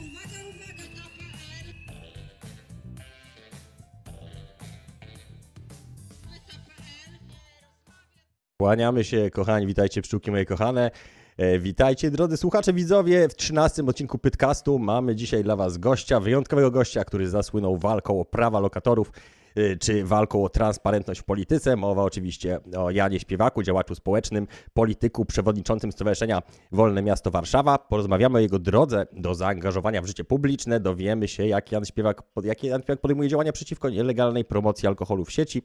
Uwaga. Kłaniamy się, kochani, witajcie pszczółki moje kochane. E, Witajcie, drodzy słuchacze, widzowie. W 13 odcinku Pytcastu mamy dzisiaj dla Was gościa, wyjątkowego gościa, który zasłynął walką o prawa lokatorów, czy walką o transparentność w polityce. Mowa oczywiście o Janie Śpiewaku, działaczu społecznym, polityku, przewodniczącym Stowarzyszenia Wolne Miasto Warszawa. Porozmawiamy o jego drodze do zaangażowania w życie publiczne. Dowiemy się, jak Jan Śpiewak, jakie Jan Śpiewak podejmuje działania przeciwko nielegalnej promocji alkoholu w sieci.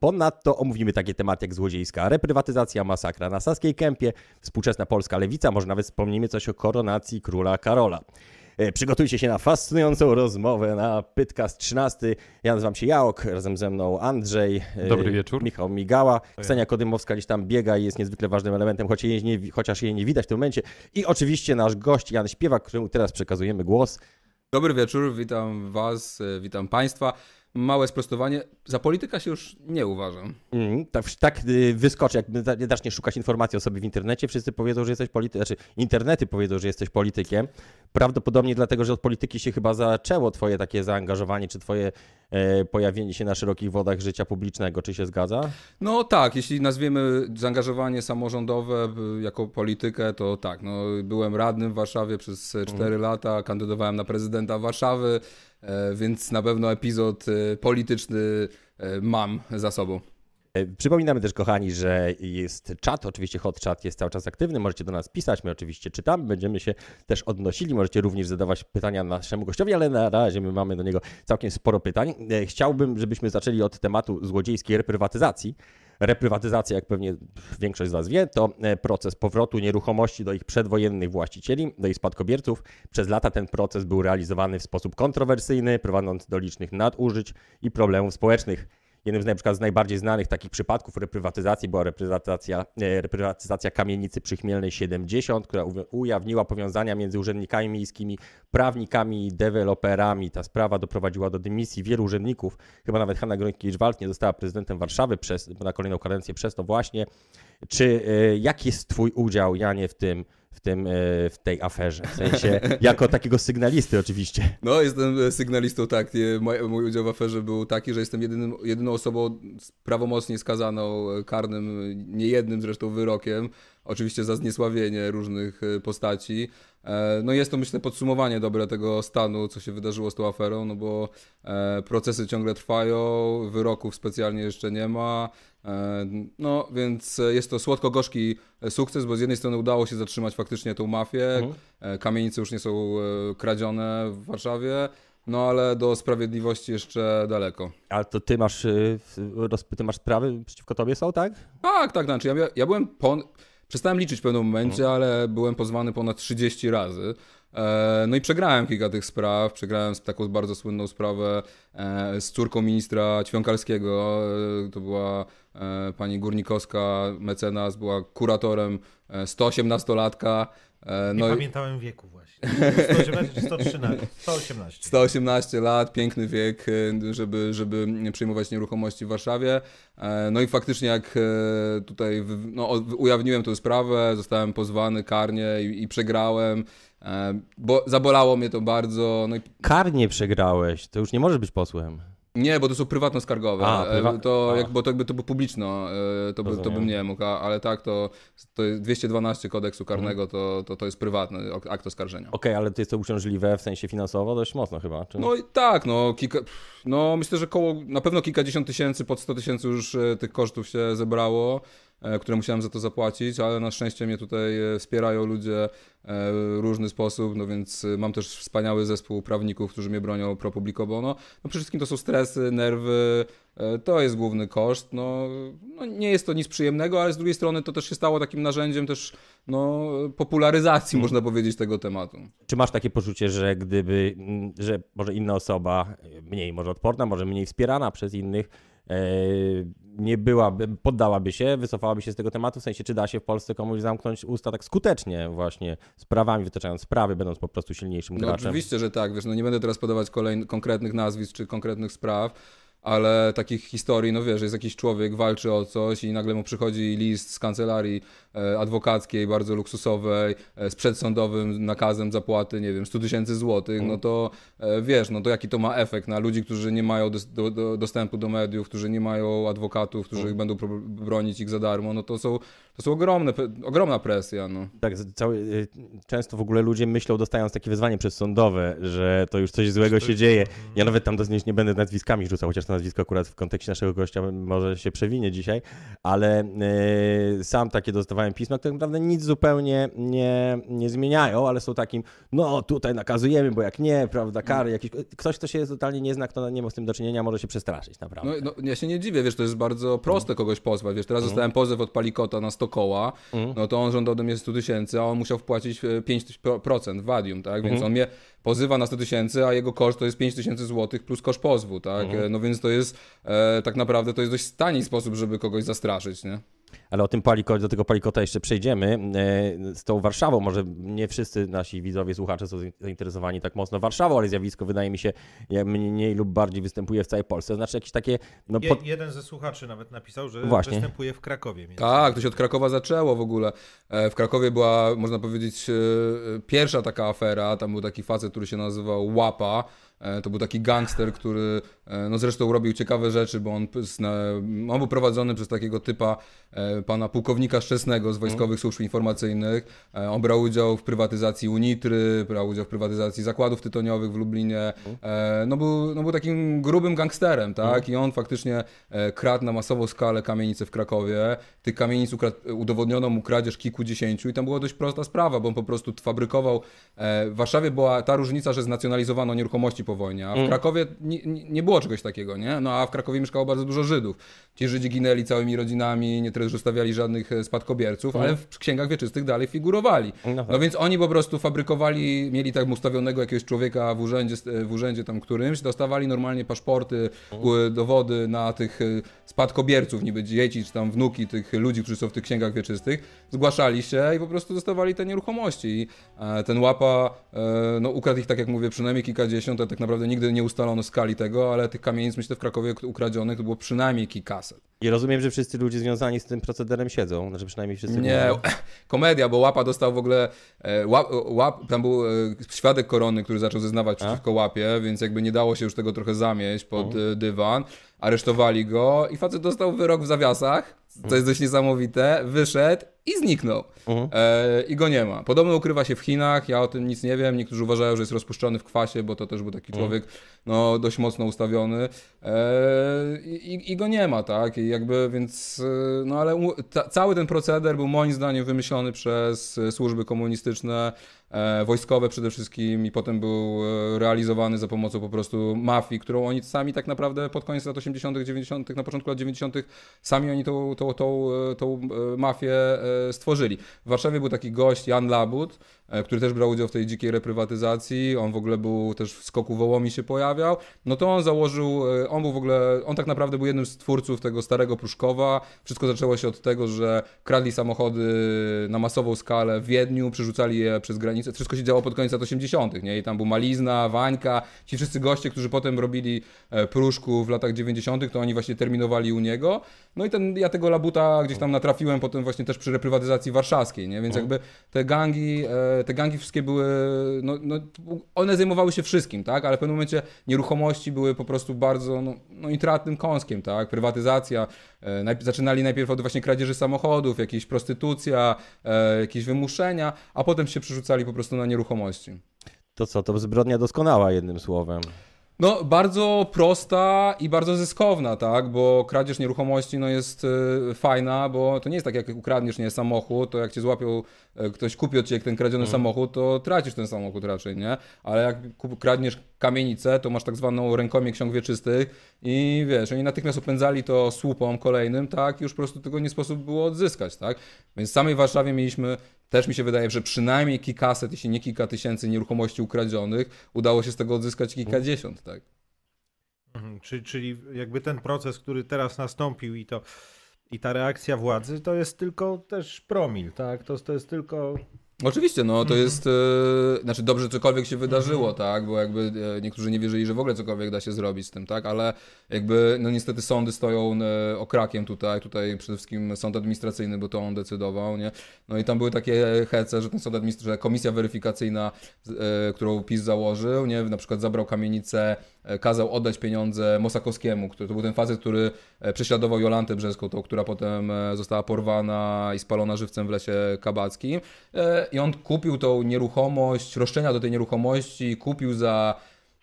Ponadto omówimy takie tematy jak złodziejska reprywatyzacja, masakra na Saskiej Kępie, współczesna polska lewica, może nawet wspomnimy coś o koronacji króla Karola. E, Przygotujcie się na fascynującą rozmowę na Pytkast 13. Ja nazywam się Jaok, razem ze mną Andrzej. e, Dobry wieczór. Michał Migała. Ksenia Kodymowska gdzieś tam biega i jest niezwykle ważnym elementem, choć jej nie, chociaż jej nie widać w tym momencie. I oczywiście nasz gość Jan Śpiewak, któremu teraz przekazujemy głos. Dobry wieczór, witam Was, e, witam Państwa. Małe sprostowanie. Za polityka się już nie uważam. Mm, tak, tak y, wyskoczy, jak za- zaczniesz szukać informacji o sobie w internecie, wszyscy powiedzą, że jesteś politykiem, znaczy internety powiedzą, że jesteś politykiem. Prawdopodobnie dlatego, że od polityki się chyba zaczęło twoje takie zaangażowanie, czy twoje e, pojawienie się na szerokich wodach życia publicznego. Czy się zgadza? No tak, jeśli nazwiemy zaangażowanie samorządowe y, jako politykę, to tak. No, byłem radnym w Warszawie przez e, 4 lata, kandydowałem na prezydenta Warszawy, więc na pewno epizod e, polityczny e, mam za sobą. E, Przypominamy też, kochani, że jest czat, oczywiście hot chat jest cały czas aktywny, możecie do nas pisać, my oczywiście czytamy, będziemy się też odnosili, możecie również zadawać pytania naszemu gościowi, ale na razie my mamy do niego całkiem sporo pytań. E, Chciałbym, żebyśmy zaczęli od tematu złodziejskiej reprywatyzacji. Reprywatyzacja, jak pewnie większość z Was wie, to e, proces powrotu nieruchomości do ich przedwojennych właścicieli, do ich spadkobierców. Przez lata ten proces był realizowany w sposób kontrowersyjny, prowadząc do licznych nadużyć i problemów społecznych. Jednym z na przykład z najbardziej znanych takich przypadków reprywatyzacji była reprywatyzacja, e, reprywatyzacja kamienicy przy Chmielnej 70, która ujawniła powiązania między urzędnikami miejskimi, prawnikami i deweloperami. Ta sprawa doprowadziła do dymisji wielu urzędników. Chyba nawet Hanna Gronkiewicz-Waltz nie została prezydentem Warszawy przez, na kolejną kadencję przez to właśnie. Czy e, jaki jest twój udział, Janie, w tym, w tym, e, w tej aferze? W sensie, jako takiego sygnalisty oczywiście. No, jestem e, sygnalistą, tak. Mój, udział w aferze był taki, że jestem jedynym, jedyną osobą prawomocnie skazaną e, karnym, niejednym zresztą wyrokiem, oczywiście za zniesławienie różnych postaci. E, No jest to, myślę, podsumowanie dobre tego stanu, co się wydarzyło z tą aferą, no bo e, procesy ciągle trwają, wyroków specjalnie jeszcze nie ma. E, No, więc jest to słodko-gorzki sukces, bo z jednej strony udało się zatrzymać faktycznie tą mafię, Mhm. kamienice już nie są kradzione w Warszawie, no ale do sprawiedliwości jeszcze daleko. Ale to ty masz, ty masz sprawy przeciwko tobie są, tak? Tak, tak, znaczy ja, ja byłem, pon... przestałem liczyć w pewnym momencie, ale byłem pozwany ponad 30 razy. E, No i przegrałem kilka tych spraw. Przegrałem taką bardzo słynną sprawę e, z córką ministra Ćwiąkalskiego. E, To była pani Górnikowska, mecenas, była kuratorem e, 118-latka. E, Nie No i pamiętałem wieku właśnie. 118 czy 113? 118. 118 lat, piękny wiek, e, żeby, żeby przejmować nieruchomości w Warszawie. E, No i faktycznie jak e, tutaj no, ujawniłem tę sprawę, zostałem pozwany karnie i, i przegrałem, e, bo zabolało mnie to bardzo. No i Karnie przegrałeś, to już nie możesz być posłem. Nie, bo to są prywatno-skargowe. A, E, prywa- to, jak, bo to jakby to było publiczno, e, to, by, to bym nie mógł, ale tak to, to jest 212 kodeksu karnego, Mhm. to, to, to jest prywatny akt oskarżenia. Okej, ale to jest to uciążliwe w sensie finansowo dość mocno chyba. Czy... No i tak, no, kilka, no myślę, że koło, na pewno kilkadziesiąt tysięcy, pod 100 tysięcy już e, tych kosztów się zebrało, które musiałem za to zapłacić, ale na szczęście mnie tutaj e, wspierają ludzie e, w różny sposób, no więc e, mam też wspaniały zespół prawników, którzy mnie bronią pro publico bono. No przede wszystkim to są stresy, nerwy, e, to jest główny koszt, no, no nie jest to nic przyjemnego, ale z drugiej strony to też się stało takim narzędziem też, no, popularyzacji, można powiedzieć, tego tematu. Czy masz takie poczucie, że gdyby, mm, że może inna osoba, e, mniej może odporna, może mniej wspierana przez innych, e, nie byłaby, poddałaby się, wycofałaby się z tego tematu? W sensie, czy da się w Polsce komuś zamknąć usta tak skutecznie właśnie sprawami, wytaczając sprawy, będąc po prostu silniejszym No graczem? oczywiście, że tak, wiesz, no nie będę teraz podawać kolejn- konkretnych nazwisk czy konkretnych spraw, ale takich historii, no wiesz, jest jakiś człowiek, walczy o coś i nagle mu przychodzi list z kancelarii e, adwokackiej, bardzo luksusowej, e, z przedsądowym nakazem zapłaty, nie wiem, 100 tysięcy złotych, no to e, wiesz, no to jaki to ma efekt na ludzi, którzy nie mają do, do, dostępu do mediów, którzy nie mają adwokatów, którzy będą pro- bronić ich za darmo, no to są, to są ogromne, ogromna presja, no. Tak, cały, często w ogóle ludzie myślą, dostając takie wezwanie przedsądowe, że to już coś złego się dzieje. Ja nawet tam do nie będę nazwiskami rzucał, chociaż to nazwisko akurat w kontekście naszego gościa może się przewinie dzisiaj, ale y, sam takie dostawałem pisma, które naprawdę nic zupełnie nie, nie zmieniają, ale są takim, no tutaj nakazujemy, bo jak nie, prawda, kary, jakiś, ktoś, kto się totalnie nie zna, kto nie ma z tym do czynienia, może się przestraszyć, naprawdę. No, no, ja się nie dziwię, wiesz, to jest bardzo proste kogoś pozwać, wiesz, teraz dostałem pozew od Palikota na 100 koła, no to on żądał ode mnie 100 tysięcy, a on musiał wpłacić e, 5% wadium, tak, więc on mnie pozywa na 100 tysięcy, a jego koszt to jest 5 tysięcy złotych plus koszt pozwu, tak, E, no więc to jest, e, tak naprawdę to jest dość tani sposób, żeby kogoś zastraszyć, nie? Ale o tym paliko, do tego palikota jeszcze przejdziemy. E, Z tą Warszawą, może nie wszyscy nasi widzowie, słuchacze są zainteresowani tak mocno Warszawą, ale zjawisko wydaje mi się jak mniej lub bardziej występuje w całej Polsce. Znaczy jakieś takie, no pod... jeden ze słuchaczy nawet napisał, że Właśnie. występuje w Krakowie. Tak, to się od Krakowa zaczęło w ogóle. E, W Krakowie była, można powiedzieć, e, pierwsza taka afera. Tam był taki facet, który się nazywał Łapa. E, To był taki gangster, który e, no zresztą robił ciekawe rzeczy, bo on, on był prowadzony przez takiego typa e, pana pułkownika Szczesnego z Wojskowych Służb Informacyjnych. On brał udział w prywatyzacji Unitry, brał udział w prywatyzacji zakładów tytoniowych w Lublinie. E, No był, no był takim grubym gangsterem, tak? I on faktycznie kradł na masową skalę kamienice w Krakowie. Tych kamienic udowodniono mu kradzież kilkudziesięciu i tam była dość prosta sprawa, bo on po prostu fabrykował. W Warszawie była ta różnica, że znacjonalizowano nieruchomości po wojnie, a w Krakowie nie, nie było czegoś takiego, nie? No a w Krakowie mieszkało bardzo dużo Żydów. Ci Żydzi ginęli całymi rodzinami, nie też zostawiali żadnych e, spadkobierców, ale w księgach wieczystych dalej figurowali. No tak. No więc oni po prostu fabrykowali, mieli tak ustawionego jakiegoś człowieka w urzędzie, w urzędzie tam którymś, dostawali normalnie paszporty, u- dowody na tych y, spadkobierców, niby dzieci czy tam wnuki tych ludzi, którzy są w tych księgach wieczystych, zgłaszali się i po prostu dostawali te nieruchomości. I e, ten łapa, e, no ukradł ich, tak jak mówię, przynajmniej kilkadziesiąt, a tak naprawdę nigdy nie ustalono skali tego, ale tych kamienic myślę w Krakowie ukradzionych to było przynajmniej kilkaset. I rozumiem, że wszyscy ludzie związani z tym procederem siedzą, znaczy przynajmniej wszyscy. Nie, komedia, bo Łapa dostał w ogóle, e, łap, łap, tam był e, świadek korony, który zaczął zeznawać przeciwko Łapie, więc jakby nie dało się już tego trochę zamieść pod e, dywan. Aresztowali go i facet dostał wyrok w zawiasach, co jest dość niesamowite, wyszedł i zniknął. E, I go nie ma. Podobno ukrywa się w Chinach, ja o tym nic nie wiem. Niektórzy uważają, że jest rozpuszczony w kwasie, bo to też był taki człowiek no, dość mocno ustawiony. E, i, I go nie ma, tak? I jakby, więc, e, no ale ta, cały ten proceder był moim zdaniem wymyślony przez e, służby komunistyczne, wojskowe przede wszystkim i potem był e, realizowany za pomocą po prostu mafii, którą oni sami tak naprawdę pod koniec lat 80., 90., na początku lat 90., sami oni tą, tą, tą, e, tą e, mafię e, stworzyli. W Warszawie był taki gość, Jan Labut, e, który też brał udział w tej dzikiej reprywatyzacji, on w ogóle był też w Skoku Wołomi się pojawiał, no to on założył, e, on był w ogóle, on tak naprawdę był jednym z twórców tego starego Pruszkowa. Wszystko zaczęło się od tego, że kradli samochody na masową skalę w Wiedniu, przerzucali je przez granicę. Wszystko się działo pod koniec lat 80., nie? I tam był Malizna, Wańka, ci wszyscy goście, którzy potem robili e, Pruszku w latach 90., to oni właśnie terminowali u niego. No i ten, ja tego labuta gdzieś tam natrafiłem potem właśnie też przy reprywatyzacji warszawskiej, nie? Więc jakby te gangi, e, te gangi wszystkie były, no, no, one zajmowały się wszystkim, tak? Ale w pewnym momencie nieruchomości były po prostu bardzo, no, no intratnym kąskiem, tak? Prywatyzacja, e, najp- zaczynali najpierw od właśnie kradzieży samochodów, jakieś prostytucja, e, jakieś wymuszenia, a potem się przerzucali po prostu na nieruchomości. To co, to zbrodnia doskonała jednym słowem. No, bardzo prosta i bardzo zyskowna, tak? Bo kradzież nieruchomości no, jest y, fajna, bo to nie jest tak, jak ukradniesz nie samochód, to jak cię złapią, ktoś kupi od ciebie ten kradziony samochód, to tracisz ten samochód raczej, nie? Ale jak kup, kradniesz kamienicę, to masz tak zwaną rękomię ksiąg wieczystych i wiesz, oni natychmiast opędzali to słupom kolejnym, tak? I już po prostu tego nie sposób było odzyskać, tak? Więc w samej Warszawie mieliśmy też mi się wydaje, że przynajmniej kilkaset, jeśli nie kilka tysięcy nieruchomości ukradzionych. Udało się z tego odzyskać kilkadziesiąt, tak. Mhm, Czyli, czyli jakby ten proces, który teraz nastąpił i to i ta reakcja władzy, to jest tylko też promil, tak? To, to jest tylko Oczywiście, no Mhm. to jest, e, znaczy dobrze, cokolwiek się wydarzyło, tak, bo jakby e, niektórzy nie wierzyli, że w ogóle cokolwiek da się zrobić z tym, tak, ale jakby, no niestety sądy stoją e, okrakiem tutaj, tutaj przede wszystkim sąd administracyjny, bo to on decydował, nie, no i tam były takie hece, że ten sąd administracyjny, że komisja weryfikacyjna, którą PiS założył, nie, na przykład zabrał kamienicę, kazał oddać pieniądze Mosakowskiemu, który to był ten facet, który e, prześladował Jolantę Brzeską, tą, która potem e, została porwana i spalona żywcem w lesie kabackim. E, I on kupił tą nieruchomość, roszczenia do tej nieruchomości, kupił za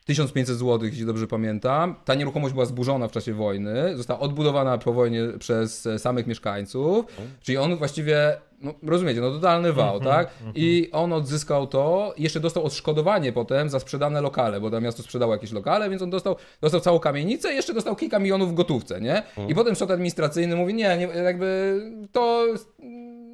1500 zł, jeśli dobrze pamiętam. Ta nieruchomość była zburzona w czasie wojny, została odbudowana po wojnie przez e, samych mieszkańców, czyli on właściwie, no, rozumiecie, no totalny wał, tak? I on odzyskał to jeszcze dostał odszkodowanie potem za sprzedane lokale, bo tam miasto sprzedało jakieś lokale, więc on dostał, dostał całą kamienicę i jeszcze dostał kilka milionów w gotówce, nie? I potem sąd administracyjny mówi, nie, nie jakby to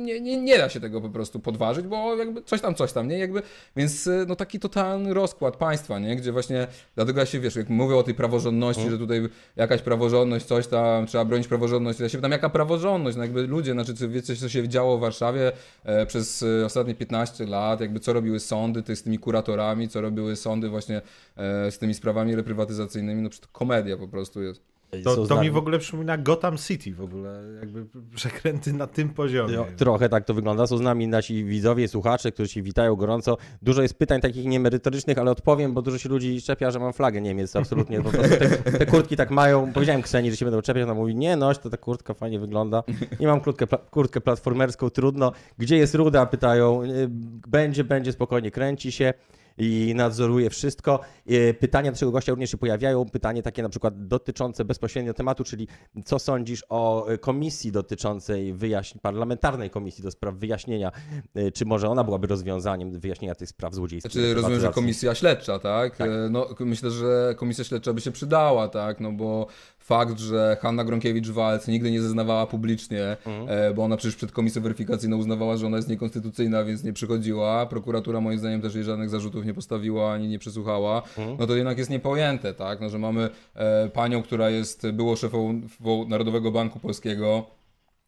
nie, nie, nie da się tego po prostu podważyć, bo jakby coś tam, coś tam, nie? Jakby, więc y, no taki totalny rozkład państwa, nie? Gdzie właśnie, dlatego ja się, wiesz, jak mówię o tej praworządności, że tutaj jakaś praworządność, coś tam, trzeba bronić praworządności, ja się pytam, jaka praworządność? No jakby ludzie, znaczy, czy wiecie, co się działo w Warszawie e, przez e, ostatnie 15 lat, jakby co robiły sądy ty, z tymi kuratorami, co robiły sądy właśnie e, z tymi sprawami reprywatyzacyjnymi, no przecież komedia po prostu jest. To, to mi w ogóle przypomina Gotham City w ogóle, jakby przekręty na tym poziomie. No, trochę tak to wygląda. Są z nami nasi widzowie, słuchacze, którzy się witają gorąco. Dużo jest pytań takich niemerytorycznych, ale odpowiem, bo dużo się ludzi czepia, że mam flagę Niemiec. Absolutnie. Po prostu te, te kurtki tak mają. Powiedziałem Kseni, że się będą czepiać. Ona mówi, nie noś, to ta kurtka fajnie wygląda. Nie mam kurtkę, pla- kurtkę platformerską, trudno. Gdzie jest ruda? Pytają. Y, Będzie, będzie, spokojnie kręci się i nadzoruje wszystko. Y, Pytania naszego gościa również się pojawiają. Pytanie takie na przykład dotyczące bezpośrednio tematu, czyli co sądzisz o y, komisji dotyczącej wyjaśnień, parlamentarnej komisji do spraw wyjaśnienia, y, czy może ona byłaby rozwiązaniem wyjaśnienia tych spraw złodziejskich? Znaczy, rozumiem, że komisja śledcza, tak? Tak. E, No, myślę, że komisja śledcza by się przydała, tak? No bo fakt, że Hanna Gronkiewicz-Walc nigdy nie zeznawała publicznie, e, bo ona przecież przed komisją weryfikacyjną uznawała, że ona jest niekonstytucyjna, więc nie przychodziła. Prokuratura moim zdaniem też jej żadnych zarzutów nie postawiła ani nie przesłuchała. No to jednak jest niepojęte, tak? No, że mamy e, panią, która jest, było szefą w- Narodowego Banku Polskiego,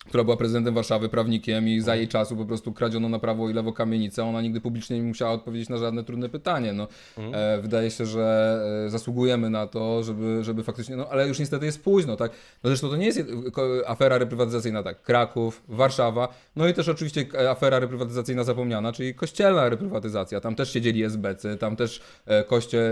która była prezydentem Warszawy, prawnikiem i za jej czasu po prostu kradziono na prawo i lewo kamienicę. Ona nigdy publicznie nie musiała odpowiedzieć na żadne trudne pytanie. No, e, wydaje się, że e, zasługujemy na to, żeby, żeby faktycznie, no ale już niestety jest późno, tak? No zresztą to nie jest afera reprywatyzacyjna, tak? Kraków, Warszawa, no i też oczywiście e, afera reprywatyzacyjna zapomniana, czyli kościelna reprywatyzacja. Tam też siedzieli SBC, tam też e, koście,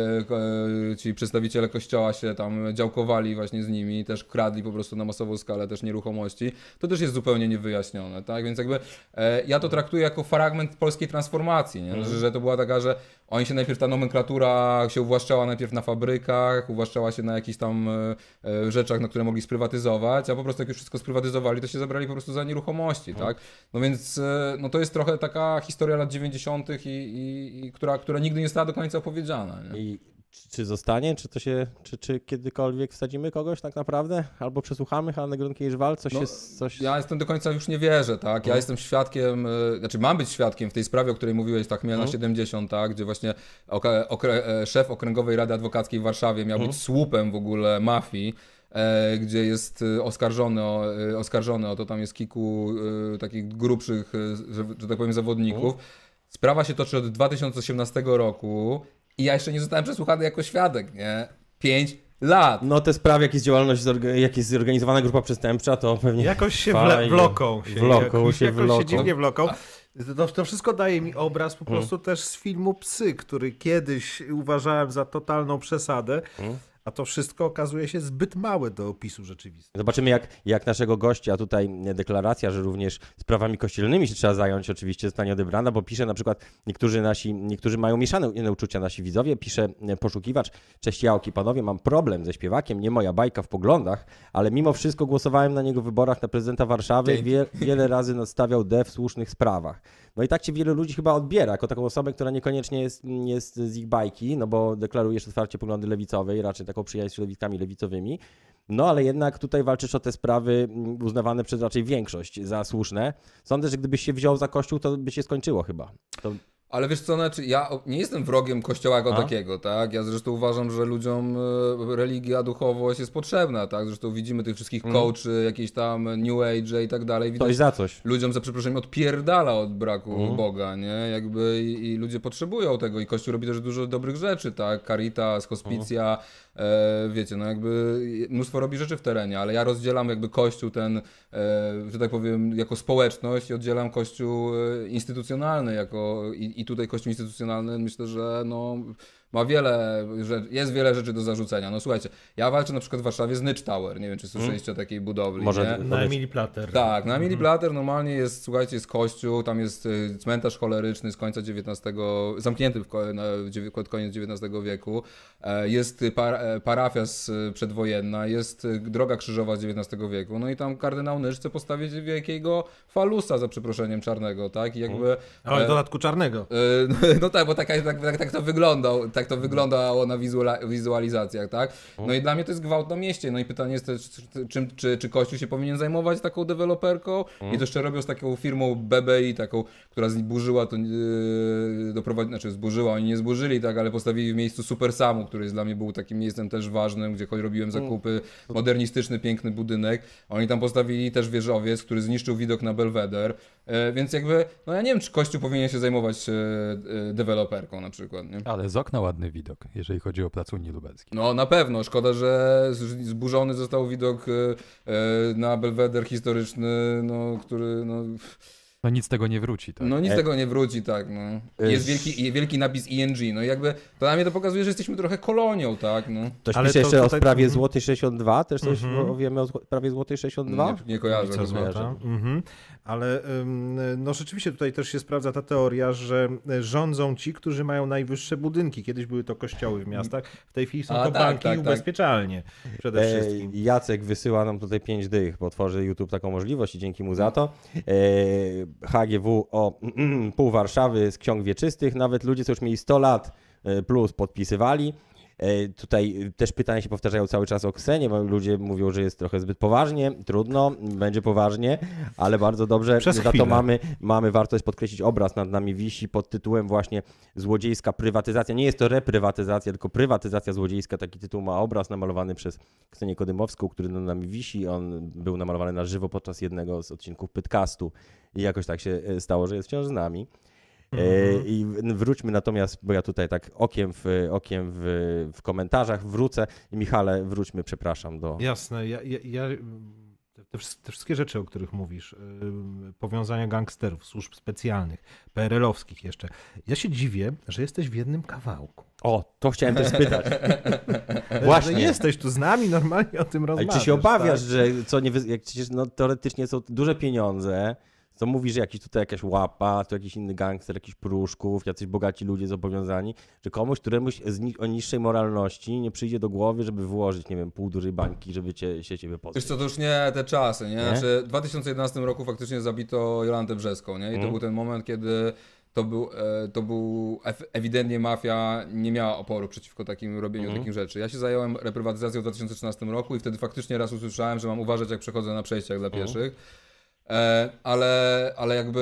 ci przedstawiciele kościoła się tam działkowali właśnie z nimi, też kradli po prostu na masową skalę też nieruchomości. To też jest zupełnie niewyjaśnione, tak? Więc jakby e, ja to traktuję jako fragment polskiej transformacji, nie? Że, że to była taka, że oni się najpierw, ta nomenklatura się uwłaszczała najpierw na fabrykach, uwłaszczała się na jakichś tam e, e, rzeczach, na które mogli sprywatyzować, a po prostu jak już wszystko sprywatyzowali, to się zabrali po prostu za nieruchomości, tak? No więc e, no to jest trochę taka historia lat 90. I, i, i która, która nigdy nie została do końca opowiedziana, nie? I czy, czy zostanie? Czy to się, czy, czy kiedykolwiek wsadzimy kogoś tak naprawdę? Albo przesłuchamy Hannę Gronkiewicz-Walc? Coś No, jest, coś... Ja jestem do końca już nie wierzę, tak? Ja jestem świadkiem, y, znaczy mam być świadkiem w tej sprawie, o której mówiłeś, tak, Chmielna 70, tak? Gdzie właśnie okre, e, szef Okręgowej Rady Adwokackiej w Warszawie miał być słupem w ogóle mafii. E, gdzie jest y, oskarżony o, oskarżony o to, tam jest kilku takich grubszych, że, że tak powiem, zawodników. Sprawa się toczy od 2018 roku i ja jeszcze nie zostałem przesłuchany jako świadek, nie? Pięć lat. No te sprawy, jak jest działalność, jak jest zorganizowana grupa przestępcza, to pewnie... Jakoś się wle, wloką. Się, Wloką jakoś, się, jakoś wloką. się dziwnie wloką. To, to wszystko daje mi obraz Mhm. po prostu też z filmu Psy, który kiedyś uważałem za totalną przesadę, Mhm. A to wszystko okazuje się zbyt małe do opisu rzeczywistego. Zobaczymy, jak, jak naszego gościa tutaj deklaracja, że również sprawami kościelnymi się trzeba zająć, oczywiście zostanie odebrana, bo pisze na przykład, niektórzy nasi, niektórzy mają mieszane uczucia nasi widzowie, pisze e, poszukiwacz, cześć Jałki, panowie, mam problem ze śpiewakiem, nie moja bajka w poglądach, ale mimo wszystko głosowałem na niego w wyborach na prezydenta Warszawy. Wie, wiele razy nastawiał D w słusznych sprawach. No i tak cię wielu ludzi chyba odbiera, jako taką osobę, która niekoniecznie jest, jest z ich bajki, no bo deklarujesz otwarcie poglądy lewicowe i raczej taką przyjaźń z środowiskami lewicowymi. No ale jednak tutaj walczysz o te sprawy mm, uznawane przez raczej większość za słuszne. Sądzę, że gdybyś się wziął za kościół, to by się skończyło chyba. To Ale wiesz co, znaczy ja nie jestem wrogiem kościoła jako takiego, tak? Ja zresztą uważam, że ludziom e, religia, duchowość jest potrzebna, tak? Zresztą widzimy tych wszystkich coachy, jakieś tam New Age i tak dalej. Widać, Coś za coś. ludziom za przeproszeniem odpierdala od braku Boga, nie? Jakby i, i ludzie potrzebują tego i Kościół robi też dużo dobrych rzeczy, tak? Caritas, hospicja, e, wiecie, no jakby mnóstwo robi rzeczy w terenie, ale ja rozdzielam jakby Kościół ten, e, że tak powiem, jako społeczność i oddzielam Kościół e, instytucjonalny jako i, i tutaj Kościół instytucjonalny myślę, że no ma wiele, jest wiele rzeczy do zarzucenia. No słuchajcie, ja walczę na przykład w Warszawie z Nycz Tower, nie wiem czy słyszeliście o takiej budowli, Może- nie? Na Emily Plater. Tak, na Emily Plater normalnie jest, słuchajcie, jest kościół, tam jest y, cmentarz choleryczny z końca XIX, zamknięty w na, pod koniec XIX wieku, e, jest par, e, parafia z, y, przedwojenna, jest y, droga krzyżowa z XIX wieku, no i tam kardynał Nysz chce postawić wielkiego falusa, za przeproszeniem, czarnego, tak, i jakby... Ale e, w dodatku czarnego. No, no tak, bo taka, tak, tak, tak to wyglądał, tak to wyglądało na wizuala, wizualizacjach, tak? No i dla mnie to jest gwałt na mieście. No i pytanie jest też, czy, czy, czy, czy Kościół się powinien zajmować taką deweloperką? I to jeszcze robią z taką firmą BBI, taką, która zburzyła to, yy, doprowadzi, znaczy zburzyła, oni nie zburzyli, tak, ale postawili w miejscu Super Samu, który jest dla mnie był takim miejscem też ważnym, gdzie choć robiłem zakupy, modernistyczny, piękny budynek. Oni tam postawili też wieżowiec, który zniszczył widok na Belweder, więc jakby, no ja nie wiem, czy Kościół powinien się zajmować e, e, deweloperką na przykład, nie? Ale z okna ładny widok, jeżeli chodzi o plac Unii Lubelskiej. No na pewno, szkoda, że zburzony został widok e, e, na Belweder historyczny, no, który, no, No nic z tego nie wróci, tak? no nic E- z tego nie wróci, tak, no. Jest wielki, i- wielki napis ING, no i jakby, to dla mnie to pokazuje, że jesteśmy trochę kolonią, tak, no. Ktoś Ale pisze to jeszcze o tutaj- sprawie mhm. Złoty 62, też coś o- wiemy o sprawie Złotej 62? Nie, nie kojarzę. Go. Złota. Mhm. Ale ym, no rzeczywiście tutaj też się sprawdza ta teoria, że e, rządzą ci, którzy mają najwyższe budynki. Kiedyś były to kościoły w miastach, w tej chwili są A, to tak, banki tak, i tak. ubezpieczalnie przede E, wszystkim. Jacek wysyła nam tutaj 5 dych, bo tworzy YouTube taką możliwość i dzięki mu za to. E, HGW o pół Warszawy z ksiąg wieczystych, nawet ludzie, co już mieli 100 lat e, plus podpisywali. E, Tutaj też pytania się powtarzają cały czas o Ksenię, bo ludzie mówią, że jest trochę zbyt poważnie. Trudno, będzie poważnie, ale bardzo dobrze. Przez Za to mamy, mamy, warto jest podkreślić, obraz nad nami wisi pod tytułem właśnie złodziejska prywatyzacja. Nie jest to reprywatyzacja, tylko prywatyzacja złodziejska. Taki tytuł ma obraz namalowany przez Ksenię Kodymowską, który nad nami wisi. On był namalowany na żywo podczas jednego z odcinków podcastu i jakoś tak się e, stało, że jest wciąż z nami. E, I wróćmy natomiast, bo ja tutaj tak okiem w, okiem w, w komentarzach wrócę. I Michale, wróćmy, przepraszam, do... Jasne, ja, ja, ja te, te wsz- te wszystkie rzeczy, o których mówisz, powiązania gangsterów, służb specjalnych, PRL-owskich jeszcze, ja się dziwię, że jesteś w jednym kawałku. O, to chciałem też spytać. Że Właśnie. jesteś tu z nami, normalnie o tym Ale rozmawiasz. czy się obawiasz, tak? że co nie, jak no, teoretycznie są duże pieniądze, to mówisz, że jakiś tutaj jakaś łapa, to jakiś inny gangster, jakiś pruszków, jacyś bogaci ludzie zobowiązani, że komuś, któremuś z ni- o niższej moralności nie przyjdzie do głowy, żeby włożyć, nie wiem, pół dużej bańki, żeby cię, się ciebie Wiesz pozbyć. co, to już nie te czasy, nie? Nie? Znaczy, w 2011 roku faktycznie zabito Jolantę Brzeską, nie? I to Mhm. był ten moment, kiedy to był, e, to był ewidentnie mafia nie miała oporu przeciwko takim robieniu Mhm. takich rzeczy. Ja się zająłem reprywatyzacją w 2013 roku i wtedy faktycznie raz usłyszałem, że mam uważać jak przechodzę na przejściach dla Mhm. pieszych. E, ale, ale jakby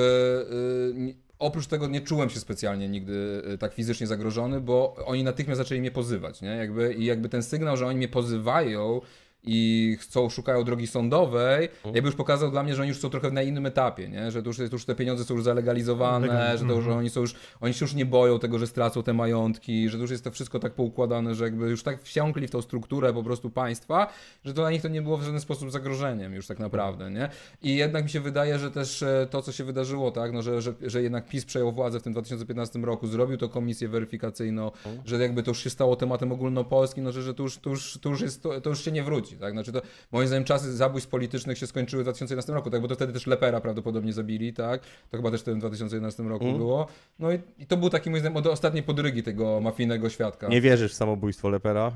y, oprócz tego nie czułem się specjalnie nigdy y, tak fizycznie zagrożony, bo oni natychmiast zaczęli mnie pozywać, nie? Jakby, I jakby ten sygnał, że oni mnie pozywają i chcą, szukają drogi sądowej, jakby już pokazał dla mnie, że oni już są trochę na innym etapie, nie? Że to już, to już te pieniądze są już zalegalizowane, Legal- że, to, że oni są już, oni się już nie boją tego, że stracą te majątki, że to już jest to wszystko tak poukładane, że jakby już tak wsiąkli w tą strukturę po prostu państwa, że to dla nich to nie było w żaden sposób zagrożeniem już tak naprawdę, nie? I jednak mi się wydaje, że też e, to, co się wydarzyło, tak, no, że, że, że jednak PiS przejął władzę w tym 2015 roku, zrobił to komisję weryfikacyjną, że jakby to już się stało tematem ogólnopolskim, no, że, że to, już, to, już, to, już jest, to, to już się nie wróci, tak? Znaczy to, moim zdaniem czasy zabójstw politycznych się skończyły w 2011 roku, tak? Bo to wtedy też Lepera prawdopodobnie zabili, tak? To chyba też w tym 2011 roku było. No i, i to był taki moim zdaniem od ostatniej podrygi tego mafijnego świadka. Nie wierzysz w samobójstwo Lepera?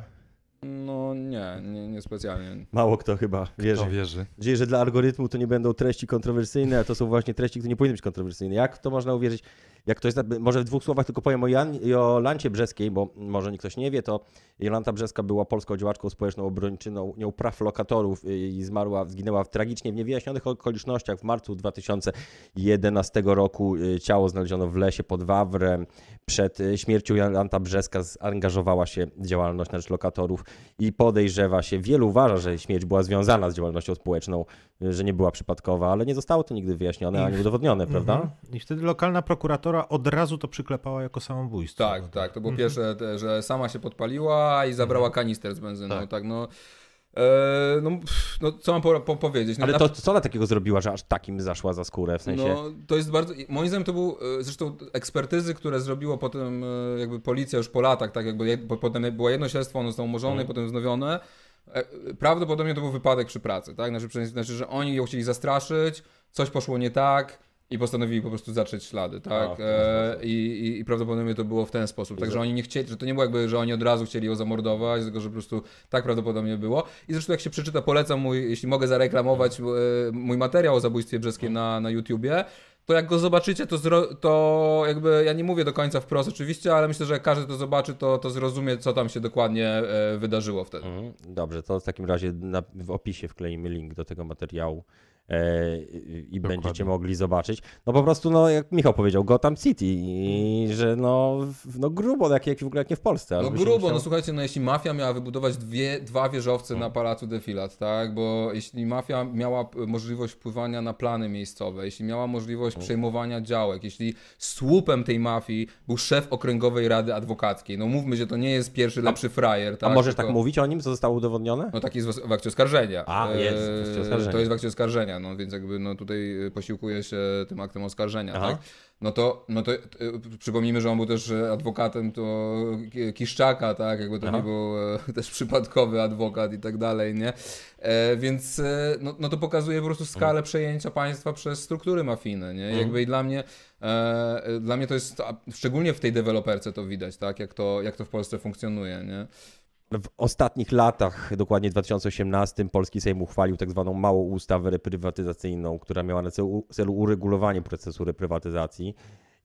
No nie, nie, nie specjalnie. Mało kto chyba wierzy. Kto wierzy? Nadzieję, że dla algorytmu to nie będą treści kontrowersyjne, a to są właśnie treści, które nie powinny być kontrowersyjne. Jak to można uwierzyć? Jak ktoś, może w dwóch słowach tylko powiem o, Jan, i o Lancie Brzeskiej, bo może nikt ktoś nie wie, to Jolanta Brzeska była polską działaczką społeczną obrończyną nią praw lokatorów y, i zmarła, zginęła w tragicznie w niewyjaśnionych okolicznościach w marcu 2011 roku. Y, Ciało znaleziono w lesie pod Wawrem. Przed y, śmiercią Jolanta Brzeska zaangażowała się w działalność na rzecz lokatorów i podejrzewa się, wielu uważa, że śmierć była związana z działalnością społeczną, że nie była przypadkowa, ale nie zostało to nigdy wyjaśnione ani udowodnione, prawda? Mhm. I wtedy lokalna prokuratora od razu to przyklepała jako samobójstwo. Tak, tak. To było pierwsze, te, że sama się podpaliła i zabrała kanister z benzyną. Tak. Tak, no. E, no, no, co mam po, po powiedzieć? No, Ale na- to co ona takiego zrobiła, że aż takim zaszła za skórę, w sensie... No, to jest bardzo. Moim zdaniem to był. e, Zresztą ekspertyzy, które zrobiło potem e, jakby policja już po latach, tak jakby bo potem było jedno śledztwo, ono zostało umorzone Mhm. i potem wznowione. Prawdopodobnie to był wypadek przy pracy, tak? Znaczy, znaczy, że oni ją chcieli zastraszyć, coś poszło nie tak i postanowili po prostu zatrzeć ślady, tak? A, E. I, i, prawdopodobnie to było w ten sposób. Także oni nie chcieli, że to nie było jakby, że oni od razu chcieli ją zamordować, tylko że po prostu tak prawdopodobnie było. I zresztą jak się przeczyta, polecam mój, jeśli mogę zareklamować e, mój materiał o zabójstwie brzeskim na, na YouTubie, to jak go zobaczycie, to, zro, to jakby, ja nie mówię do końca wprost oczywiście, ale myślę, że jak każdy to zobaczy, to, to zrozumie, co tam się dokładnie e, wydarzyło wtedy. Mhm. Dobrze, to w takim razie na, w opisie wkleimy link do tego materiału i i będziecie mogli zobaczyć. No po prostu, no jak Michał powiedział, Gotham City i że no, w- no grubo, jak, jak w ogóle jak nie w Polsce. No grubo, musiał- no słuchajcie, no jeśli mafia miała wybudować dwie, dwa wieżowce Mm. na Pałacu Defilat, tak, bo jeśli mafia miała możliwość wpływania na plany miejscowe, jeśli miała możliwość Mm. przejmowania działek, jeśli słupem tej mafii był szef Okręgowej Rady Adwokackiej, no mówmy, że to nie jest pierwszy lepszy frajer, A tak. możesz tylko- tak mówić o nim, co zostało udowodnione? No tak jest w akcie oskarżenia. A, E, jest w akcie oskarżenia. To jest w akcie oskarżenia, no więc jakby no tutaj e, posiłkuje się tym aktem oskarżenia, Aha. tak? No to, no to e, przypomnijmy, że on był też adwokatem to Ki- Kiszczaka, tak? Jakby to Aha. nie był e, też przypadkowy adwokat i tak dalej, nie? E, więc e, no, no to pokazuje po prostu skalę przejęcia państwa przez struktury mafijne, nie? I Jakby i dla mnie e, dla mnie to jest, szczególnie w tej deweloperce to widać, tak? Jak to, jak to w Polsce funkcjonuje, nie? W ostatnich latach, dokładnie w 2018, polski Sejm uchwalił tak zwaną małą ustawę reprywatyzacyjną, która miała na celu, uregulowanie procesu reprywatyzacji.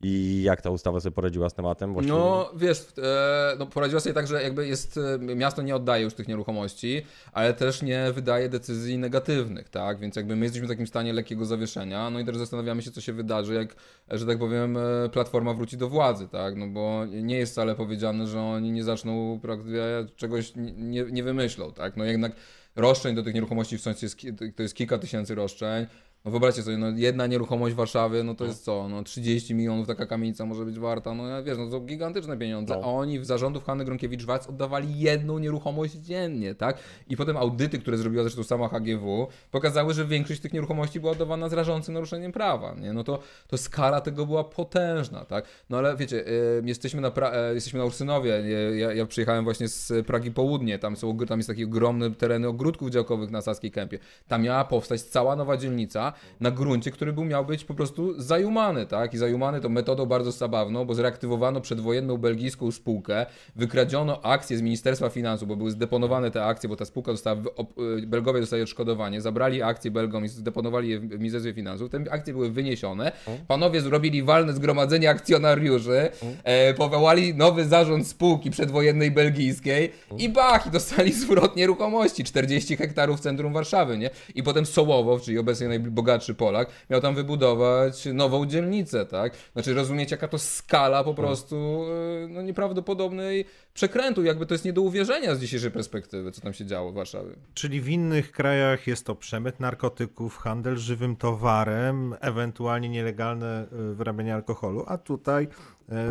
I jak ta ustawa sobie poradziła z tematem? Właściwie? No wiesz, e, no, poradziła sobie tak, że jakby jest, e, miasto nie oddaje już tych nieruchomości, ale też nie wydaje decyzji negatywnych, tak? Więc jakby my jesteśmy w takim stanie lekkiego zawieszenia, no i też zastanawiamy się, co się wydarzy, jak, że tak powiem, e, Platforma wróci do władzy, tak? No bo nie jest wcale powiedziane, że oni nie zaczną praktycznie czegoś, nie, nie wymyślą, tak? No jednak roszczeń do tych nieruchomości w sądzie jest, to jest kilka tysięcy roszczeń, no wyobraźcie sobie, no jedna nieruchomość w Warszawie, no to jest co, no 30 milionów taka kamienica może być warta, no ja wiesz, no to są gigantyczne pieniądze, No. a oni w zarządów Hanny Gronkiewicz-Waltz oddawali jedną nieruchomość dziennie, tak? I potem audyty, które zrobiła zresztą sama HGW, pokazały, że większość tych nieruchomości była oddawana z rażącym naruszeniem prawa, nie? No to, to skala tego była potężna, tak? No ale wiecie, y, jesteśmy, na pra- e, jesteśmy na Ursynowie, nie? ja, ja przyjechałem właśnie z Pragi Południe, tam, są, tam jest takie ogromne tereny ogródków działkowych na Saskiej Kępie. Tam miała powstać cała nowa dzielnica na gruncie, który był, miał być po prostu zajumany, tak? I zajumany to metodą bardzo zabawną, bo zreaktywowano przedwojenną belgijską spółkę, wykradziono akcje z Ministerstwa Finansów, bo były zdeponowane te akcje, bo ta spółka op- y, Belgowie dostali odszkodowanie, zabrali akcje Belgom i zdeponowali je w Ministerstwie Finansów, te akcje były wyniesione, panowie zrobili walne zgromadzenie akcjonariuszy, e, powołali nowy zarząd spółki przedwojennej belgijskiej i bach, i dostali zwrot nieruchomości, 40 hektarów w centrum Warszawy, nie? I potem Sołowow, czyli obecnie najbogatszy Polak, miał tam wybudować nową dzielnicę, tak? Znaczy rozumiecie, jaka to skala po prostu e, no, nieprawdopodobnej przekrętu, jakby to jest nie do uwierzenia z dzisiejszej perspektywy, co tam się działo w Warszawie. Czyli w innych krajach jest to przemyt narkotyków, handel żywym towarem, ewentualnie nielegalne y, wyrabianie alkoholu, a tutaj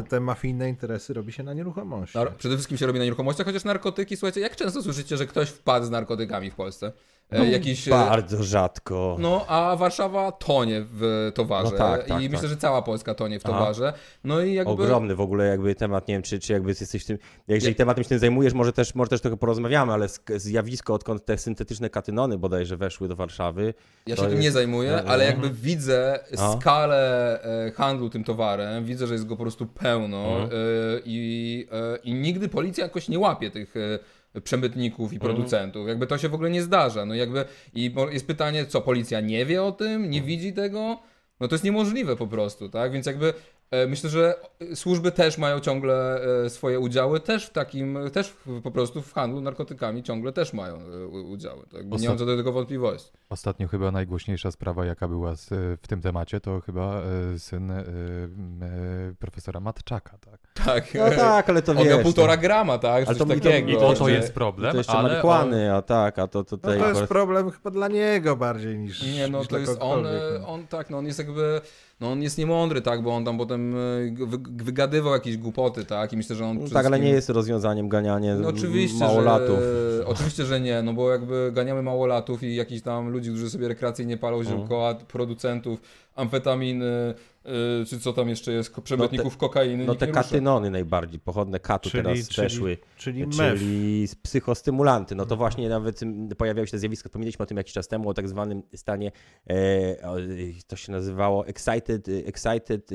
y, te mafijne interesy robi się na nieruchomości. Przede wszystkim się robi na nieruchomościach, chociaż narkotyki, słuchajcie, jak często słyszycie, że ktoś wpadł z narkotykami w Polsce? E, jakiś, e, Bardzo rzadko. No, a Warszawa tonie w towarze. No tak, tak, I myślę, tak. że cała Polska tonie w Aha. towarze. No i jakby. Ogromny w ogóle jakby temat, nie wiem, czy, czy jakby jesteś tym, jeżeli tematem się tym zajmujesz, może też, może też trochę porozmawiamy, ale sk- zjawisko, odkąd te syntetyczne katynony bodajże weszły do Warszawy. Ja się tym jest- nie zajmuję, No, ale no. jakby widzę A. skalę e, handlu tym towarem, widzę, że jest go po prostu pełno Mhm. e, i, e, i nigdy policja jakoś nie łapie tych, e, przemytników i producentów. Jakby to się w ogóle nie zdarza. No jakby i jest pytanie, co policja nie wie o tym, nie widzi tego? No to jest niemożliwe po prostu, tak? Więc jakby e, myślę, że służby też mają ciągle e, swoje udziały, też w takim, też po prostu w handlu narkotykami ciągle też mają e, udziały. Tak? Nie mam co do tego wątpliwości. Ostatnio chyba najgłośniejsza sprawa, jaka była w tym temacie, to chyba e, syn e, e, profesora Matczaka, tak? Tak. No tak, ale to On wiesz. miał półtora no. grama, tak? Ale to takiego. I to, to jest problem, To jeszcze ale marihuany, a tak, a to No tutaj... to jest problem chyba dla niego bardziej niż Nie, no niż to jest on, e, no. on tak, no on jest jakby, no on jest niemądry, tak, bo on tam potem e, wy- wygadywał jakieś głupoty, tak, i myślę, że on No tak, ale nie jest rozwiązaniem ganianie No oczywiście, małolatów. Że, oczywiście, że nie, no bo jakby ganiamy małolatów i jakichś tam ludzi, którzy sobie rekreacyjnie palą ziółko, a producentów amfetaminy, y, czy co tam jeszcze jest, przemytników kokainy, No te rusza. katynony najbardziej, pochodne katu Czyli- teraz czyli- weszły. Czyli mef. Czyli psychostymulanty. No to właśnie nawet mm, pojawiały się te zjawiska, wspomnieliśmy o tym jakiś czas temu, o tak zwanym stanie, e, o, to się nazywało excited, excited e,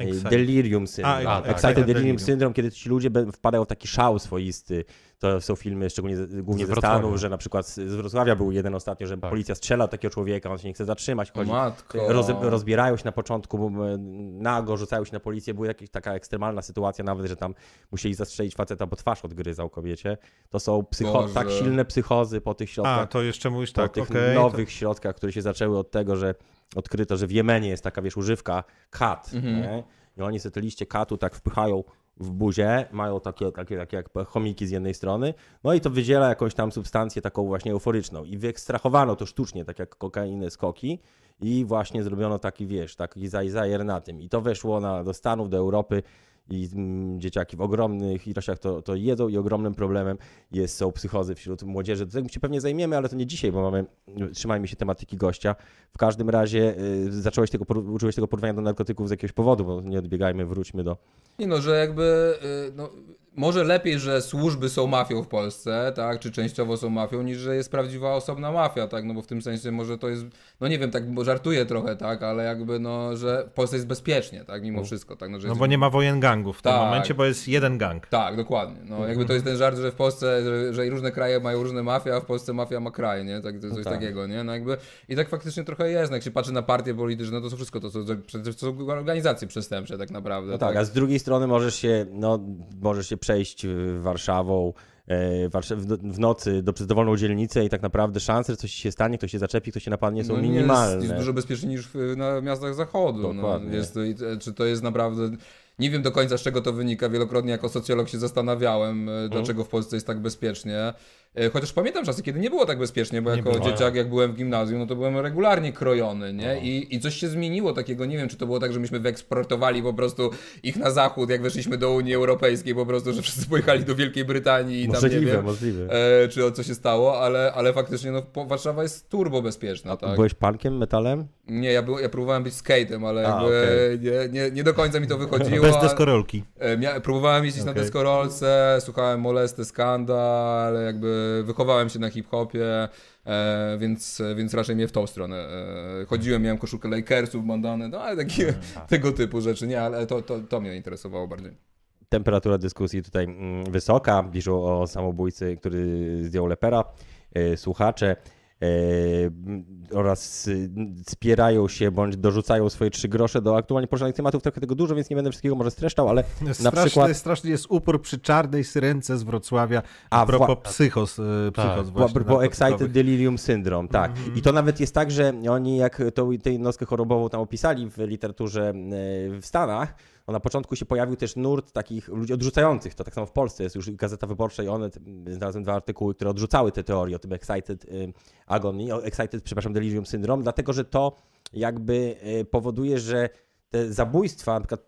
E, Excite. delirium syndrome. A, tak, excited tak, delirium delirium. syndrome, kiedy ci ludzie wpadają w taki szał swoisty. To są filmy szczególnie z- głównie Z ze. Stanów, że na przykład z Wrocławia był jeden ostatnio, że Tak. policja strzela takiego człowieka, on się nie chce zatrzymać, chodzi, matko. Roz, rozbierają się na początku, bo, e, nago rzucają się na policję. Była jakaś taka ekstremalna sytuacja nawet, że tam musieli zastrzelić faceta, bo twarz odgryzał kobiecie. To są psycho- Boże. tak silne psychozy po tych środkach, A, to jeszcze mówisz po tak, tych okej. nowych środkach, które się zaczęły od tego, że odkryto, że w Jemenie jest taka, wiesz, używka kat, Mhm. nie? I oni sobie te liście katu tak wpychają w buzię, mają takie, takie, takie jak chomiki z jednej strony, no i to wydziela jakąś tam substancję taką właśnie euforyczną. I wyekstrahowano to sztucznie, tak jak kokainę z koki i właśnie zrobiono taki, wiesz, taki zaj- zajer na tym i to weszło na, do Stanów, do Europy i mm, dzieciaki w ogromnych ilościach to, to jedzą i ogromnym problemem jest, są psychozy wśród młodzieży. Do tego się pewnie zajmiemy, ale to nie dzisiaj, bo mamy, trzymajmy się tematyki gościa. W każdym razie y, zacząłeś tego, użyłeś tego porównania do narkotyków z jakiegoś powodu, bo nie odbiegajmy, wróćmy do... Nie no, że jakby, y, no, może lepiej, że służby są mafią w Polsce, tak, czy częściowo są mafią, niż że jest prawdziwa osobna mafia, tak, no bo w tym sensie może to jest, no nie wiem, tak, bo żartuję trochę, tak, ale jakby, no, że w Polsce jest bezpiecznie, tak, mimo wszystko, tak, no, że No bo nie ma wojen gangów w tym Tak. momencie, bo jest jeden gang. Tak, dokładnie. No, jakby to jest ten żart, że w Polsce, że, że i różne kraje mają różne mafie, a w Polsce mafia ma kraj, nie? Tak, coś tak. takiego, nie? No jakby, I tak faktycznie trochę jest. No, jak się patrzy na partie polityczne, no to są wszystko to, są, przecież to są organizacje przestępcze tak naprawdę. No tak, a z drugiej strony możesz się, no, możesz się przejść y, Warszawą e, Warsz- w, nocy do, przez dowolną dzielnicę i tak naprawdę szanse, że coś ci się stanie, ktoś się zaczepi, ktoś się napadnie są no, minimalne. Jest, jest dużo bezpieczniej niż w, na miastach zachodu. No, Dokładnie. jest, to- i- czy to jest naprawdę... Nie wiem do końca z czego to wynika. Wielokrotnie jako socjolog się zastanawiałem, e, dlaczego w Polsce jest tak bezpiecznie. E, Chociaż pamiętam czasy, kiedy nie było tak bezpiecznie, bo Nie jako było. dzieciak, jak byłem w gimnazjum, no to byłem regularnie krojony, nie? No. I, I coś się zmieniło takiego, nie wiem, czy to było tak, że myśmy wyeksportowali po prostu ich na zachód, jak weszliśmy do Unii Europejskiej, po prostu, że wszyscy pojechali do Wielkiej Brytanii i tam, nie Możliwe, wiem, możliwe. e, czy o co się stało, ale, ale faktycznie no, Warszawa jest turbo bezpieczna, tak? Byłeś punkiem, metalem? Nie, ja, był, ja próbowałem być skatem, ale A, jakby okej. nie, nie, nie do końca mi to wychodziło. Bez a- deskorolki. e, próbowałem jeździć na Okej. deskorolce, słuchałem Molesty Skandal, ale jakby wychowałem się na hip-hopie, e, więc, więc raczej mnie w tą stronę. E, chodziłem, miałem koszulkę Lakersów, bandany, no ale takie, tego typu rzeczy, nie, ale to, to, to mnie interesowało bardziej. Temperatura dyskusji tutaj mm, wysoka. Piszą o samobójcy, który zdjął lepera. E, Słuchacze oraz y, spierają się bądź dorzucają swoje trzy grosze do aktualnie poruszanych tematów. Trochę tego dużo, więc nie będę wszystkiego może streszczał, ale na Straszny, przykład straszny jest upór przy czarnej syrence z Wrocławia. A, A propos wła- psychos, e, psychos Bo, właśnie bo Excited narkotykowych. Delirium Syndrome, tak. I to nawet jest tak, że oni jak tą, tę jednostkę chorobową tam opisali w literaturze e, w Stanach, to na początku się pojawił też nurt takich ludzi odrzucających. To tak samo w Polsce jest już Gazeta Wyborcza i one, znalazłem dwa artykuły, które odrzucały te teorie o tym Excited y, Agony, o Excited, przepraszam, Delirium Syndrome, dlatego że to jakby y, powoduje, że te zabójstwa, na przykład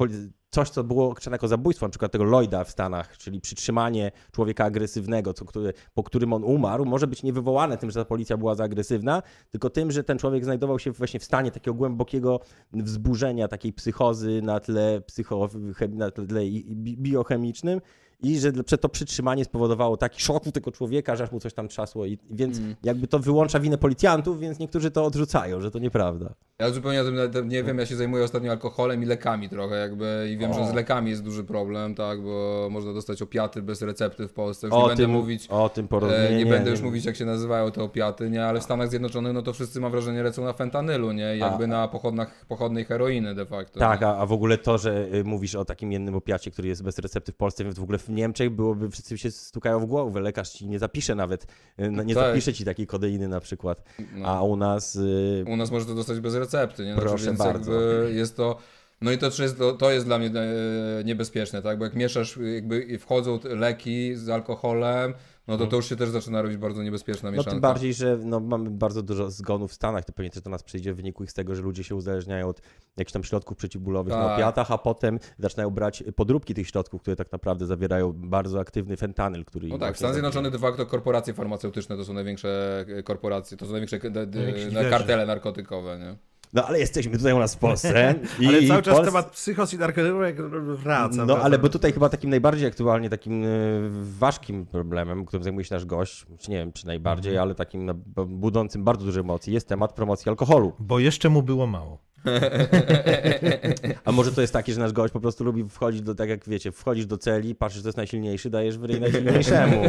coś, co było określone jako zabójstwo, na przykład tego Lloyda w Stanach, czyli przytrzymanie człowieka agresywnego, co, który, po którym on umarł, może być nie wywołane tym, że ta policja była za agresywna, tylko tym, że ten człowiek znajdował się właśnie w stanie takiego głębokiego wzburzenia, takiej psychozy na tle, psycho, na tle biochemicznym i że to przytrzymanie spowodowało taki szok u tego człowieka, że aż mu coś tam trzasło. I, więc Mm. jakby to wyłącza winę policjantów, więc niektórzy to odrzucają, że to nieprawda. Ja zupełnie o tym nie wiem, ja się zajmuję ostatnio alkoholem i lekami trochę jakby i wiem, że z lekami jest duży problem, tak, bo można dostać opiaty bez recepty w Polsce. Już nie O będę tym, mówić, o tym e, porozumienie. nie będę już mówić jak się nazywają te opiaty, nie, ale w Stanach Zjednoczonych no to wszyscy mam wrażenie lecą na fentanylu, nie, jakby A- na pochodnach, pochodnej heroiny de facto. Tak, nie? a, a w ogóle to, że y, mówisz o takim jednym opiacie, który jest bez recepty w Polsce, w ogóle w Niemczech byłoby, wszyscy się stukają w głowę, lekarz ci nie zapisze nawet, y, no, nie Tak. zapisze ci takiej kodeiny na przykład, No. a u nas... y, U nas może to dostać bez recepty, nie? Znaczy, Proszę więc bardzo. Jest to. No i to jest, to, jest dla mnie e, niebezpieczne, tak? Bo jak mieszasz, jakby wchodzą leki z alkoholem, no to to już się też zaczyna robić bardzo niebezpieczna No mieszanka. tym bardziej, że no, mamy bardzo dużo zgonów w Stanach, to pewnie też do nas przyjdzie w wyniku ich z tego, że ludzie się uzależniają od jakichś tam środków przeciwbólowych na Tak. opiatach, a potem zaczynają brać podróbki tych środków, które tak naprawdę zawierają bardzo aktywny fentanyl, który... No tak, w Stanach. Zjednoczonych de facto korporacje farmaceutyczne to są największe e, korporacje, to są największe e, d- d- na liderzy. kartele narkotykowe, nie? No ale jesteśmy tutaj u nas w Polsce. i Ale cały czas Pols- temat psychos i narkotyków wraca. No ale bo tutaj chyba takim najbardziej aktualnie takim y, ważkim problemem, którym zajmuje się nasz gość, czy nie wiem czy najbardziej, Mhm. ale takim no, budzącym bardzo duże emocje, jest temat promocji alkoholu. Bo jeszcze mu było mało. A może to jest takie, że nasz gość po prostu lubi wchodzić do, tak jak wiecie, wchodzisz do celi, patrzysz, to jest najsilniejszy, dajesz wyryj najsilniejszemu.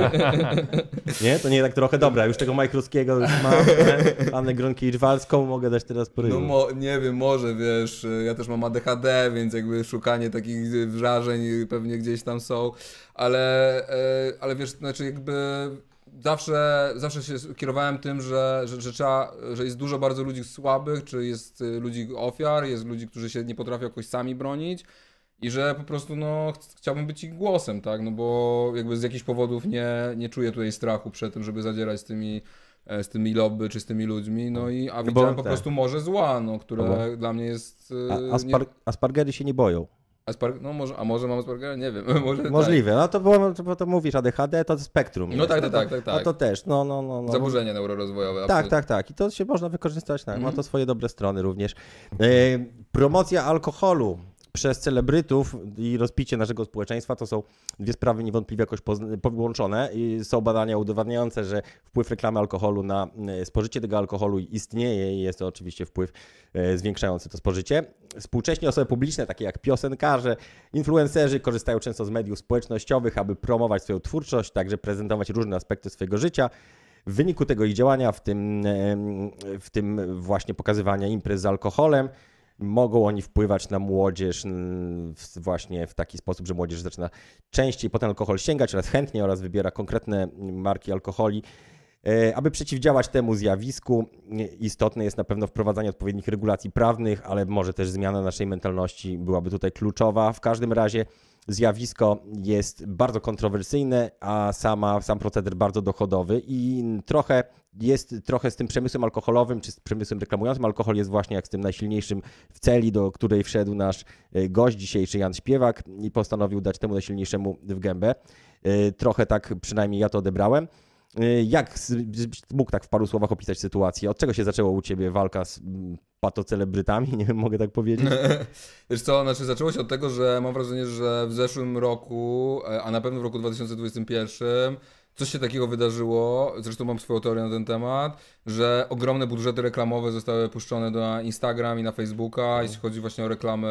nie? To nie tak trochę, dobra, już tego Majkruskiego już mam? Annę Gronkiewicz-Walską mogę dać teraz po ryju. No mo, nie wiem, może wiesz, ja też mam ADHD, więc jakby szukanie takich wrażeń pewnie gdzieś tam są, ale, e, ale wiesz, znaczy jakby zawsze, zawsze się kierowałem tym, że, że, że trzeba, że jest dużo bardzo ludzi słabych, czy jest e, ludzi ofiar, jest ludzi, którzy się nie potrafią jakoś sami bronić. I że po prostu no, ch- chciałbym być ich głosem, tak? No bo jakby z jakichś powodów nie, nie czuję tutaj strachu przed tym, żeby zadzierać z tymi, e, z tymi lobby czy z tymi ludźmi. No i a bo widziałem po tak. prostu morze zła, no, które bo- dla mnie jest. e, A, nie- aspar- aspargery się nie boją. Aspar- no może, a może mam aspergera? Nie wiem. może Możliwe. No to, było, to, to mówisz ADHD, to spektrum. No tak, no tak, to, tak, tak, A tak. to też, no, no, no. Tak. no. Zaburzenie neurorozwojowe. Tak, absolutnie. tak, tak. I to się można wykorzystać, tak. Ma Mhm. to swoje dobre strony również. E, promocja alkoholu przez celebrytów i rozpicie naszego społeczeństwa to są dwie sprawy niewątpliwie jakoś połączone. Są badania udowadniające, że wpływ reklamy alkoholu na e, spożycie tego alkoholu istnieje i jest to oczywiście wpływ e, zwiększający to spożycie. Współcześnie osoby publiczne, takie jak piosenkarze, influencerzy, korzystają często z mediów społecznościowych, aby promować swoją twórczość, także prezentować różne aspekty swojego życia. W wyniku tego ich działania, w tym, em, w tym właśnie pokazywania imprez z alkoholem, mogą oni wpływać na młodzież mm, właśnie w taki sposób, że młodzież zaczyna częściej po ten alkohol sięgać oraz chętnie oraz wybiera konkretne marki alkoholi. E, Aby przeciwdziałać temu zjawisku, istotne jest na pewno wprowadzanie odpowiednich regulacji prawnych, ale może też zmiana naszej mentalności byłaby tutaj kluczowa. W każdym razie zjawisko jest bardzo kontrowersyjne, a sama, sam proceder bardzo dochodowy i trochę jest trochę z tym przemysłem alkoholowym, czy z przemysłem reklamującym alkohol jest właśnie jak z tym najsilniejszym w celi, do której wszedł nasz e, gość dzisiejszy Jan Śpiewak i postanowił dać temu najsilniejszemu w gębę. E, Trochę tak przynajmniej ja to odebrałem. E, Jak mógł tak w paru słowach opisać sytuację? Od czego się zaczęła u ciebie walka z patocelebrytami? Nie wiem, mogę tak powiedzieć? Wiesz co, znaczy zaczęło się od tego, że mam wrażenie, że w zeszłym roku, e, a na pewno w roku 2021, coś się takiego wydarzyło, zresztą mam swoją teorię na ten temat, że ogromne budżety reklamowe zostały puszczone na Instagram i na Facebooka, jeśli chodzi właśnie o reklamę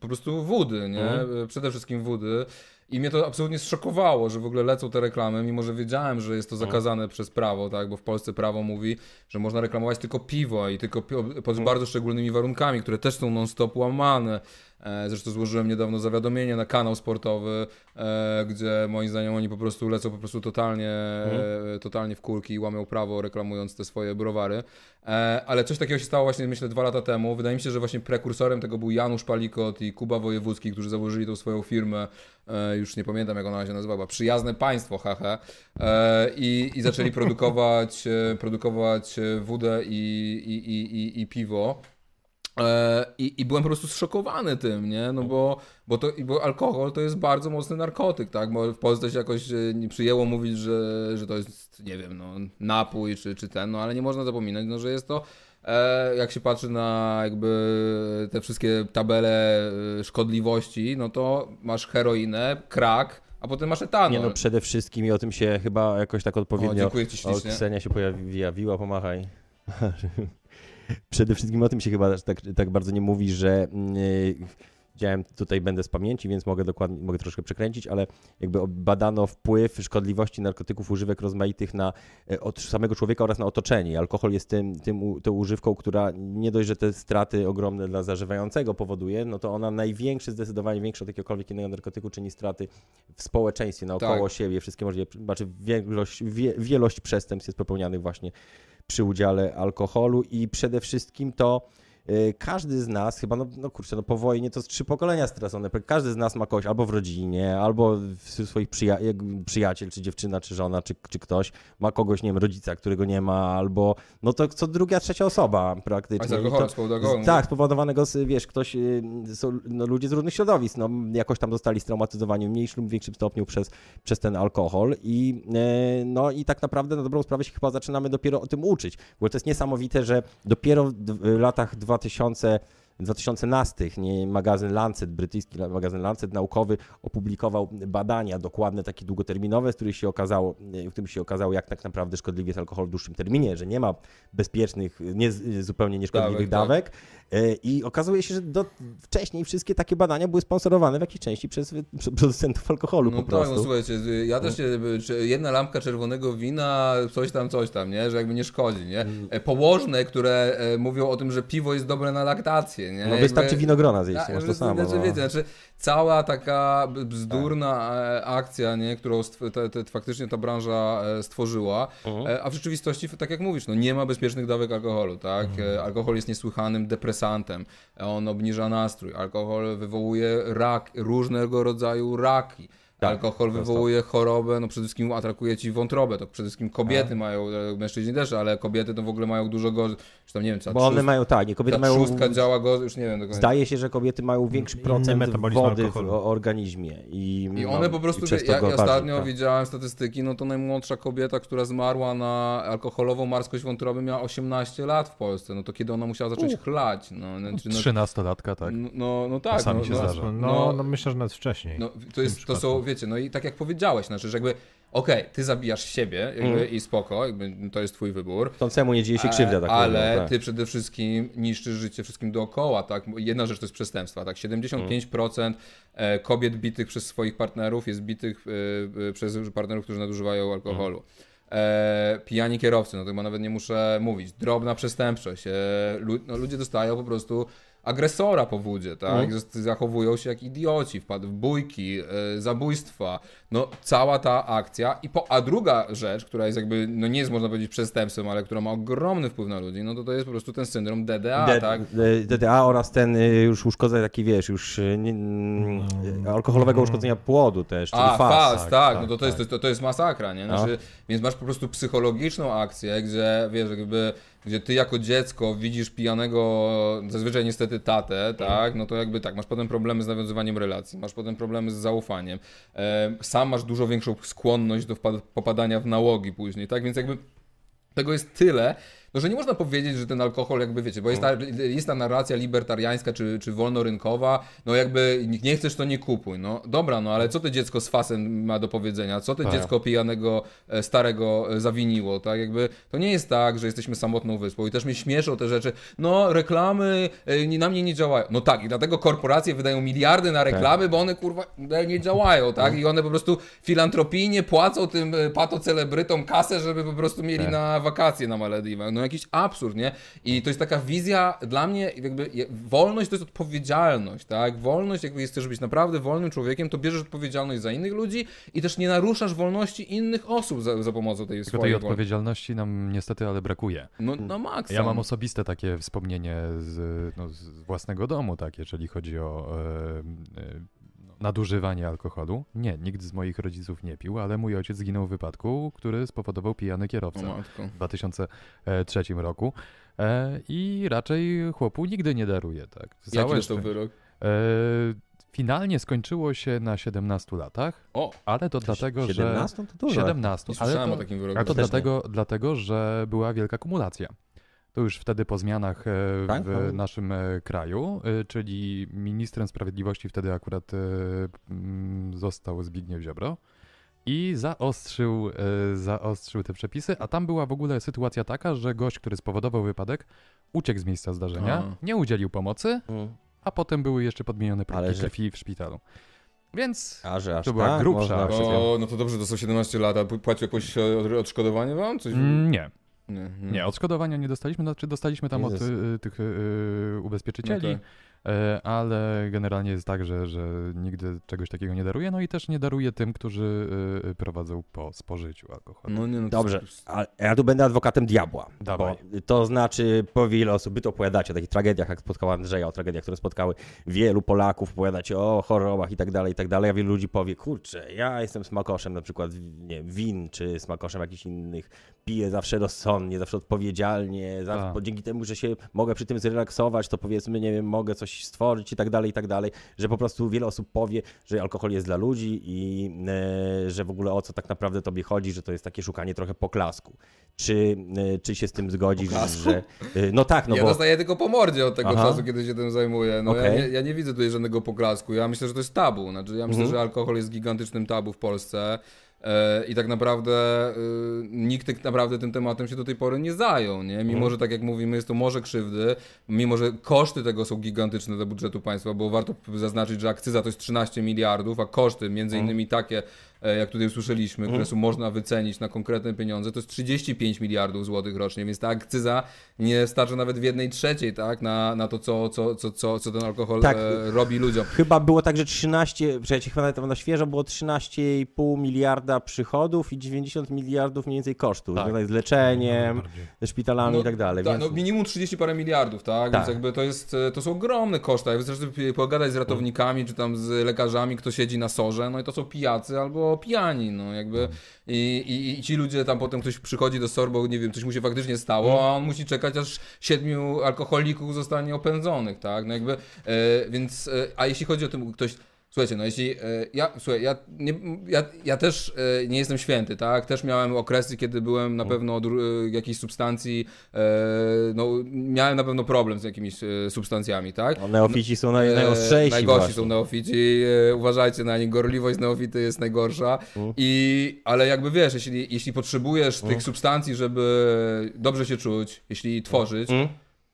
po prostu wody, nie? Mhm. Przede wszystkim wody. I mnie to absolutnie zszokowało, że w ogóle lecą te reklamy, mimo że wiedziałem, że jest to zakazane przez prawo, tak? Bo w Polsce prawo mówi, że można reklamować tylko piwo i tylko pi- pod bardzo szczególnymi warunkami, które też są non-stop łamane. E, Zresztą złożyłem niedawno zawiadomienie na kanał sportowy, e, gdzie moim zdaniem oni po prostu lecą po prostu totalnie, e, totalnie w kulki i łamią prawo reklamując te swoje browary. Ale coś takiego się stało właśnie myślę dwa lata temu. Wydaje mi się, że właśnie prekursorem tego był Janusz Palikot i Kuba Wojewódzki, którzy założyli tą swoją firmę, już nie pamiętam jak ona się nazywała, Przyjazne Państwo, haha, e, i, i zaczęli produkować, e, produkować e, wódę i, i, i, i, piwo. E, I, I byłem po prostu zszokowany tym, nie? No bo, bo, to, bo alkohol to jest bardzo mocny narkotyk, tak? Bo w Polsce się jakoś e, nie przyjęło mówić, że, że to jest, nie wiem, no, napój czy, czy ten, no ale nie można zapominać, no, że jest to, e, jak się patrzy na jakby te wszystkie tabele e, szkodliwości, no to masz heroinę, krak, a potem masz etanol. Nie no, przede wszystkim i o tym się chyba jakoś tak o, odpowiednio... dziękuję Ci O, ślicznie. Ksenia się pojawiła, pomachaj. Przede wszystkim o tym się chyba tak, tak bardzo nie mówi, że yy, widziałem, tutaj będę z pamięci, więc mogę dokładnie, mogę troszkę przekręcić, ale jakby badano wpływ szkodliwości narkotyków, używek rozmaitych na e, od samego człowieka oraz na otoczenie. Alkohol jest tym, tym tą używką, która nie dość, że te straty ogromne dla zażywającego powoduje, no to ona największy, zdecydowanie większy od jakiegokolwiek innego narkotyku czyni straty w społeczeństwie, naokoło Tak. siebie, wszystkie możliwe, znaczy wielość, wie, wielość przestępstw jest popełnianych właśnie przy udziale alkoholu i przede wszystkim to każdy z nas, chyba, no, no kurczę, no po wojnie to z trzy pokolenia stracone, każdy z nas ma kogoś albo w rodzinie, albo wśród swoich przyja- przyjaciel, czy dziewczyna, czy żona, czy, czy ktoś, ma kogoś, nie wiem, rodzica, którego nie ma, albo, no to co druga, trzecia osoba A z praktycznie. Alkoholem, to- z alkoholu. tak, spowodowanego, wiesz, ktoś, y, są no, ludzie z różnych środowisk, no, jakoś tam zostali straumatyzowani w mniejszym lub większym stopniu przez, przez ten alkohol i, e, no, i tak naprawdę na dobrą sprawę się chyba zaczynamy dopiero o tym uczyć, bo to jest niesamowite, że dopiero w w latach 2000 2000 nie, magazyn Lancet, brytyjski magazyn Lancet naukowy opublikował badania dokładne, takie długoterminowe, z których się okazało, w którym się okazało, jak tak naprawdę szkodliwy jest alkohol w dłuższym terminie, że nie ma bezpiecznych, nie, zupełnie nieszkodliwych Dawek, dawek. E, I okazuje się, że do, wcześniej wszystkie takie badania były sponsorowane w jakiejś części przez, przez producentów alkoholu No po tak, prostu. no słuchajcie, ja też jedna lampka czerwonego wina, coś tam, coś tam, nie, że jakby nie szkodzi, nie. Mm. E, Położne, które e, mówią o tym, że piwo jest dobre na laktację, nie. no Jakby- wystarczy winogrona zjeść, Tak, masz to samo. Znaczy, no. wiecie, znaczy cała taka bzdurna e, akcja, nie, którą te, te, faktycznie ta branża e, stworzyła, Mhm. e, a w rzeczywistości, tak jak mówisz, no nie ma bezpiecznych dawek alkoholu, tak? Mhm. Alkohol jest niesłychanym depresantem, on obniża nastrój, alkohol wywołuje rak, różnego rodzaju raki. Tak, Alkohol wywołuje chorobę, no przede wszystkim atakuje ci wątrobę, to przede wszystkim kobiety mają, e, mężczyźni też, ale kobiety to w ogóle mają dużo gorzej, czy tam nie wiem, co Bo one mają tak, nie, kobiety mają. trzustka działa gorzej, już nie wiem do końca. Zdaje się, że kobiety mają większy procent wody w alkoholu. o- organizmie. I, I no, one po prostu, to ja, go ostatnio tak. widziałem statystyki, no to najmłodsza kobieta, która zmarła na alkoholową marskość wątroby miała 18 lat w Polsce, no to kiedy ona musiała zacząć chlać, no, znaczy, no, Trzynastolatka, tak. no, no, no tak. Czasami no, się no, zdarza. No, No, no, myślę, że nawet wcześniej. No, to, jest, to są, wiecie, no i tak jak powiedziałeś, znaczy, że jakby, okej, ty zabijasz siebie jakby, Mhm. i spoko, jakby, to jest twój wybór, Chcącemu nie dzieje się krzywda. Tak ale powiem, tak. ty przede wszystkim niszczysz życie wszystkim dookoła, tak? Jedna rzecz to jest przestępstwa, tak? 75% e, kobiet bitych przez swoich partnerów jest bitych e, e, przez partnerów, którzy nadużywają alkoholu. E, pijani kierowcy, no to chyba nawet nie muszę mówić. Drobna przestępczość. E, lu, no, ludzie dostają po prostu agresora po wódzie, tak? Zas- Zachowują się jak idioci, wpadł w bójki, e, zabójstwa. No cała ta akcja. I po, a druga rzecz, która jest jakby, no nie jest można powiedzieć przestępstwem, ale która ma ogromny wpływ na ludzi, no to to jest po prostu ten syndrom DDA, D- tak? DDA oraz ten y, już uszkodzenie taki, wiesz, już y, nie, y, alkoholowego uszkodzenia płodu też, czyli A, faz. faz, tak, tak, no to, to, jest, to, to jest masakra, nie? Znaczy, Więc masz po prostu psychologiczną akcję, gdzie wiesz, jakby, gdzie ty jako dziecko widzisz pijanego, zazwyczaj niestety tatę, tak? No to jakby tak, masz potem problemy z nawiązywaniem relacji, masz potem problemy z zaufaniem, sam masz dużo większą skłonność do popadania w nałogi później, tak? Więc jakby tego jest tyle, no, że nie można powiedzieć, że ten alkohol jakby, wiecie, bo jest ta, jest ta narracja libertariańska czy, czy wolnorynkowa, no jakby nie chcesz, to nie kupuj. No dobra, no ale co to dziecko z fasem ma do powiedzenia? Co to Tak. dziecko pijanego, e, starego e, zawiniło, tak? Jakby to nie jest tak, że jesteśmy samotną wyspą i też mnie śmieszą te rzeczy, no reklamy e, na mnie nie działają. No tak, i dlatego korporacje wydają miliardy na reklamy, bo one kurwa nie działają, tak? I one po prostu filantropijnie płacą tym e, patocelebrytom kasę, żeby po prostu mieli Tak. na wakacje na Malediwach. No jakiś absurd, nie? I to jest taka wizja dla mnie, jakby wolność to jest odpowiedzialność, tak? Wolność, jakby jest chcesz być naprawdę wolnym człowiekiem, to bierzesz odpowiedzialność za innych ludzi i też nie naruszasz wolności innych osób za, za pomocą tej Tylko swojej tej wolności. odpowiedzialności nam niestety ale brakuje. No na maksa. Ja mam osobiste takie wspomnienie z, no, z własnego domu, tak, jeżeli chodzi o e, e, no, nadużywanie alkoholu. Nie, nikt z moich rodziców nie pił, ale mój ojciec zginął w wypadku, który spowodował pijany kierowca matko. w 2003 roku. E, I raczej chłopu nigdy nie daruje, tak. Jaki Całe dostał szczę- wyrok? E, finalnie skończyło się na 17 latach, O, ale to dlatego, że 17 to dużo. 17, nie ale to, o takim wyroku. ale to dlatego, dlatego, że była wielka kumulacja. To już wtedy po zmianach e, Tak? w No. naszym e, kraju, e, czyli ministrem sprawiedliwości wtedy akurat został Zbigniew Ziobro. i zaostrzył, zaostrzył te przepisy, a tam była w ogóle sytuacja taka, że gość, który spowodował wypadek, uciekł z miejsca zdarzenia, A. nie udzielił pomocy, Mm. a potem były jeszcze podmienione próbki że- krwi w szpitalu. Więc A że aż To była tak? grubsza Można. O, no to dobrze, to są 17 lat, a płacił jakieś odszkodowanie wam? Coś... mm, nie, Nie, nie, odszkodowania nie dostaliśmy, znaczy dostaliśmy tam od Jezus. y, tych y, ubezpieczycieli, Okej. e, ale generalnie jest tak, że, że nigdy czegoś takiego nie daruje, no i też nie daruje tym, którzy y, prowadzą po spożyciu alkoholu. No nie, no Dobrze, jest- a ja tu będę adwokatem diabła. Dawaj. Bo to znaczy, po wiele osób, by to opowiadacie o takich tragediach, jak spotkała Andrzeja, o tragediach, które spotkały wielu Polaków, opowiadacie o chorobach i tak dalej, i tak dalej, a wielu ludzi powie, kurczę, ja jestem smakoszem na przykład nie, win, czy smakoszem jakichś innych, piję zawsze rozsądnie, zawsze odpowiedzialnie, zawsze, bo dzięki temu, że się mogę przy tym zrelaksować, to powiedzmy, nie wiem, mogę coś stworzyć i tak dalej, i tak dalej, że po prostu wiele osób powie, że alkohol jest dla ludzi i e, że w ogóle o co tak naprawdę tobie chodzi, że to jest takie szukanie trochę poklasku. Czy, e, czy się z tym zgodzisz, Poklasku? że... e, No tak, no ja bo... dostaję tylko po mordzie od tego Aha. czasu, kiedy się tym zajmuję. No ja, Okej. nie, ja nie widzę tutaj żadnego poklasku. Ja myślę, że to jest tabu. Znaczy, ja myślę, Mhm. że alkohol jest gigantycznym tabu w Polsce. E, I tak naprawdę y, nikt tak naprawdę tym tematem się do tej pory nie zajął, nie? Mimo, Mhm. że tak jak mówimy, jest to może krzywdy, mimo, że koszty tego są gigantyczne dla budżetu państwa, bo warto zaznaczyć, że akcyza to jest 13 miliardów, a koszty między Mhm. innymi takie, jak tutaj usłyszeliśmy, które są można wycenić na konkretne pieniądze, to jest 35 miliardów złotych rocznie, więc ta akcyza nie starcza nawet w jednej trzeciej, tak? Na, na to, co, co, co, co, co ten alkohol Tak. e, robi ludziom. Chyba było tak, że 13, przecież chyba nawet na świeżo było 13,5 miliarda przychodów i 90 miliardów mniej więcej kosztów, Tak. z leczeniem, Najbardziej. ze szpitalami i tak dalej. tak, więc... no minimum 30 parę miliardów, tak? Tak. Więc jakby to jest, e, to są ogromne koszta. Jak Wystarczy pogadać z ratownikami, czy tam z lekarzami, kto siedzi na sorze, no i to są pijacy albo pijani, no jakby. I, i, i ci ludzie tam potem ktoś przychodzi do SOR, bo nie wiem, coś mu się faktycznie stało, a on musi czekać aż siedmiu alkoholików zostanie opędzonych, tak? No jakby, e, więc, e, a jeśli chodzi o tym, ktoś Słuchajcie, no jeśli e, ja, słuchaj, ja, nie, ja, ja też e, nie jestem święty, tak? Też miałem okresy, kiedy byłem na pewno od e, jakiejś substancji, no miałem na pewno problem z jakimiś substancjami, tak? No, neofici są naj, najostrzejsi Najgorsi właśnie. są neofici, uważajcie na nich, gorliwość neofity jest najgorsza. Mm. I, ale jakby wiesz, jeśli, jeśli potrzebujesz Mm. tych substancji, żeby dobrze się czuć, jeśli tworzyć, Mm?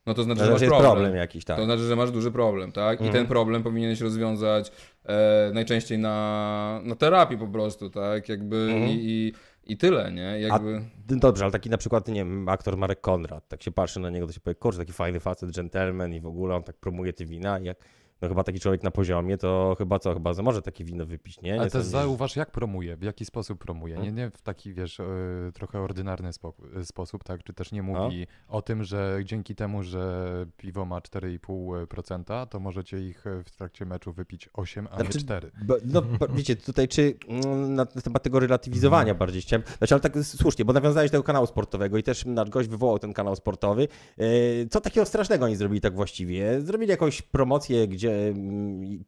No to znaczy, No, że że masz jest problem. problem jakiś, tak. To znaczy, że masz duży problem, tak? I Mhm. ten problem powinieneś rozwiązać e, najczęściej na, na terapii po prostu, tak? Jakby Mhm. i, i, i tyle, nie? Jakby... No Dobrze, ale taki na przykład, nie wiem, aktor Marek Konrad, tak się patrzy na niego, to się powie, kurczę, taki fajny facet, gentleman i w ogóle on tak promuje te wina i jak, no chyba taki człowiek na poziomie, to chyba co, chyba może takie wino wypić, nie? Ale nie też sądzisz? zauważ, jak promuje, w jaki sposób promuje. Mhm. Nie, nie w taki, wiesz, e, trochę ordynarny e, sposób, tak? Czy też nie No. mówi o tym, że dzięki temu, że piwo ma 4,5%, to możecie ich e, w trakcie meczu wypić 8, a Znaczy, nie 4. Bo, no, wiecie, tutaj czy mm, na, na temat tego relatywizowania bardziej chciałem, znaczy, ale tak słusznie, bo nawiązałeś do tego kanału sportowego i też nasz gość wywołał ten kanał sportowy. E, Co takiego strasznego oni zrobili tak właściwie? Zrobili jakąś promocję, gdzie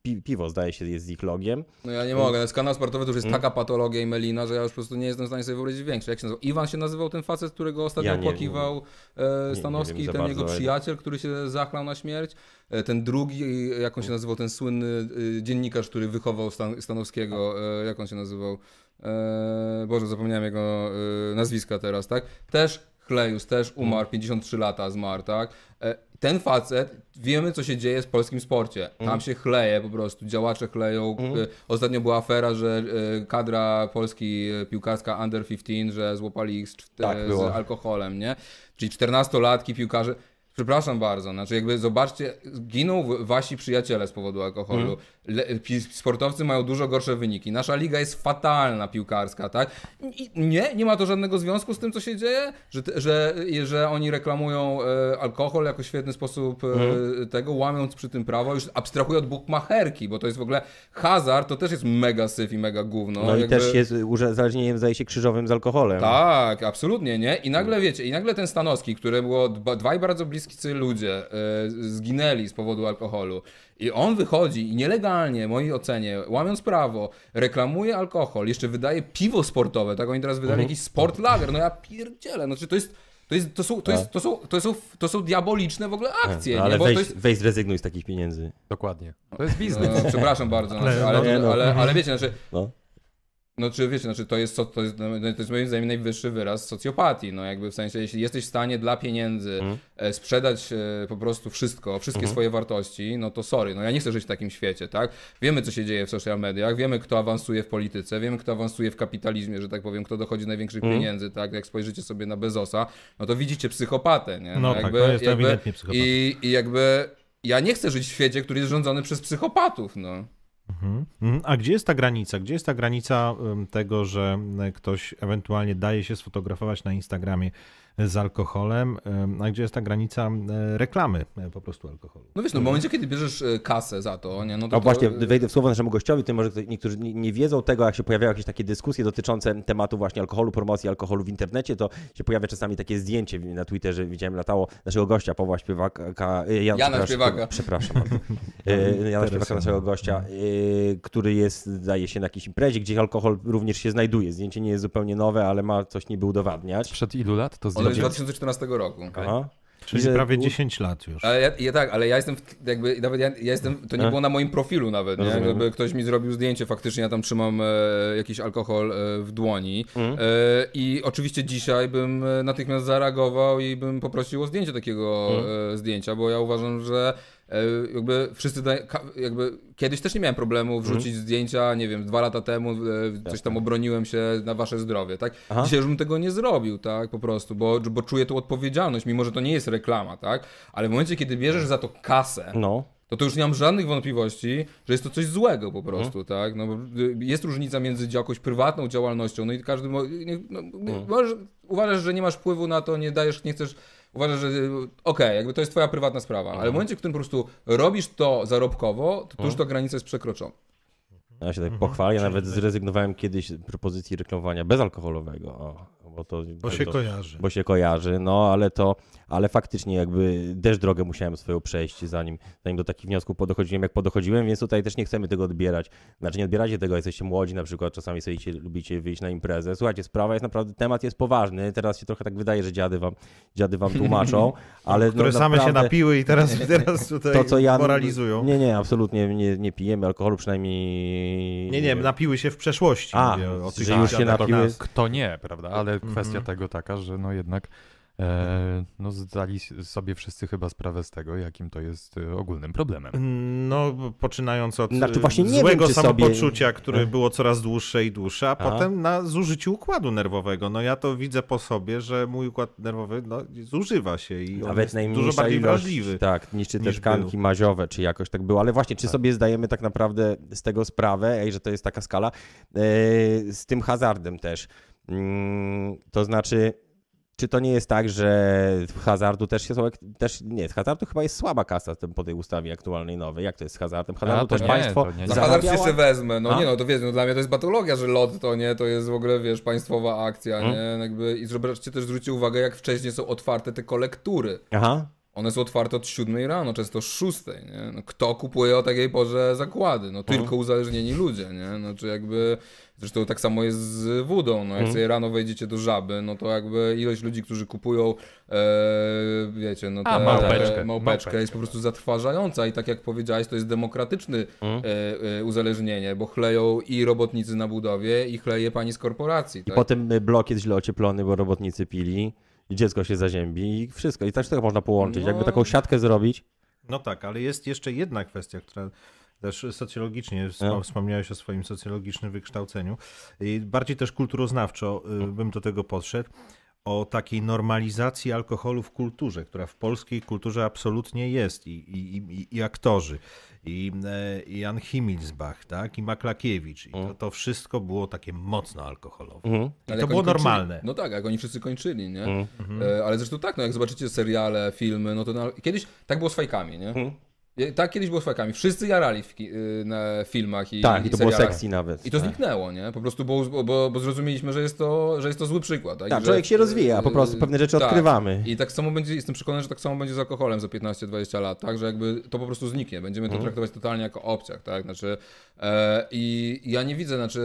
pi, piwo zdaje się jest z ich logiem. No ja nie mogę, no, kanał sportowy to już jest Mm. taka patologia i melina, że ja już po prostu nie jestem w stanie sobie wyobrazić większej. Jak się nazywał? Iwan się nazywał ten facet, którego ostatnio Ja nie- opłakiwał e, nie Stanowski, za ten jego przyjaciel, który się zachlał na śmierć. E, ten drugi, jak on się nazywał, ten słynny e, dziennikarz, który wychował Stan Stanowskiego, jak on się nazywał? Boże, zapomniałem jego nazwiska teraz, tak? Też Chlejus, też umarł, 53 lata zmarł, tak? Ten facet, wiemy co się dzieje z polskim sporcie. Tam się chleje po prostu, działacze chleją. E, Ostatnio była afera, że e, kadra Polski e, piłkarska Under 15, że złapali ich z, Tak, z alkoholem, nie? Czyli 14-latki piłkarze. Przepraszam bardzo, znaczy jakby zobaczcie, giną wasi przyjaciele z powodu alkoholu. Le, pi, sportowcy mają dużo gorsze wyniki. Nasza liga jest fatalna piłkarska, tak? I nie, nie ma to żadnego związku z tym, co się dzieje, że, że, że oni reklamują e, alkohol jako świetny sposób e, tego, łamiąc przy tym prawo, już abstrahuję od bukmacherki, bo to jest w ogóle hazard, to też jest mega syf i mega gówno. No, i jakby- też jest uzależnieniem, zdaje się, krzyżowym z alkoholem. tak, absolutnie, nie? I nagle wiecie, i nagle ten Stanowski, który było dwa, dwaj bardzo bliscy ludzie, e, zginęli z powodu alkoholu. I on wychodzi i nielegalnie, w mojej ocenie, łamiąc prawo, reklamuje alkohol, jeszcze wydaje piwo sportowe, tak? Oni teraz wydali Mhm. jakiś sport lager, no ja pierdzielę, no czy to jest. To, jest, to, są, to, jest, to, są, to, są, to są diaboliczne w ogóle akcje, No, ale nie? Bo weź, to jest, weź zrezygnuj z takich pieniędzy. Dokładnie. To jest biznes. no, przepraszam bardzo, Ale- znaczy, ale, nie, no. ale, ale wiecie, znaczy, No. No czy wiecie, znaczy to jest, co- to jest, no, to jest moim zdaniem najwyższy wyraz socjopatii, no jakby w sensie, jeśli jesteś w stanie dla pieniędzy e, sprzedać e, po prostu wszystko, wszystkie swoje wartości, no to sorry, no ja nie chcę żyć w takim świecie, tak? Wiemy, co się dzieje w social mediach, wiemy, kto awansuje w polityce, wiemy, kto awansuje w kapitalizmie, że tak powiem, kto dochodzi największych Mhm. pieniędzy, tak? Jak spojrzycie sobie na Bezosa, no to widzicie psychopatę, nie? No tak, to jest ewidentnie psychopata. I, I jakby ja nie chcę żyć w świecie, który jest rządzony przez psychopatów, no. Mhm. Mhm. A gdzie jest ta granica? Gdzie jest ta granica tego, że ktoś ewentualnie daje się sfotografować na Instagramie z alkoholem, em, a gdzie jest ta granica reklamy e, po prostu alkoholu? No wiesz, no w momencie, kiedy bierzesz e, kasę za to, nie? No to A to, właśnie, wejdę w słowo naszemu gościowi, to może niektórzy nie wiedzą tego, jak się pojawiają jakieś takie dyskusje dotyczące tematu właśnie alkoholu, promocji alkoholu w internecie, to się pojawia czasami takie zdjęcie na Twitterze, widziałem latało naszego gościa, Pawła Śpiewaka, Jan, Jana przepraszam, Śpiewaka. Przepraszam. bardzo. E, Jana Śpiewaka, naszego gościa, który jest, zdaje się, na jakiejś imprezie, gdzie alkohol również się znajduje. Zdjęcie nie jest zupełnie nowe, ale ma coś niby udowadniać. Sprzed ilu lat to Ono jest z zdjęcie? 2014 roku. Aha. Czyli Że- prawie 10 lat już. Ale ja, ja tak, ale ja jestem w, jakby, nawet ja, ja jestem, to nie E? było na moim profilu nawet, nie? Ktoś mi zrobił zdjęcie, faktycznie ja tam trzymam e, jakiś alkohol e, w dłoni Mhm. e, i oczywiście dzisiaj bym e, natychmiast zareagował i bym poprosił o zdjęcie takiego Mhm. e, zdjęcia, bo ja uważam, że jakby wszyscy, jakby kiedyś też nie miałem problemu wrzucić Mhm. zdjęcia, nie wiem, dwa lata temu e, coś tam obroniłem się na wasze zdrowie, tak? Aha. Dzisiaj już bym tego nie zrobił, tak, po prostu, bo, bo czuję tą odpowiedzialność, mimo że to nie jest reklama, tak? Ale w momencie, kiedy bierzesz za to kasę, No. to to już nie mam żadnych wątpliwości, że jest to coś złego po prostu, tak? No, y, jest różnica między jakąś prywatną działalnością, no i każdy, no, możesz, uważasz, że nie masz wpływu na to, nie dajesz, nie chcesz, uważasz, że y, okej, jakby to jest twoja prywatna sprawa, ale w momencie, w którym po prostu robisz to zarobkowo, to, to już ta granica jest przekroczona. Ja się tak pochwalę, ja nawet zrezygnowałem kiedyś z propozycji reklamowania bezalkoholowego, o, bo to... Bo się to, kojarzy. bo się kojarzy, no ale to, ale faktycznie jakby też drogę musiałem swoją przejść, zanim, zanim do takich wniosków podochodziłem, jak podochodziłem, więc tutaj też nie chcemy tego odbierać. Znaczy nie odbieracie tego, jesteście młodzi na przykład, czasami sobie idzie, lubicie wyjść na imprezę. Słuchajcie, sprawa jest naprawdę, temat jest poważny, teraz się trochę tak wydaje, że dziady wam, dziady wam tłumaczą, ale Które no, same się naprawdę- napiły i teraz, teraz tutaj to, co ja... moralizują. Nie, nie, absolutnie nie, nie pijemy alkoholu, przynajmniej... Nie, nie, napiły się w przeszłości. A, mówię o że już się napiły. Kto nie, prawda? Ale Mhm. kwestia tego taka, że no jednak no zdali sobie wszyscy chyba sprawę z tego, jakim to jest e, ogólnym problemem. No, poczynając od Znaczy e, właśnie nie wiem, złego sobie- samopoczucia, które E. było coraz dłuższe i dłuższe, a Aha. potem na zużyciu układu nerwowego. No ja to widzę po sobie, że mój układ nerwowy no, zużywa się i on Nawet jest najmniejsza dużo bardziej ilość, wrażliwy. Tak, niszczy te niż tkanki maziowe, czy jakoś tak było. Ale właśnie, czy sobie zdajemy tak naprawdę z tego sprawę, ej, że to jest taka skala, e, z tym hazardem też. Mm, to znaczy, czy to nie jest tak, że w hazardu też się są, też nie, z hazardu chyba jest słaba kasa tym- po tej ustawie aktualnej nowej. Jak to jest z hazardem? Hazardu A, to też nie, państwo to nie, nie. Za hazard się wezmę, no A? nie no, to wiesz, no dla mnie to jest patologia, że lot to nie, to jest w ogóle, wiesz, państwowa akcja, Hmm? nie, jakby i zobaczcie też, zwróćcie uwagę, jak wcześniej są otwarte te kolektury. Aha, One są otwarte od 7 rano, często 6, nie? No, kto kupuje o takiej porze zakłady? No tylko uzależnieni ludzie, nie? Znaczy jakby, zresztą tak samo jest z wódą, no jak sobie rano wejdziecie do żaby, no to jakby ilość ludzi, którzy kupują, e, wiecie, no A, te, małpeczkę. e, małpeczkę jest po prostu zatrważająca i tak jak powiedziałeś, to jest demokratyczny e, e, uzależnienie, bo chleją i robotnicy na budowie i chleje pani z korporacji, i tak? potem blok jest źle ocieplony, bo robotnicy pili i dziecko się zaziębi i wszystko. I też tego można połączyć. No. Jakby taką siatkę zrobić, No tak, ale jest jeszcze jedna kwestia, która też socjologicznie, No. wspomniałeś o swoim socjologicznym wykształceniu, i bardziej też kulturoznawczo y, bym do tego podszedł, o takiej normalizacji alkoholu w kulturze, która w polskiej kulturze absolutnie jest i, i, i, i aktorzy, i, e, i Jan Himmelsbach, tak, i Maklakiewicz, i to, to wszystko było takie mocno alkoholowe. Mhm. I to było kończyli- normalne. No tak, jak oni wszyscy kończyli, nie? Mhm. E, ale zresztą tak, no jak zobaczycie seriale, filmy, no to na... kiedyś tak było z fajkami, nie? Mhm. Tak kiedyś było z fajkami. Wszyscy jarali w ki- y, na filmach i Tak, i to było serialach. sexy nawet. I to tak. zniknęło, nie? Po prostu bo, bo, bo zrozumieliśmy, że jest to, że jest to zły przykład. Tak, Tak, że, człowiek się rozwija, po prostu y, pewne rzeczy tak. odkrywamy. I tak samo będzie, jestem przekonany, że tak samo będzie z alkoholem za 15-20 lat, tak? Że jakby to po prostu zniknie. Będziemy Mhm. to traktować totalnie jako obciach, tak? Znaczy, e, i ja nie widzę, znaczy,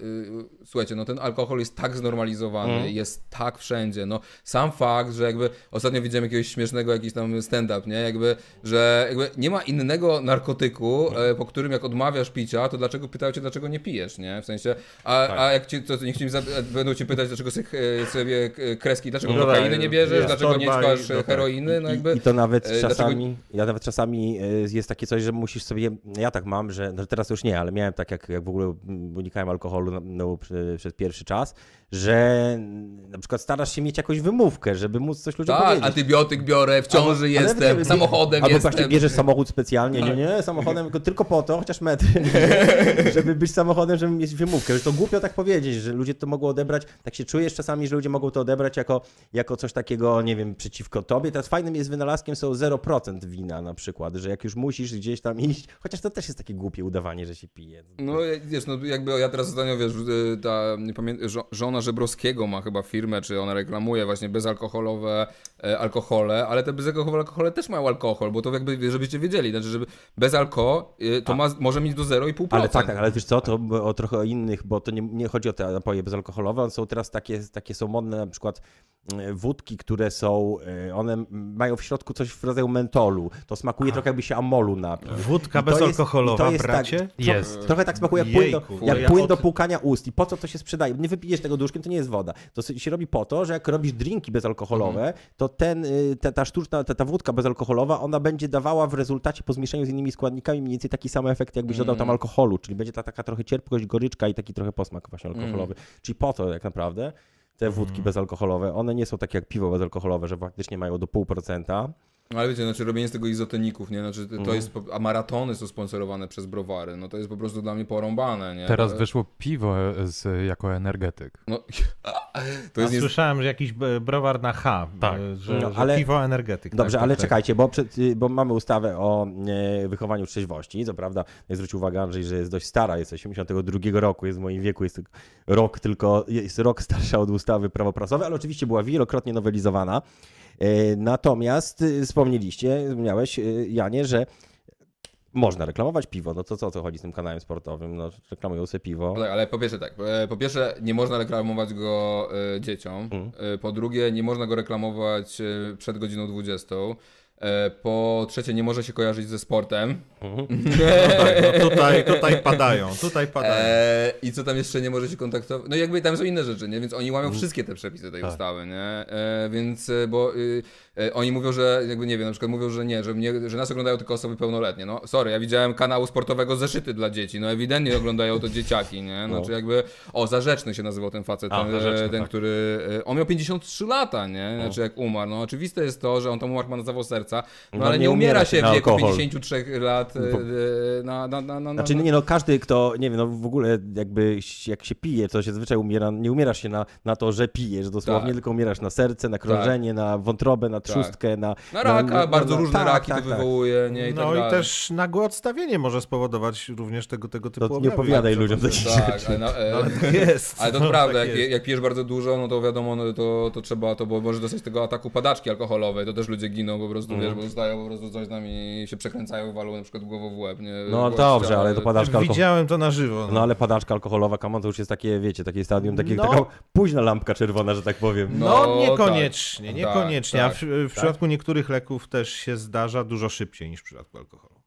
y, słuchajcie, no ten alkohol jest tak znormalizowany, Mhm. jest tak wszędzie, no sam fakt, że jakby ostatnio widziałem jakiegoś śmiesznego jakiś tam stand-up, nie? Jakby, że jakby nie nie ma innego narkotyku, e, po którym jak odmawiasz picia, to dlaczego pytają cię, dlaczego nie pijesz, nie? W sensie, a, Tak. a jak ci, to niech ci będą cię pytać, dlaczego sobie, e, sobie e, kreski, dlaczego No kokainy tak, nie bierzesz, dlaczego nie ćkasz no e, tak. heroiny, no jakby... I, I to nawet e, dlaczego- czasami, ja nawet czasami jest takie coś, że musisz sobie, ja tak mam, że no teraz już nie, ale miałem tak, jak, jak w ogóle mm, unikałem alkoholu no, no, przez pierwszy czas, że na przykład starasz się mieć jakąś wymówkę, żeby móc coś ludziom Tak, powiedzieć. antybiotyk biorę, w ciąży Ale- jestem, ale- samochodem Albo jestem. właśnie bierzesz samochód specjalnie, nie, nie, samochodem tylko, po to, chociaż metr, żeby być samochodem, żeby mieć wymówkę. Że to głupio tak powiedzieć, że ludzie to mogą odebrać, tak się czujesz czasami, że ludzie mogą to odebrać jako, jako coś takiego, nie wiem, przeciwko tobie. Teraz fajnym jest wynalazkiem są 0% wina na przykład, że jak już musisz gdzieś tam iść, chociaż to też jest takie głupie udawanie, że się pije. No wiesz, no jakby ja teraz ostatnio, wiesz, y, ta nie pamię- żo- żona Żebrowskiego ma chyba firmę, czy ona reklamuje właśnie bezalkoholowe e, alkohole, ale te bezalkoholowe alkohole też mają alkohol, bo to jakby, żebyście wiedzieli, znaczy, żeby bez alko y, to ma, może mieć do 0,5%. Ale tak, tak, ale wiesz co, to o trochę o innych, bo to nie, nie chodzi o te napoje bezalkoholowe, one są teraz takie, takie są modne, na przykład e, wódki, które są, e, one mają w środku coś w rodzaju mentolu, to smakuje trochę jakby się amolu napił. Wódka to bezalkoholowa, to jest bracie? Tak, Jest. Trochę, tak smakuje jak płyn, do, jak ja płyn od- do płukania ust. I po co to się sprzedaje? Nie wypijesz tego duszkiem, to nie jest woda. To się robi po to, że jak robisz drinki bezalkoholowe, Mhm. to ten, y, ta, ta sztuczna, ta, ta wódka bezalkoholowa, ona będzie dawała w rezultacie po zmieszaniu z innymi składnikami mniej więcej taki sam efekt, jakbyś dodał Mhm. tam alkoholu, czyli będzie ta taka trochę cierpkość, goryczka i taki trochę posmak właśnie alkoholowy. Mhm. Czyli po to tak naprawdę te wódki bezalkoholowe, one nie są takie jak piwo bezalkoholowe, że faktycznie mają do pół procenta, No ale wiecie, znaczy robienie z tego izotoników, nie? Znaczy to Mhm. jest, a maratony są sponsorowane przez browary, no to jest po prostu dla mnie porąbane, nie? Teraz to, wyszło piwo z, jako energetyk. No, to jest nie... słyszałem, że jakiś b- browar na H, Tak. e, że, No, że ale- piwo energetyk. Dobrze, tak, ale tak. czekajcie, bo, przed, y, bo mamy ustawę o e, wychowaniu trzeźwości. Co prawda, zwrócił uwagę Andrzej, że jest dość stara, jest z 82 roku, jest w moim wieku, jest tylko rok tylko, jest rok starsza od ustawy prawo prasowe, ale oczywiście była wielokrotnie nowelizowana. E, Natomiast y, wspomnieliście, wspomniałeś, y, Janie, że można reklamować piwo. No to co o co chodzi z tym kanałem sportowym? No, reklamują sobie piwo. Tak, ale po pierwsze tak, e, po pierwsze nie można reklamować go e, dzieciom, e, po drugie nie można go reklamować przed godziną 20, e, po trzecie nie może się kojarzyć ze sportem Mhm. No tak, no tutaj, tutaj padają, tutaj padają. e, i co tam jeszcze nie może się kontaktować, no jakby tam są inne rzeczy, nie? więc oni łamią Mhm. wszystkie te przepisy tej Tak. ustawy, nie? E, więc, e, bo y, e, oni mówią, że jakby nie wiem, na przykład mówią, że nie, że, mnie, że nas oglądają tylko osoby pełnoletnie, no sorry, ja widziałem kanału sportowego Zeszyty dla dzieci, no ewidentnie oglądają to dzieciaki, nie? No. Znaczy jakby, o Zarzeczny się nazywał ten facet, A, ten, Zarzeczny, ten tak. który, e, on miał 53 lata, nie? Znaczy jak umarł, no oczywiste jest to, że on tam umarł ma na zawał serca, no, No, ale nie nie umiera się w wieku alkohol. 53 lat e, Bo- e, na, na, na, na, Znaczy, na, nie no, każdy, kto, nie wiem, no w ogóle jakby jak się pije, to się zazwyczaj umiera, nie umierasz się na, na to, że pijesz dosłownie, Tak. tylko umierasz na serce, na krążenie, na wątrobę, na trzustkę, na... na raka, bardzo na- różne tak, raki tak, to tak. wywołuje, nie? I No tak i dalej. też nagłe odstawienie może spowodować również tego, tego typu To nie opowiadaj Tak, ludziom że- takich Tak, rzeczy. ale, e, Ale tak jest. ale to no, prawda, tak jak, jest. jak pijesz bardzo dużo, no to wiadomo, no to, to trzeba, to bo może dostać tego ataku padaczki alkoholowej, to też ludzie giną po prostu, Mhm. wiesz, bo dostają po prostu coś tam i się przekręcają, walą na przykład głową w łeb, nie? No dobrze, ale to padaczka alkoholowa. Widziałem to na żywo. No ale padaczka alkoholowa, come on, to już jest takie, wiecie, takie stadium, takie, No. taka późna lampka czerwona, że tak powiem. No, No, niekoniecznie, tak. niekoniecznie. Tak, A w, w przypadku niektórych leków też się zdarza dużo szybciej niż w przypadku alkoholu.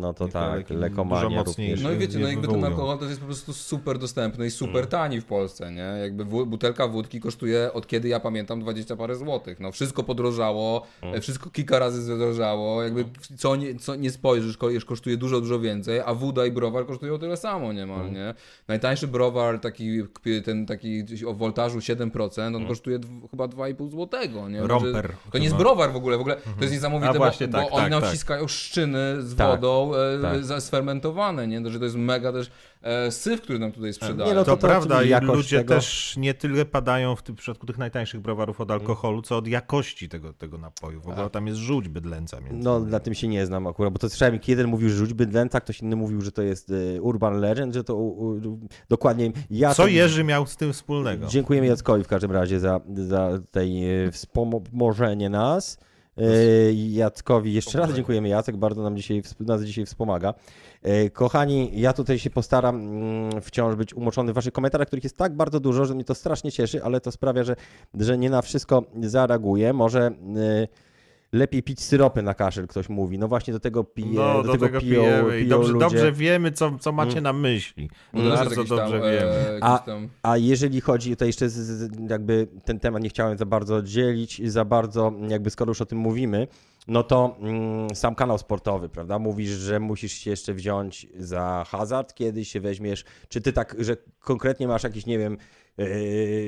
No to tak, lekomania dużo mocniej. również. No i wiecie, no jakby ten alkohol to jest po prostu super dostępny i super Mm. tani w Polsce, nie? Jakby butelka wódki kosztuje od kiedy ja pamiętam 20 parę złotych. No wszystko podrożało, Mm. e, wszystko kilka razy zdrożało, jakby co nie, co nie spojrzysz, kosztuje dużo, dużo więcej, a woda i browar kosztują tyle samo niemal, Mm. nie? Najtańszy browar, taki, ten taki gdzieś o woltażu 7%, Mm. on kosztuje dw, chyba 2,5 złotego, nie? Romper To nie jest browar w ogóle, w ogóle to jest niesamowite, A właśnie, bo, tak, bo oni tak, nam tak. wciskają szczyny z Tak, wodą e, tak. sfermentowane, nie? To, że to jest mega też e, syf, który nam tutaj sprzedają. Nie, no To, to prawda i ludzie tego- też nie tyle padają w tym przypadku tych najtańszych browarów od alkoholu, co od jakości tego, tego napoju. W ogóle tam jest żółć bydlęca między No, innymi. na tym się nie znam akurat, bo to słyszałem, jak jeden mówił, że rzuć bydlęta, ktoś inny mówił, że to jest e, urban legend, że to u, u, dokładnie ja... Co to- Jerzy miał z tym wspólnego? Dziękujemy Jackowi w każdym razie za, za tej e, wspomożenie nas. E, Jackowi jeszcze raz dziękujemy. Jacek bardzo nam dzisiaj, nas dzisiaj wspomaga. E, Kochani, ja tutaj się postaram mm, wciąż być umoczony w waszych komentarzach, których jest tak bardzo dużo, że mnie to strasznie cieszy, ale to sprawia, że, że nie na wszystko zareaguję. Może e, lepiej pić syropy na kaszel, ktoś mówi. No właśnie do tego pije, No, do, tego, piją, pijemy piją dobrze, ludzie. dobrze wiemy, co, co macie na myśli. No Bardzo jakiś dobrze tam, wiemy. e, jakiś A-. A jeżeli chodzi, to jeszcze z, z, jakby ten temat nie chciałem za bardzo oddzielić, za bardzo jakby skoro już o tym mówimy, no to mm, sam kanał sportowy, prawda? Mówisz, że musisz się jeszcze wziąć za hazard, kiedyś się weźmiesz. Czy ty tak, że konkretnie masz jakieś, nie wiem,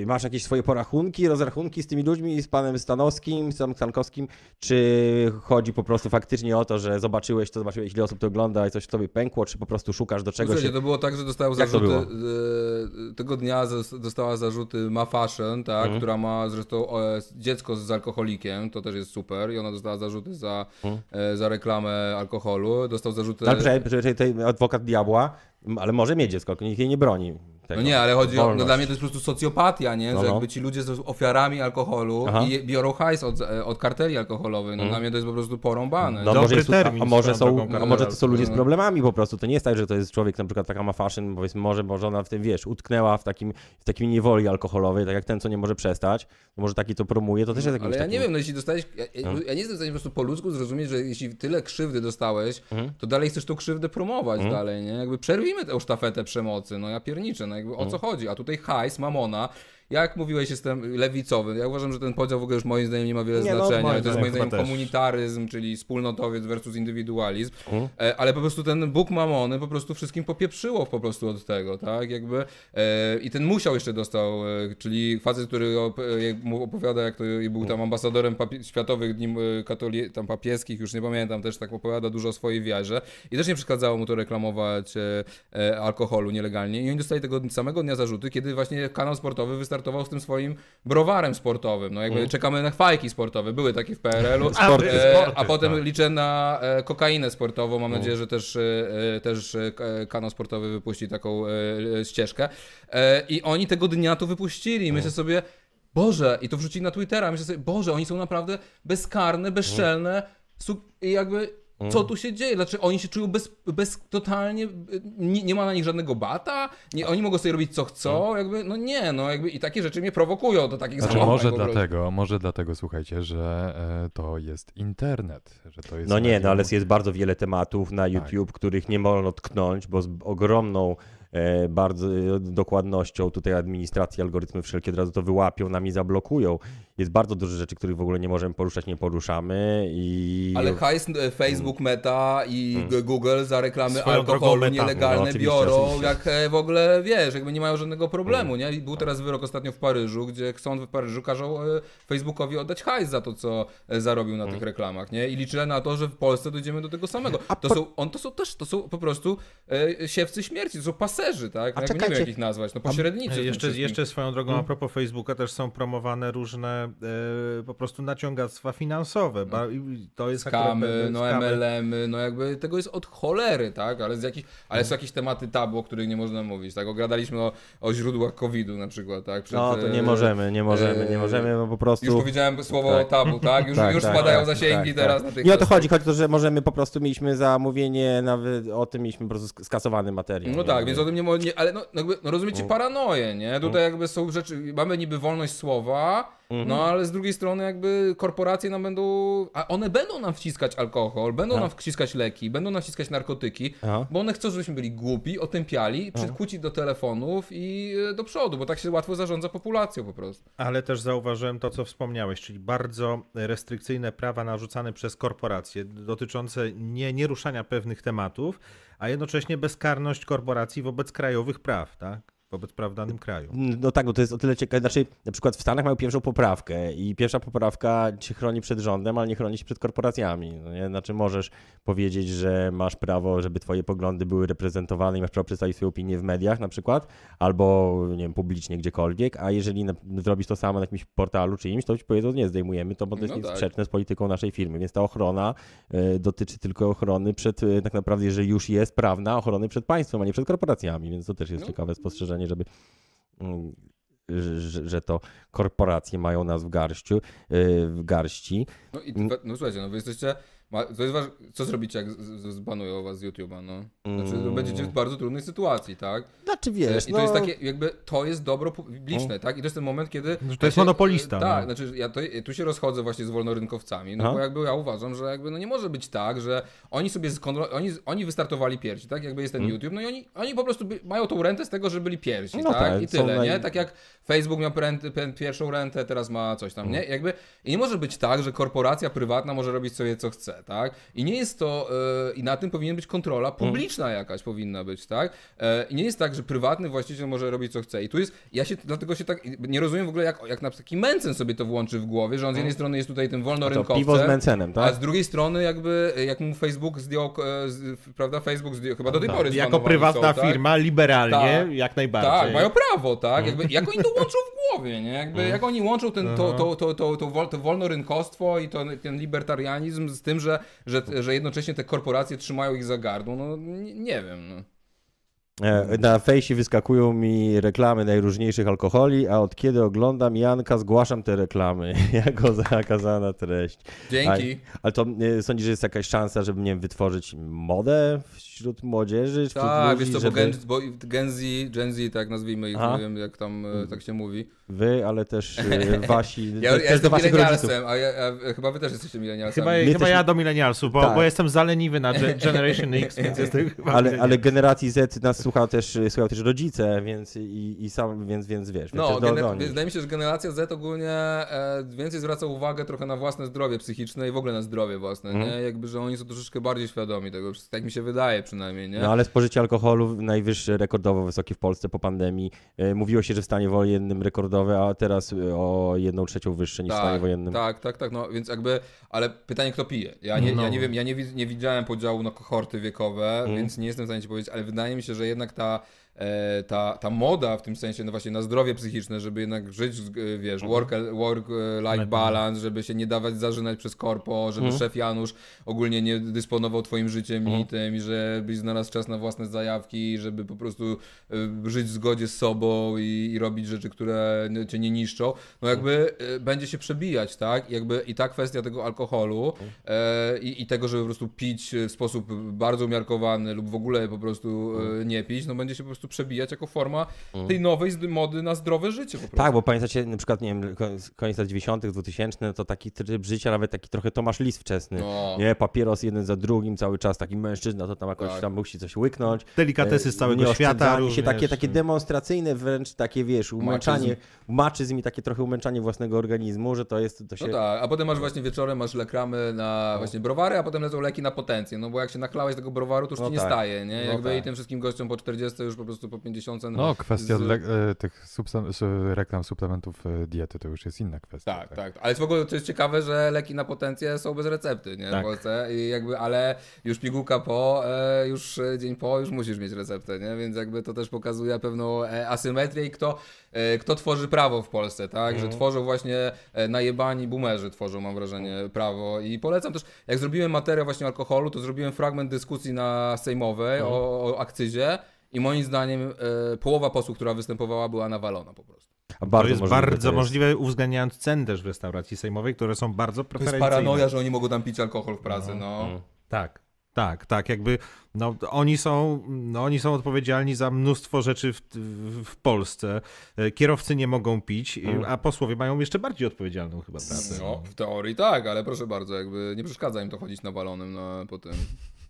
masz jakieś swoje porachunki, rozrachunki z tymi ludźmi, z panem Stanowskim, z panem Stankowskim, czy chodzi po prostu faktycznie o to, że zobaczyłeś to, zobaczyłeś ile osób to ogląda i coś w tobie pękło, czy po prostu szukasz do czego Słuchajcie, to było tak, że to zarzuty. e, Tego dnia dostała zarzuty Ma Fashion, tak, Mhm. która ma zresztą e, dziecko z alkoholikiem, to też jest super. I ona dostała zarzuty za, Mhm. e, za reklamę alkoholu. Dostał zarzuty. Ale przecież przecież adwokat diabła, ale może mieć dziecko, tylko nikt jej nie broni. Tego. No nie, ale chodzi o. No Wolność. dla mnie to jest po prostu socjopatia, nie? No, Że no. jakby ci ludzie są ofiarami alkoholu Aha. i biorą hajs od, e, od karteli alkoholowych. No dla mnie to jest po prostu porąbane. No, Dobry może jest, termin a, może są, a może to są ludzie z no. problemami po prostu. To nie jest tak, że to jest człowiek, na przykład taka ma fashion, powiedzmy, może, może ona w tym, wiesz, utknęła w takim, w takiej niewoli alkoholowej, tak jak ten, co nie może przestać, może taki to promuje, to też jest jakimś Ale ja takim... nie wiem, no jeśli dostałeś. Ja, ja, No. ja nie jestem w stanie po prostu po ludzku zrozumieć, że jeśli tyle krzywdy dostałeś, Mhm. to dalej chcesz tą krzywdę promować Mhm. dalej, nie? Jakby przerwijmy tę sztafetę przemocy, no ja pierniczę, no jakby o co chodzi? A tutaj hajs, mamona. Jak mówiłeś, jestem lewicowy. Ja uważam, że ten podział w ogóle już moim zdaniem nie ma wiele Nie, no, znaczenia. moim to jest moim zdaniem komunitaryzm, czyli wspólnotowiec versus indywidualizm. E, ale po prostu ten Bóg mamony po prostu wszystkim popieprzyło po prostu od tego, tak? Jakby e, i ten musiał jeszcze dostał, e, czyli facet, który mu opowiada, jak to i był tam ambasadorem światowych dni katoli- tam papieskich, już nie pamiętam, też tak opowiada dużo o swojej wierze i też nie przeszkadzało mu to reklamować alkoholu nielegalnie i oni dostali tego samego dnia zarzuty, kiedy właśnie kanał sportowy wystartował z tym swoim browarem sportowym, no jakby czekamy na fajki sportowe, były takie w PRL-u, Sporty, e, sporty, a potem tak. liczę na e, kokainę sportową. Mam nadzieję, że też, e, e, też e, e, kanał sportowy wypuści taką ścieżkę. I oni tego dnia to wypuścili. I myślę sobie, Boże, i to wrzucili na Twittera. Myślę sobie, Boże, oni są naprawdę bezkarne, bezczelne. I jakby. Co tu się dzieje? Dlaczego oni się czują bez, bez totalnie. Nie, nie ma na nich żadnego bata? Nie, oni mogą sobie robić co chcą? Jakby, no nie, no jakby i takie rzeczy mnie prowokują do takich Znaczy, zachowań może dlatego, może dlatego, słuchajcie, że e, to jest internet, że to jest No nie, no ale jest bardzo wiele tematów na YouTube, których nie wolno tknąć, bo z ogromną e, bardzo e, dokładnością tutaj administracji, algorytmy wszelkie od razu to wyłapią, nami zablokują. Jest bardzo dużo rzeczy, których w ogóle nie możemy poruszać, nie poruszamy i... Ale hajs e, Facebook, Meta i G- Google za reklamy Swoją alkoholu Meta. nielegalne No, biorą, oczywiście. jak e, w ogóle wiesz, jakby nie mają żadnego problemu, nie? I był teraz wyrok ostatnio w Paryżu, gdzie sąd w Paryżu każą e, Facebookowi oddać hajs za to, co zarobił na tych reklamach, nie? I liczę na to, że w Polsce dojdziemy do tego samego. To po- są, on, to są też, to są po prostu e, siewcy śmierci, to są paserzy, tak? A No, jakby nie wiem jak ich nazwać, no pośrednicy. tym Jeszcze, jeszcze swoją drogą, Mm. a propos Facebooka, też są promowane różne e, po prostu naciągactwa finansowe. I to jest akurat Skamy, pewne- no skamy. MLM-y, no jakby tego jest od cholery, tak? Ale, z jakich, ale są jakieś tematy tabu, o których nie można mówić, tak? Ogradaliśmy o, o źródłach COVID-u na przykład, tak? Przed, No to nie e, możemy, nie możemy, nie e, możemy, bo po prostu... Już powiedziałem słowo Tak. tabu, tak? Już, Tak, już tak, spadają tak, zasięgi tak, teraz tak. na tych Nie o to chodzi, chodzi o to, że możemy po prostu mieliśmy zamówienie, nawet o tym mieliśmy po prostu sk- skasowany materiał. No tak, więc o tym nie nie, ale no, jakby, no rozumiecie paranoję, nie? Tutaj jakby są rzeczy, mamy niby wolność słowa, no ale z drugiej strony jakby korporacje nam będą, a one będą nam wciskać alkohol, będą No. nam wciskać leki, będą nam wciskać narkotyki, Aha. bo one chcą, żebyśmy byli głupi, otępiali, przykuci do telefonów i e, do przodu, bo tak się łatwo zarządza populacją po prostu. Ale też zauważyłem to, co wspomniałeś, czyli bardzo restrykcyjne prawa narzucane przez korporacje, dotyczące nie, nieruszania pewnych tematów, a jednocześnie bezkarność korporacji wobec krajowych praw, tak? Wobec praw w danym kraju. No tak, bo to jest o tyle ciekawe. Znaczy, na przykład w Stanach mają pierwszą poprawkę i pierwsza poprawka cię chroni przed rządem, ale nie chroni się przed korporacjami. No nie? Znaczy, możesz powiedzieć, że masz prawo, żeby twoje poglądy były reprezentowane i masz prawo przedstawić swoją opinię w mediach na przykład, albo nie wiem, publicznie gdziekolwiek, a jeżeli na, zrobisz to samo na jakimś portalu czy imś, to ci powiedzą, nie zdejmujemy to, bo to jest No tak. sprzeczne z polityką naszej firmy. Więc ta ochrona e, dotyczy tylko ochrony przed, e, tak naprawdę, jeżeli już jest prawna, ochrony przed państwem, a nie przed korporacjami, więc to też jest No. ciekawe spostrzeżenie, żeby mm, że, że to korporacje mają nas w garściu, yy, w garści. No i no słuchajcie, no wy jesteście To jest. Co zrobicie, jak zbanują was z YouTube'a, no? Znaczy, Mm. będziecie w bardzo trudnej sytuacji, tak? Znaczy wiesz, I no... to jest takie, jakby, to jest dobro publiczne, tak? I to jest ten moment, kiedy... Że to jest monopolista, Tak, no. znaczy ja to, tu się rozchodzę właśnie z wolnorynkowcami, no bo jakby ja uważam, że jakby no nie może być tak, że oni sobie skontrol... oni, oni wystartowali pierwsi, tak? Jakby jest ten YouTube, no i oni, oni po prostu by, mają tą rentę z tego, że byli pierwsi, No tak? tak, I tyle, naj- nie? Tak jak Facebook miał rentę, pierwszą rentę, teraz ma coś tam, nie? Jakby i nie może być tak, że korporacja prywatna może robić sobie co chce, tak? I nie jest to, e, i na tym powinien być kontrola publiczna jakaś powinna być, tak? E, I nie jest tak, że prywatny właściciel może robić co chce. I tu jest, ja się, dlatego się tak, nie rozumiem w ogóle jak, jak na taki Mencen sobie to włączy w głowie, że on z jednej strony jest tutaj tym to wolnorynkowcem, piwo z Mencenem, a tak? z drugiej strony jakby, jak mu Facebook zdjął, e, z, prawda, Facebook zdjął, chyba do tej pory Tak, Jako zbanowani prywatna są, tak? firma, liberalnie, Tak. jak najbardziej. Tak, mają prawo, tak? Jakby, jak oni to łączą w głowie, nie? Jakby, jak oni łączą ten, to, to, to, to, to, wol, to wolnorynkostwo i to, ten libertarianizm z tym, że, że, że jednocześnie te korporacje trzymają ich za gardło, no nie, nie wiem. No. E, Na fejsie wyskakują mi reklamy najróżniejszych alkoholi, a od kiedy oglądam Janka, zgłaszam te reklamy jako zakazana treść. Dzięki. Ale to e, sądzisz, że jest jakaś szansa, żeby, nie wiem, wytworzyć modę wśród młodzieży? Wśród Tak, ludzi, wiesz co, bo, żeby Gen, bo Gen Z, Gen Z, tak nazwijmy ich, Aha. nie wiem jak tam e, tak się mówi. Wy, ale też e, wasi, Ja, też ja do jestem waszych rodziców. milenialsem, a, ja, a chyba wy też jesteście milenialsami. Chyba, chyba też- ja do milenialsów, bo, Tak. bo jestem zaleniwy na Ge- Generation X, więc jestem chyba Ale, ale generacji Z nas słucha też, słuchają też rodzice, więc i, i sam, więc, więc wiesz, No, więc do, gener- do nich. wydaje mi się, że generacja Z ogólnie e, więcej zwraca uwagę trochę na własne zdrowie psychiczne i w ogóle na zdrowie własne, Mhm. nie? Jakby, że oni są troszeczkę bardziej świadomi tego, tak mi się wydaje przynajmniej, nie? No ale spożycie alkoholu najwyższe, rekordowo wysokie w Polsce po pandemii. E, Mówiło się, że w stanie wojennym rekordowe, a teraz e, o jedną trzecią wyższe niż w stanie wojennym. Tak, tak, tak, no więc jakby, ale pytanie kto pije? Ja nie, No. ja nie wiem, ja nie, nie widziałem podziału na kohorty wiekowe, Mhm. więc nie jestem w stanie ci powiedzieć, ale wydaje mi się, że jednak ta, ta, ta moda w tym sensie, no właśnie na zdrowie psychiczne, żeby jednak żyć, e, wiesz, Mhm. work, work-life balance, żeby się nie dawać zażynać przez korpo, żeby Mhm. szef Janusz ogólnie nie dysponował twoim życiem i tym, i żebyś znalazł czas na własne zajawki, żeby po prostu e, żyć w zgodzie z sobą i, i robić rzeczy, które cię nie niszczą, no jakby e, będzie się przebijać, tak? Jakby i ta kwestia tego alkoholu e, i, i tego, żeby po prostu pić w sposób bardzo umiarkowany lub w ogóle po prostu e, nie pić, no będzie się po prostu przebijać jako forma tej nowej mody na zdrowe życie. Tak, bo pamiętacie, na przykład, nie wiem, ko- koniec lat 90., 2000, to taki tryb życia, nawet taki trochę Tomasz Lis wczesny. No. Nie, papieros jeden za drugim, cały czas taki mężczyzna, to tam jakoś Tak. tam musi coś łyknąć. Delikatesy z E, całego świata również. się, takie, takie demonstracyjne wręcz, takie wiesz, umęczanie, maczyzm i takie trochę umęczanie własnego organizmu, że to jest, to się... No tak, a potem masz właśnie wieczorem, masz reklamy na właśnie browary, a potem lecą leki na potencję, no bo jak się naklałeś tego browaru, to już No ci nie tak. staje, nie? No Jakby tak. i tym wszystkim gościom po 40 już po prostu po 50. No, kwestia z- le- e, tych substan- reklam suplementów e, diety to już jest inna kwestia. Tak, tak. Ale w ogóle to jest ciekawe, że leki na potencję są bez recepty, nie? W Tak. Polsce. I jakby, ale już pigułka po, e, już dzień po, już musisz mieć receptę, nie? Więc jakby to też pokazuje pewną asymetrię i kto, kto tworzy prawo w Polsce, tak? Że tworzą właśnie najebani boomerzy tworzą, mam wrażenie, prawo. I polecam też, jak zrobiłem materiał właśnie o alkoholu, to zrobiłem fragment dyskusji na Sejmowej o, o akcyzie i moim zdaniem e, połowa posłów, która występowała, była nawalona po prostu. A To bardzo jest możliwe, bardzo to jest. możliwe, uwzględniając cen też w restauracji sejmowej, które są bardzo To jest preferencyjne. paranoja, że oni mogą tam pić alkohol w pracy, no. Tak, tak, tak. Jakby no, oni, są, no, oni są odpowiedzialni za mnóstwo rzeczy w, w, w Polsce. E, Kierowcy nie mogą pić, Mm. a posłowie mają jeszcze bardziej odpowiedzialną chyba pracę. No, w teorii tak, ale proszę bardzo, jakby nie przeszkadza im to chodzić nawalonym na, po tym,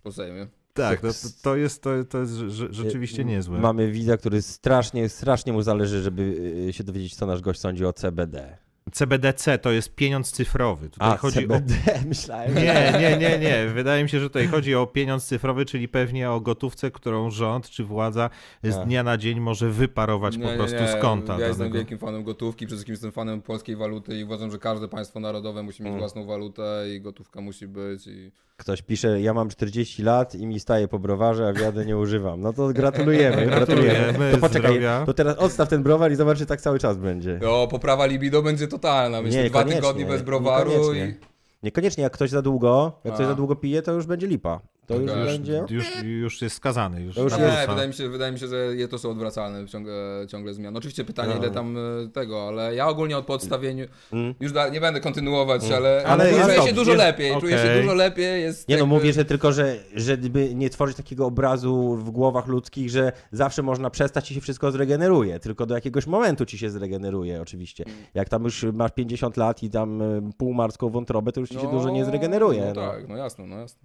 po Sejmie. Tak, no, to, to jest, to, to jest rze- rzeczywiście niezłe. Mamy widza, który strasznie, strasznie mu zależy, żeby y, się dowiedzieć, co nasz gość sądzi o CBD. CBDC to jest pieniądz cyfrowy. Tutaj A, chodzi o CBD, myślałem. Nie, nie, nie, nie. Wydaje mi się, że tutaj chodzi o pieniądz cyfrowy, czyli pewnie o gotówce, którą rząd czy władza z A. dnia na dzień może wyparować po prostu z konta. Ja jestem wielkim fanem gotówki, przede wszystkim jestem fanem polskiej waluty i uważam, że każde państwo narodowe musi mieć Mm. własną walutę i gotówka musi być. I... Ktoś pisze, ja mam 40 lat i mi staje po browarze, a wiady nie używam. No to gratulujemy, gratulujemy. Gratulujemy To poczekaj, zdrowia. to teraz odstaw ten browar i zobacz, czy tak cały czas będzie. No, poprawa libido będzie totalna. Myślę, dwa tygodnie bez browaru i... Niekoniecznie. Niekoniecznie, jak ktoś za długo, jak ktoś za długo pije, to już będzie lipa. To już będzie... Już, już jest skazany. Już To już Nie, wydaje mi, się, wydaje mi się, że je to są odwracalne ciągle, ciągle zmiany. Oczywiście pytanie, No. ile tam e, tego, ale ja ogólnie od podstawieniu, Mm. już da, nie będę kontynuować, ale, Ale ale, czuję się dobrze, dużo jest- lepiej, czuję się dużo lepiej, jest Nie no, jakby- mówię, że tylko, że żeby nie tworzyć takiego obrazu w głowach ludzkich, że zawsze można przestać i się wszystko zregeneruje, tylko do jakiegoś momentu ci się zregeneruje oczywiście. Jak tam już masz 50 lat i tam y, półmarską wątrobę, to już ci się dużo nie zregeneruje. No, No, tak, no jasne, no jasne.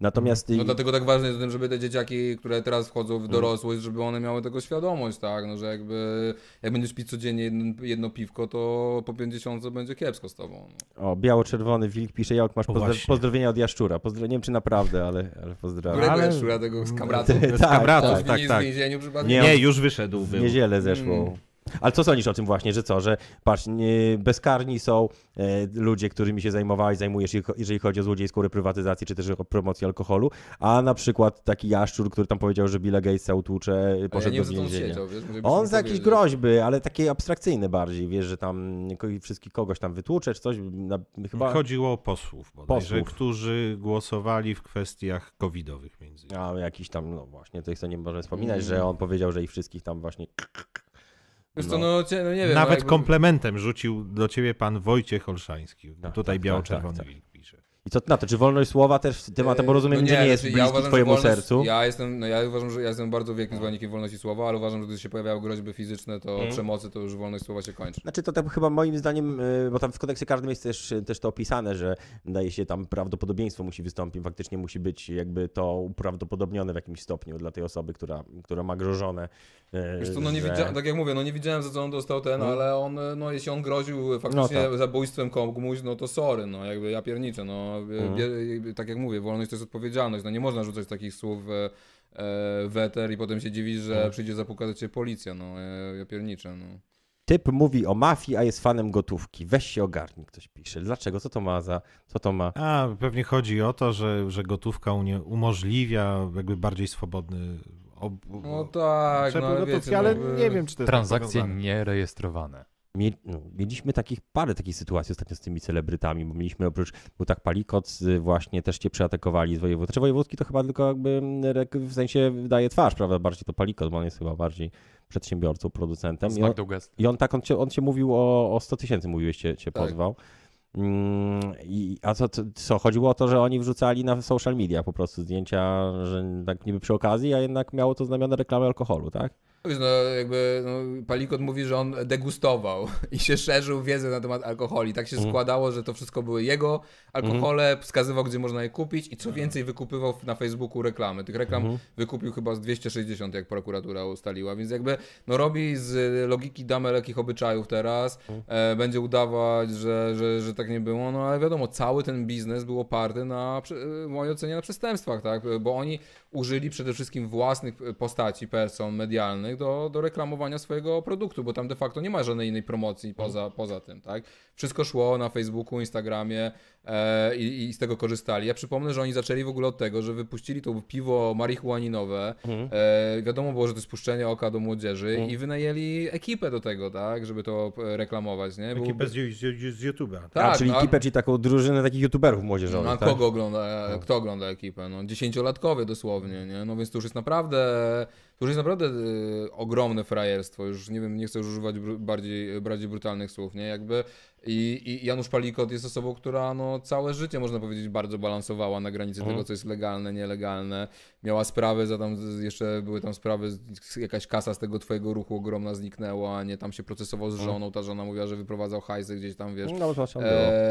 Natomiast No i- dlatego tak ważne jest, żeby te dzieciaki, które teraz wchodzą Mm. w dorosłość, żeby one miały tego świadomość, tak, no że jakby jak będziesz pić codziennie jedno, jedno piwko, to po 50 będzie kiepsko z tobą. No. O, biało-czerwony wilk pisze, jak masz pozdro- pozdrowienia od Jaszczura. Pozdro- nie wiem, czy naprawdę, ale, ale pozdrawiam. Którego Ale- ale... tego z kamratem? Tak, Z Kabratu, tak, tak, z tak. więzieniu przypadkiem? Nie, Nie, już wyszedł. W niedzielę zeszło. Mm. Ale co sądzisz o tym właśnie, że co, że patrz, nie, bezkarni są e, ludzie, którymi się zajmowałeś, zajmujesz, jeżeli- chodzi o złodziejską reprywatyzację, czy też o promocję alkoholu, a na przykład taki jaszczur, który tam powiedział, że Billa Gatesa utłucze, ja poszedł nie wiem, do co więzienia. siedział, wiesz? On za jakieś groźby, ale takie abstrakcyjne bardziej, wiesz, że tam wszystkich kogoś tam wytłucze, czy coś, na, chyba... Chodziło o posłów, bodajże, Posłów. którzy głosowali w kwestiach covidowych między innymi. A jakiś tam, no właśnie, to nie możemy wspominać, Mm. że on powiedział, że ich wszystkich tam właśnie... Wiesz no, cie, no nie wiem. Nawet no, jakby... komplementem rzucił do ciebie pan Wojciech Olszański. Tak, Tutaj tak, biało-czerwony tak, tak. I co ty na to, czy wolność słowa też tematem, bo rozumiem, No że nie jest znaczy, bliski uważam, że twojemu wolność- sercu. Ja jestem, no ja uważam, że ja jestem bardzo wielkim zwolennikiem wolności słowa, ale uważam, że gdy się pojawiały groźby fizyczne, to Mhm. przemocy, to już wolność słowa się kończy. Znaczy to, to chyba moim zdaniem, y, bo tam w kodeksie karnym jest też, też to opisane, że daje się tam prawdopodobieństwo musi wystąpić, faktycznie musi być jakby to uprawdopodobnione w jakimś stopniu dla tej osoby, która, która ma grożone. y, Wiesz co, no nie że- widziałem, tak jak mówię, no nie widziałem za co on dostał ten, Mhm. ale on, no jeśli on groził faktycznie No tak. zabójstwem komuś, no to sorry, no jakby ja pierniczę, no Mhm. bie, tak jak mówię, wolność to jest odpowiedzialność, no nie można rzucać takich słów e, e, w eter i potem się dziwić, że Mhm. przyjdzie zapukać do ciebie policja, no ja, ja pierniczę, no. Typ mówi o mafii, a jest fanem gotówki. Weź się ogarnij, ktoś pisze. Dlaczego? Co to ma za... Co to ma... A, pewnie chodzi o to, że, że gotówka unie- umożliwia jakby bardziej swobodny ob... No tak, no przepływ ale wiecie, ale no, nie wiem, czy to jest tak Transakcje powiązane. nierejestrowane. Mie- no, mieliśmy takich parę takich sytuacji ostatnio z tymi celebrytami, bo mieliśmy oprócz, był tak Palikot, y, właśnie też cię przeatakowali z województwa. Znaczy wojewódzki to chyba tylko jakby mm, w sensie daje twarz, prawda? Bardziej to Palikot, bo on jest chyba bardziej przedsiębiorcą, producentem. I on, i on tak, on cię, on cię mówił o, o 100 tysięcy, mówiłeś, cię, cię Tak. pozwał. Mm, i, a co, co, co, chodziło o to, że oni wrzucali na social media po prostu zdjęcia, że tak niby przy okazji, a jednak miało to znamiona reklamy alkoholu, tak? No jakby no, Palikot mówi, że on degustował i się szerzył wiedzę na temat alkoholi. Tak się Mhm. składało, że to wszystko były jego alkohole, wskazywał, gdzie można je kupić i co więcej wykupywał na Facebooku reklamy. Tych reklam Mhm. wykupił chyba z 260, jak prokuratura ustaliła, więc jakby no robi z logiki damy lekkich obyczajów teraz, Mhm. e, będzie udawać, że, że, że tak nie było, no ale wiadomo, cały ten biznes był oparty na, w mojej ocenie, na przestępstwach, tak, bo oni użyli przede wszystkim własnych postaci, person medialnych do, do reklamowania swojego produktu, bo tam de facto nie ma żadnej innej promocji poza, poza tym, tak. Wszystko szło na Facebooku, Instagramie e, i, i z tego korzystali. Ja przypomnę, że oni zaczęli w ogóle od tego, że wypuścili to piwo marihuaninowe, e, wiadomo było, że to jest puszczenie oka do młodzieży Mhm. i wynajęli ekipę do tego, tak, żeby to e, reklamować, nie. Był- Ekipę z, z, z YouTube'a. a, tak, czyli no, ekipę, czyli taką drużynę takich youtuberów młodzieżowych, no, a tak? kogo ogląda, kto ogląda ekipę? No, dziesięciolatkowie dosłownie, nie? No więc to już jest naprawdę, to już jest naprawdę y, ogromne frajerstwo. Już nie wiem, nie chcę już używać bru, bardziej, bardziej brutalnych słów, nie? Jakby i, i Janusz Palikot jest osobą, która no całe życie, można powiedzieć, bardzo balansowała na granicy Mhm. tego, co jest legalne, nielegalne. Miała sprawy, za tam, jeszcze były tam sprawy, jakaś kasa z tego twojego ruchu ogromna zniknęła, nie? Tam się procesował z Mhm. żoną, ta żona mówiła, że wyprowadzał hajsy gdzieś tam, wiesz, No,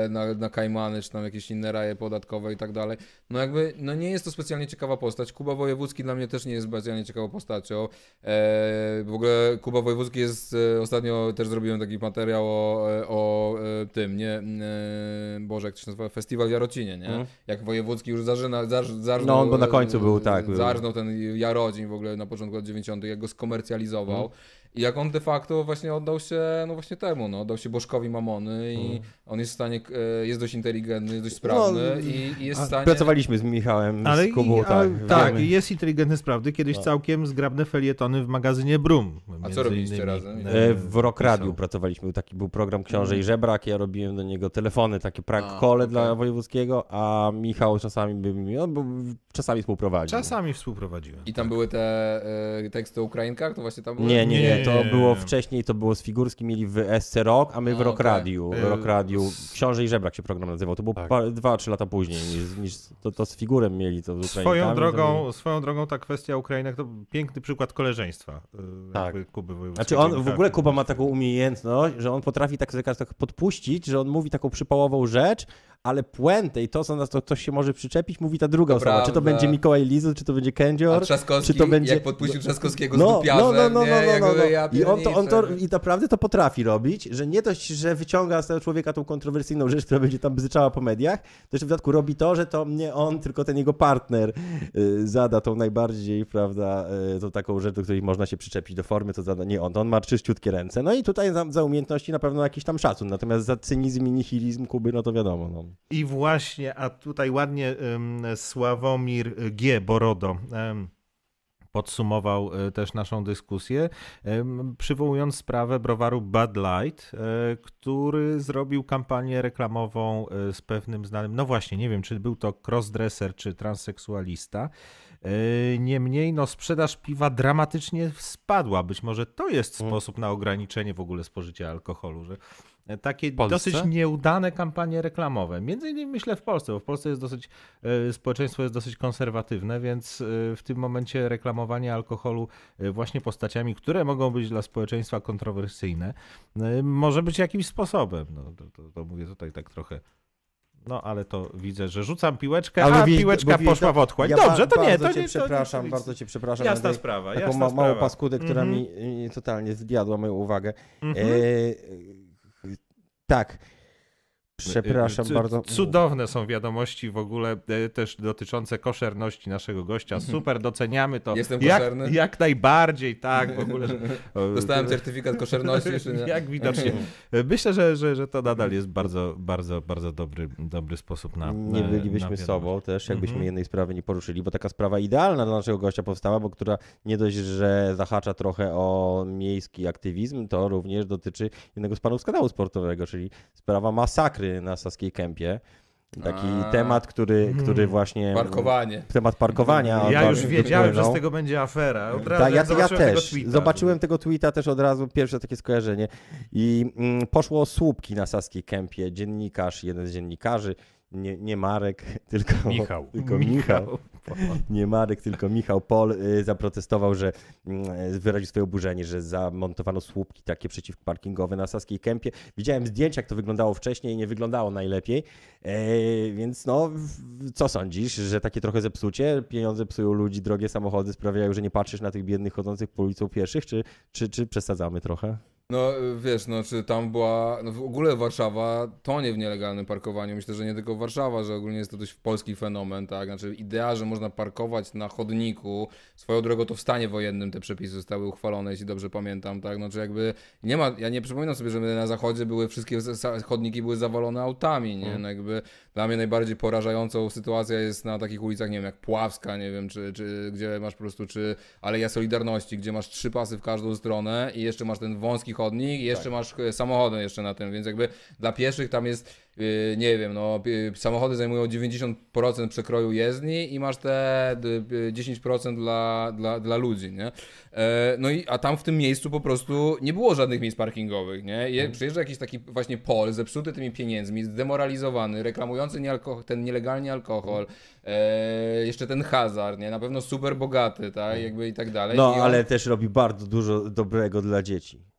e, na, na Kajmany, czy tam jakieś inne raje podatkowe i tak dalej. No jakby, no nie jest to specjalnie ciekawa postać. Kuba Wojewódzki dla mnie też nie jest specjalnie ciekawą postacią. E, w ogóle Kuba Wojewódzki jest, e, ostatnio też zrobiłem taki materiał o, e, o tym, nie, e, Boże, jak to się nazywa, Festiwal w Jarocinie, nie? Mhm. Jak Wojewódzki już zarzyna, zarz, zarżnął, No, bo na końcu był, tak. Zarżnął ten Jarocin w ogóle na początku lat 90., jak go skomercjalizował. Mhm. I jak on de facto właśnie oddał się, no właśnie temu, no, oddał się Bożkowi Mamony i Mm. on jest w stanie, e, jest dość inteligentny, jest dość sprawny No, i, i jest w stanie... Pracowaliśmy z Michałem, Ale z Kubą, i, tak. tak, wiemy. jest inteligentny sprawdy. Kiedyś No. całkiem zgrabne felietony w magazynie Brum. A co robiliście innymi, razem? E, W Rock. Radiu pracowaliśmy, taki był program Książę i Żebrak, ja robiłem do niego telefony, takie prank call okej. dla wojewódzkiego, a Michał czasami by mi, był, czasami współprowadził. Czasami współprowadziłem. I tam były te e, teksty o Ukrainkach, to właśnie tam były? Nie, nie, nie, Nie. To było wcześniej, to było z Figurski, mieli w SC Rock, a my w Rock okej. Radiu, w Rock Radiu, s- Książę i Żebrak się program nazywał, to było Tak. pa, dwa, trzy lata później niż, niż to, to z Figurem mieli to z Swoją drogą, swoją drogą ta kwestia Ukrainek to piękny przykład koleżeństwa. y, Tak. Kuby Znaczy on, w ogóle Kuba ma taką umiejętność, że on potrafi tak, tak, tak podpuścić, że on mówi taką przypałową rzecz, ale puentę i to, co nas to ktoś się może przyczepić, mówi ta druga To osoba. Czy to prawda. będzie Mikołaj Lizu, czy to będzie Kędzior. Czy to będzie- jak podpuścił Trzaskowskiego z No, dupiarzem, no, no, no, nie? no, no, Jakby no. ja I on to, on to i naprawdę to potrafi robić, że nie dość, że wyciąga z tego człowieka tą kontrowersyjną rzecz, która będzie tam bzyczała po mediach, to jeszcze w dodatku robi to, że to nie on, tylko ten jego partner y, zada tą najbardziej, prawda, y, tą taką rzecz, do której można się przyczepić do formy, to zada nie on, to on ma czyściutkie ręce. No i tutaj za, za umiejętności na pewno jakiś tam szacun, natomiast za cynizm i nihilizm Kuby, no to wiadomo. No. I właśnie, a tutaj ładnie Sławomir G. Borodo podsumował y, też naszą dyskusję, przywołując sprawę browaru Bud Light, y, który zrobił kampanię reklamową y, z pewnym znanym, no właśnie, nie wiem, czy był to crossdresser, czy transseksualista. Y, Niemniej no, sprzedaż piwa dramatycznie spadła. Być może to jest Mm. sposób na ograniczenie w ogóle spożycia alkoholu, że takie Polsce? dosyć nieudane kampanie reklamowe. Między innymi myślę w Polsce, bo w Polsce jest dosyć, e, społeczeństwo jest dosyć konserwatywne, więc e, w tym momencie reklamowanie alkoholu e, właśnie postaciami, które mogą być dla społeczeństwa kontrowersyjne, e, może być jakimś sposobem. No, to, to, to mówię tutaj tak trochę. No, ale to widzę, że rzucam piłeczkę, Ale a mówiłeś- piłeczka mówiłeś- poszła w otchłań. Ja Dobrze, to nie, to cię nie. przepraszam, to nie, bardzo cię przepraszam. Jasna Andrzej. sprawa, Taką jasna ma, małą paskudę, która Mhm. mi y, totalnie zjadła moją uwagę. Mhm. E, tak. Przepraszam C- bardzo. Cudowne są wiadomości w ogóle e, też dotyczące koszerności naszego gościa. Super, doceniamy to. Jestem jak, koszerny? jak najbardziej, tak, w ogóle. Dostałem certyfikat koszerności, czy nie? Jak widocznie. Myślę, że, że, że to nadal jest bardzo, bardzo, bardzo dobry, dobry sposób na. Nie na bylibyśmy wiadomość. sobą też, jakbyśmy Mhm. jednej sprawy nie poruszyli, bo taka sprawa idealna dla naszego gościa powstała, bo która nie dość, że zahacza trochę o miejski aktywizm, to również dotyczy jednego z panów z kanału sportowego, czyli sprawa masakry na Saskiej Kępie. Taki A. temat, który, który właśnie... Parkowanie. Temat parkowania. Ja już wiedziałem, że z wpłynął. tego będzie afera. Od razu, Tak, ja, jak ja tego też. tweeta. Zobaczyłem tego tweeta też od razu, pierwsze takie skojarzenie. I mm, poszło o słupki na Saskiej Kępie. Dziennikarz, jeden z dziennikarzy, nie, nie Marek, tylko Michał. Tylko Michał. Nie Marek, tylko Michał Pol y, zaprotestował, że mm, y, wyraził swoje oburzenie, że zamontowano słupki takie przeciwparkingowe na Saskiej Kępie. Widziałem zdjęcia, jak to wyglądało wcześniej nie wyglądało najlepiej. E, więc no, co sądzisz, że takie trochę zepsucie, pieniądze psują ludzi, drogie samochody sprawiają, że nie patrzysz na tych biednych chodzących po ulicą pieszych, czy, czy, czy przesadzamy trochę? No wiesz, no czy tam była, no w ogóle Warszawa tonie w nielegalnym parkowaniu. Myślę, że nie tylko Warszawa, że ogólnie jest to dość polski fenomen, tak? Znaczy idea, że można parkować na chodniku, swoją drogą to w stanie wojennym te przepisy zostały uchwalone, jeśli dobrze pamiętam, tak? Znaczy jakby nie ma, ja nie przypominam sobie, że na zachodzie były wszystkie chodniki były zawalone autami, nie? No jakby dla mnie najbardziej porażającą sytuacja jest na takich ulicach, nie wiem, jak Pławska, nie wiem, czy, czy gdzie masz po prostu, czy Aleja Solidarności, gdzie masz trzy pasy w każdą stronę i jeszcze masz ten wąski chodnik i jeszcze masz e, samochody jeszcze na tym, więc jakby dla pieszych tam jest, yy, nie wiem, no samochody zajmują 90% przekroju jezdni i masz te d- yy, 10% dla, dla, dla ludzi, nie? E, No i, a tam w tym miejscu po prostu nie było żadnych miejsc parkingowych, nie? Je, przyjeżdża jakiś taki właśnie pol, zepsuty tymi pieniędzmi, zdemoralizowany, reklamujący niealko- ten nielegalnie alkohol, e, jeszcze ten hazard, nie? Na pewno super bogaty, tak? Jakby i tak dalej. No, on, ale też robi bardzo dużo dobrego dla dzieci.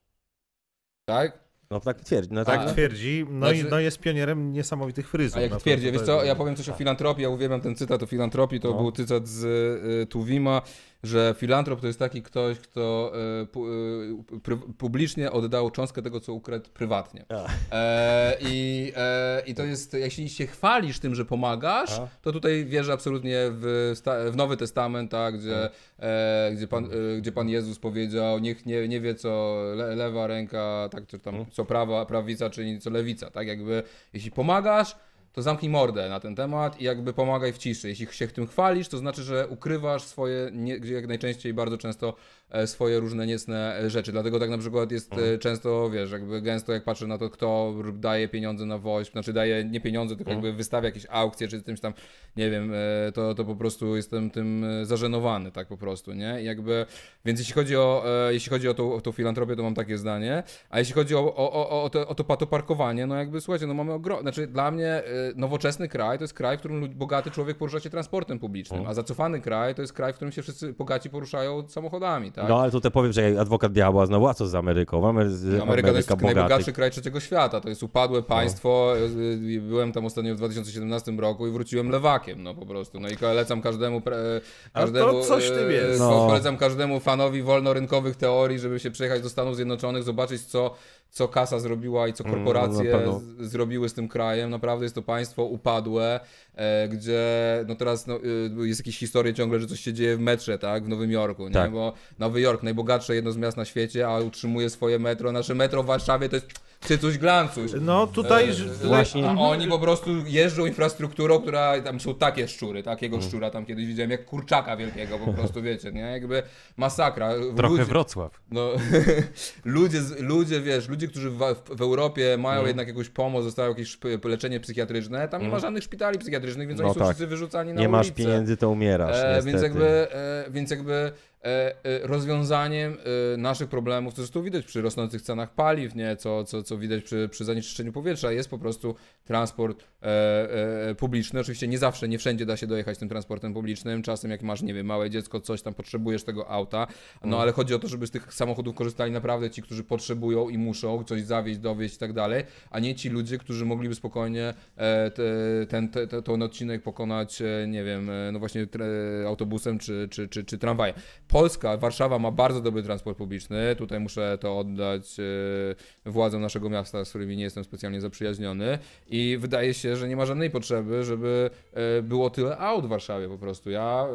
Tak? No tak twierdzi. No, Tak tak, twierdzi. No, Znaczy- i, no jest pionierem niesamowitych fryzur. A jak No, twierdzi, wiesz co, ja powiem coś o filantropii, ja uwielbiam ten cytat o filantropii, to No. był cytat z y, Tuwima, że filantrop to jest taki ktoś, kto e, e, publicznie oddał cząstkę tego, co ukradł prywatnie. E, i, e, I to jest, jeśli się chwalisz tym, że pomagasz, to tutaj wierzę absolutnie w, w Nowy Testament, tak, gdzie, e, gdzie, pan, e, gdzie Pan Jezus powiedział, niech nie, nie wie, co le, lewa ręka, tak, czy tam, co prawa, prawica, czyni, co lewica, tak, jakby, jeśli pomagasz, to zamknij mordę na ten temat i jakby pomagaj w ciszy. Jeśli się tym chwalisz, to znaczy, że ukrywasz swoje, nie, jak najczęściej bardzo często swoje różne niecne e, rzeczy. Dlatego tak na przykład jest e, często, wiesz, jakby gęsto jak patrzę na to, kto daje pieniądze na WOŚP, znaczy daje nie pieniądze, tylko jakby wystawia jakieś aukcje, czy czymś tam, nie wiem, e, to, to po prostu jestem tym e, zażenowany, tak po prostu, nie? I jakby, więc jeśli chodzi o, e, jeśli chodzi o tą, o tą filantropię, to mam takie zdanie, a jeśli chodzi o, o, o, o, to, o to patoparkowanie, no jakby, słuchajcie, no mamy ogrom... Znaczy dla mnie e, nowoczesny kraj to jest kraj, w którym bogaty człowiek porusza się transportem publicznym, a zacofany kraj to jest kraj, w którym się wszyscy bogaci poruszają samochodami, tak? No ale tutaj powiem, że adwokat diabła znowu, a co z Ameryką? Amery- No, Ameryka to jest bogatych. najbogatszy kraj trzeciego świata, to jest upadłe państwo. Y, Byłem tam ostatnio w 2017 roku i wróciłem lewakiem, no po prostu. No i polecam każdemu. pre- każdemu to coś tym e, jest. No. Polecam każdemu fanowi wolnorynkowych teorii, żeby się przejechać do Stanów Zjednoczonych, zobaczyć co, co kasa zrobiła i co Mm, korporacje z- zrobiły z tym krajem. Naprawdę jest to państwo upadłe, e, gdzie no teraz no, y, jest jakieś historie ciągle, że coś się dzieje w metrze, tak, w Nowym Jorku, nie? Tak. Bo Nowy Jork, najbogatsze jedno z miast na świecie, a utrzymuje swoje metro. Nasze metro w Warszawie to jest cycuś glancuś. No tutaj, E, tutaj właśnie. A oni po prostu jeżdżą infrastrukturą, która tam są takie szczury, takiego Mm. szczura tam kiedyś widziałem, jak kurczaka wielkiego po prostu, wiecie, nie? Jakby masakra. Trochę Ludzie- Wrocław. no, ludzie, ludzie, wiesz, ludzie, którzy w, w, Europie mają Mm. jednak jakąś pomoc, dostają jakieś leczenie psychiatryczne, tam nie ma żadnych szpitali psychiatrycznych, więc No oni są tak. wszyscy wyrzucani na Nie masz ulicę. pieniędzy, to umierasz. E, więc jakby, e, więc jakby rozwiązaniem e, naszych problemów, co zresztą widać przy rosnących cenach paliw, nie? Co, co, co widać przy, przy zanieczyszczeniu powietrza, jest po prostu transport e, e, publiczny. Oczywiście nie zawsze, nie wszędzie da się dojechać tym transportem publicznym. Czasem jak masz, nie wiem, małe dziecko, coś tam potrzebujesz tego auta, no ale chodzi o to, żeby z tych samochodów korzystali naprawdę ci, którzy potrzebują i muszą coś zawieźć, dowieźć i tak dalej, a nie ci ludzie, którzy mogliby spokojnie e, te, ten, te, te, ten odcinek pokonać, e, nie wiem, e, no właśnie autobusem czy, czy, czy, czy tramwajem. Polska, Warszawa ma bardzo dobry transport publiczny. Tutaj muszę to oddać e, władzom naszego miasta, z którymi nie jestem specjalnie zaprzyjaźniony. I wydaje się, że nie ma żadnej potrzeby, żeby e, było tyle aut w Warszawie po prostu. Ja,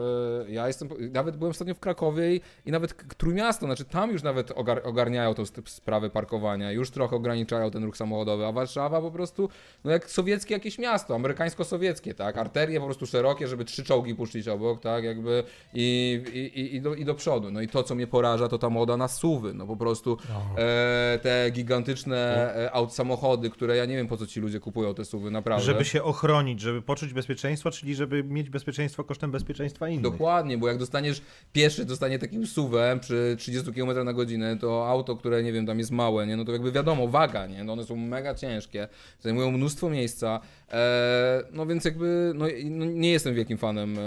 e, ja jestem, nawet byłem ostatnio w Krakowie i, i nawet Trójmiasto, znaczy tam już nawet ogar, ogarniają tą sprawę parkowania, już trochę ograniczają ten ruch samochodowy, a Warszawa po prostu, no jak sowieckie jakieś miasto, amerykańsko-sowieckie, tak? Arterie po prostu szerokie, żeby trzy czołgi puszczyć obok, tak? Jakby i, i, i, i, do, przodu. No i to, co mnie poraża, to ta moda na suwy. No po prostu e, te gigantyczne e, aut samochody, które ja nie wiem po co ci ludzie kupują te suwy, naprawdę. żeby się ochronić, żeby poczuć bezpieczeństwo, czyli żeby mieć bezpieczeństwo kosztem bezpieczeństwa innych. Dokładnie, bo jak dostaniesz pieszy, dostanie takim suwem przy 30 km na godzinę, to auto, które nie wiem, tam jest małe, nie, no to jakby wiadomo, waga, nie, no one są mega ciężkie, zajmują mnóstwo miejsca, e, no więc jakby, no, no nie jestem wielkim fanem,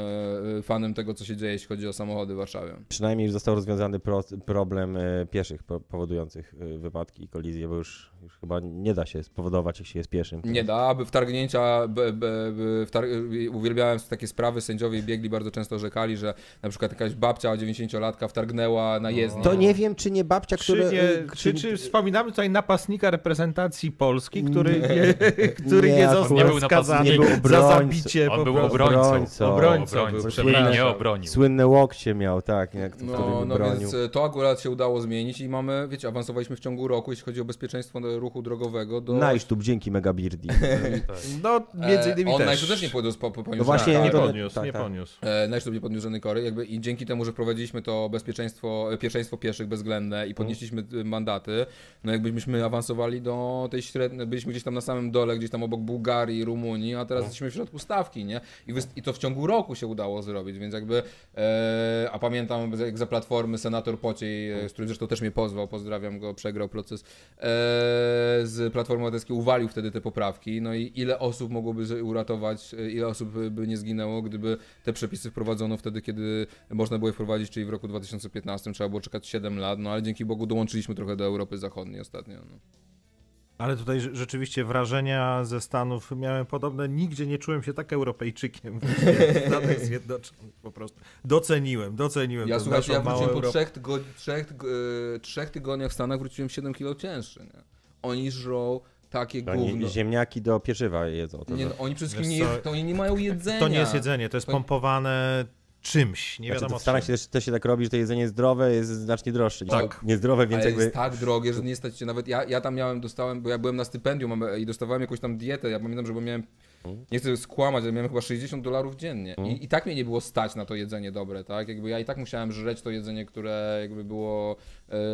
e, fanem tego, co się dzieje, jeśli chodzi o samochody w Warszawie. Przynajmniej został rozwiązany pro, problem e, pieszych po, powodujących e, wypadki i kolizje, bo już, już chyba nie da się spowodować, jeśli jest pieszym. Nie da, aby wtargnięcia, b, b, b, wtar uwielbiałem takie sprawy, sędziowie biegli bardzo często rzekali, że na przykład jakaś babcia 90-latka wtargnęła na jezdnię. To nie wiem, czy nie babcia, Czy, która... nie, e, czy, czy wspominamy tutaj napastnika reprezentacji Polski, który nie, który Nie, nie, został nie był skazany był za zabicie On po był obrońcą. Obrońcą. Obrońcą był, Obrońcą. przepraszam. Nie obronił. Słynne łokcie miał, tak, jak to, No, no bronił. więc e, to akurat się udało zmienić i mamy, wiecie, awansowaliśmy w ciągu roku, jeśli chodzi o bezpieczeństwo ruchu drogowego do... Najsztub, dzięki Megabirdi. No, między innymi e, on też. najskuteczniej poniósł, po, po, No właśnie, tak, nie to- podniósł, tak, nie tak. podniósł. E, nie podniósł żadnej kory jakby, i dzięki temu, że wprowadziliśmy to bezpieczeństwo, e, pierwszeństwo pieszych bezwzględne i podnieśliśmy e, mandaty, no jakby myśmy awansowali do tej średniej, byliśmy gdzieś tam na samym dole, gdzieś tam obok Bułgarii, Rumunii, a teraz jesteśmy w środku stawki, nie? I, I to w ciągu roku się udało zrobić, więc jakby, e, a pamiętam jak za Platformy senator Pociej, e, z którym zresztą też mnie pozwał, pozdrawiam go, przegrał proces, e, z Platformy Obywatelskiej uwalił wtedy te poprawki, no i ile osób mogłoby uratować, e, ile osób by nie zginęło, gdyby te przepisy wprowadzono wtedy, kiedy można było je wprowadzić, czyli w roku 2015, trzeba było czekać 7 lat, no ale dzięki Bogu dołączyliśmy trochę do Europy Zachodniej ostatnio. No. Ale tutaj rze- rzeczywiście wrażenia ze Stanów miałem podobne. Nigdzie nie czułem się tak Europejczykiem w Stanach Zjednoczonych. Po prostu doceniłem, doceniłem. Ja słuchajcie, ja wróciłem po trzech, trzech, e, trzech tygodniach w Stanach, wróciłem 7 kilo cięższy, nie? Oni żrą takie Oni gówno. ziemniaki do pieczywa jedzą. To Nie, no, oni przede wszystkim nie, to oni nie mają jedzenia. To nie jest jedzenie, to jest To- pompowane czymś. Nie Znaczy, wiadomo w Stanach się też, też się tak robi, że to jedzenie zdrowe jest znacznie droższe. Tak. Niezdrowe, więc Ale jakby... jest tak drogie, że nie stać się nawet. Ja, ja tam miałem, dostałem, bo ja byłem na stypendium i dostawałem jakąś tam dietę. Ja pamiętam, że bo miałem. Nie chcę skłamać, ale miałem chyba 60 dolarów dziennie. I, I tak mnie nie było stać na to jedzenie dobre, tak? Jakby ja i tak musiałem żreć to jedzenie, które jakby było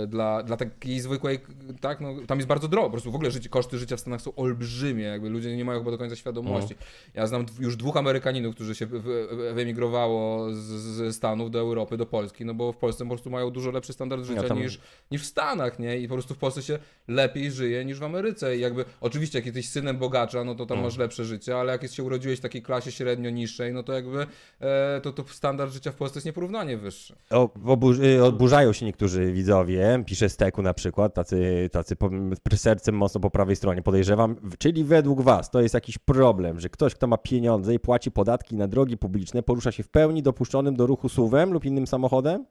dla, dla takiej zwykłej, tak? No, tam jest bardzo drogo. Po prostu w ogóle życie, koszty życia w Stanach są olbrzymie. Jakby ludzie nie mają chyba do końca świadomości. Mhm. Ja znam już dwóch Amerykaninów, którzy się wy- wy- wyemigrowało z, ze Stanów do Europy, do Polski, no bo w Polsce po prostu mają dużo lepszy standard życia tam- niż, niż w Stanach, nie? I po prostu w Polsce się lepiej żyje niż w Ameryce. I jakby, oczywiście, jak jesteś synem bogacza, no to tam masz lepsze życie, ale jak się urodziłeś w takiej klasie średnio niższej, no to jakby e, to, to standard życia w Polsce jest nieporównanie wyższy. O, y, odburzają się niektórzy widzowie, pisze Steku na przykład, tacy, tacy po, sercem mocno po prawej stronie, podejrzewam. Czyli według was to jest jakiś problem, że ktoś, kto ma pieniądze i płaci podatki na drogi publiczne, porusza się w pełni dopuszczonym do ruchu suwem lub innym samochodem?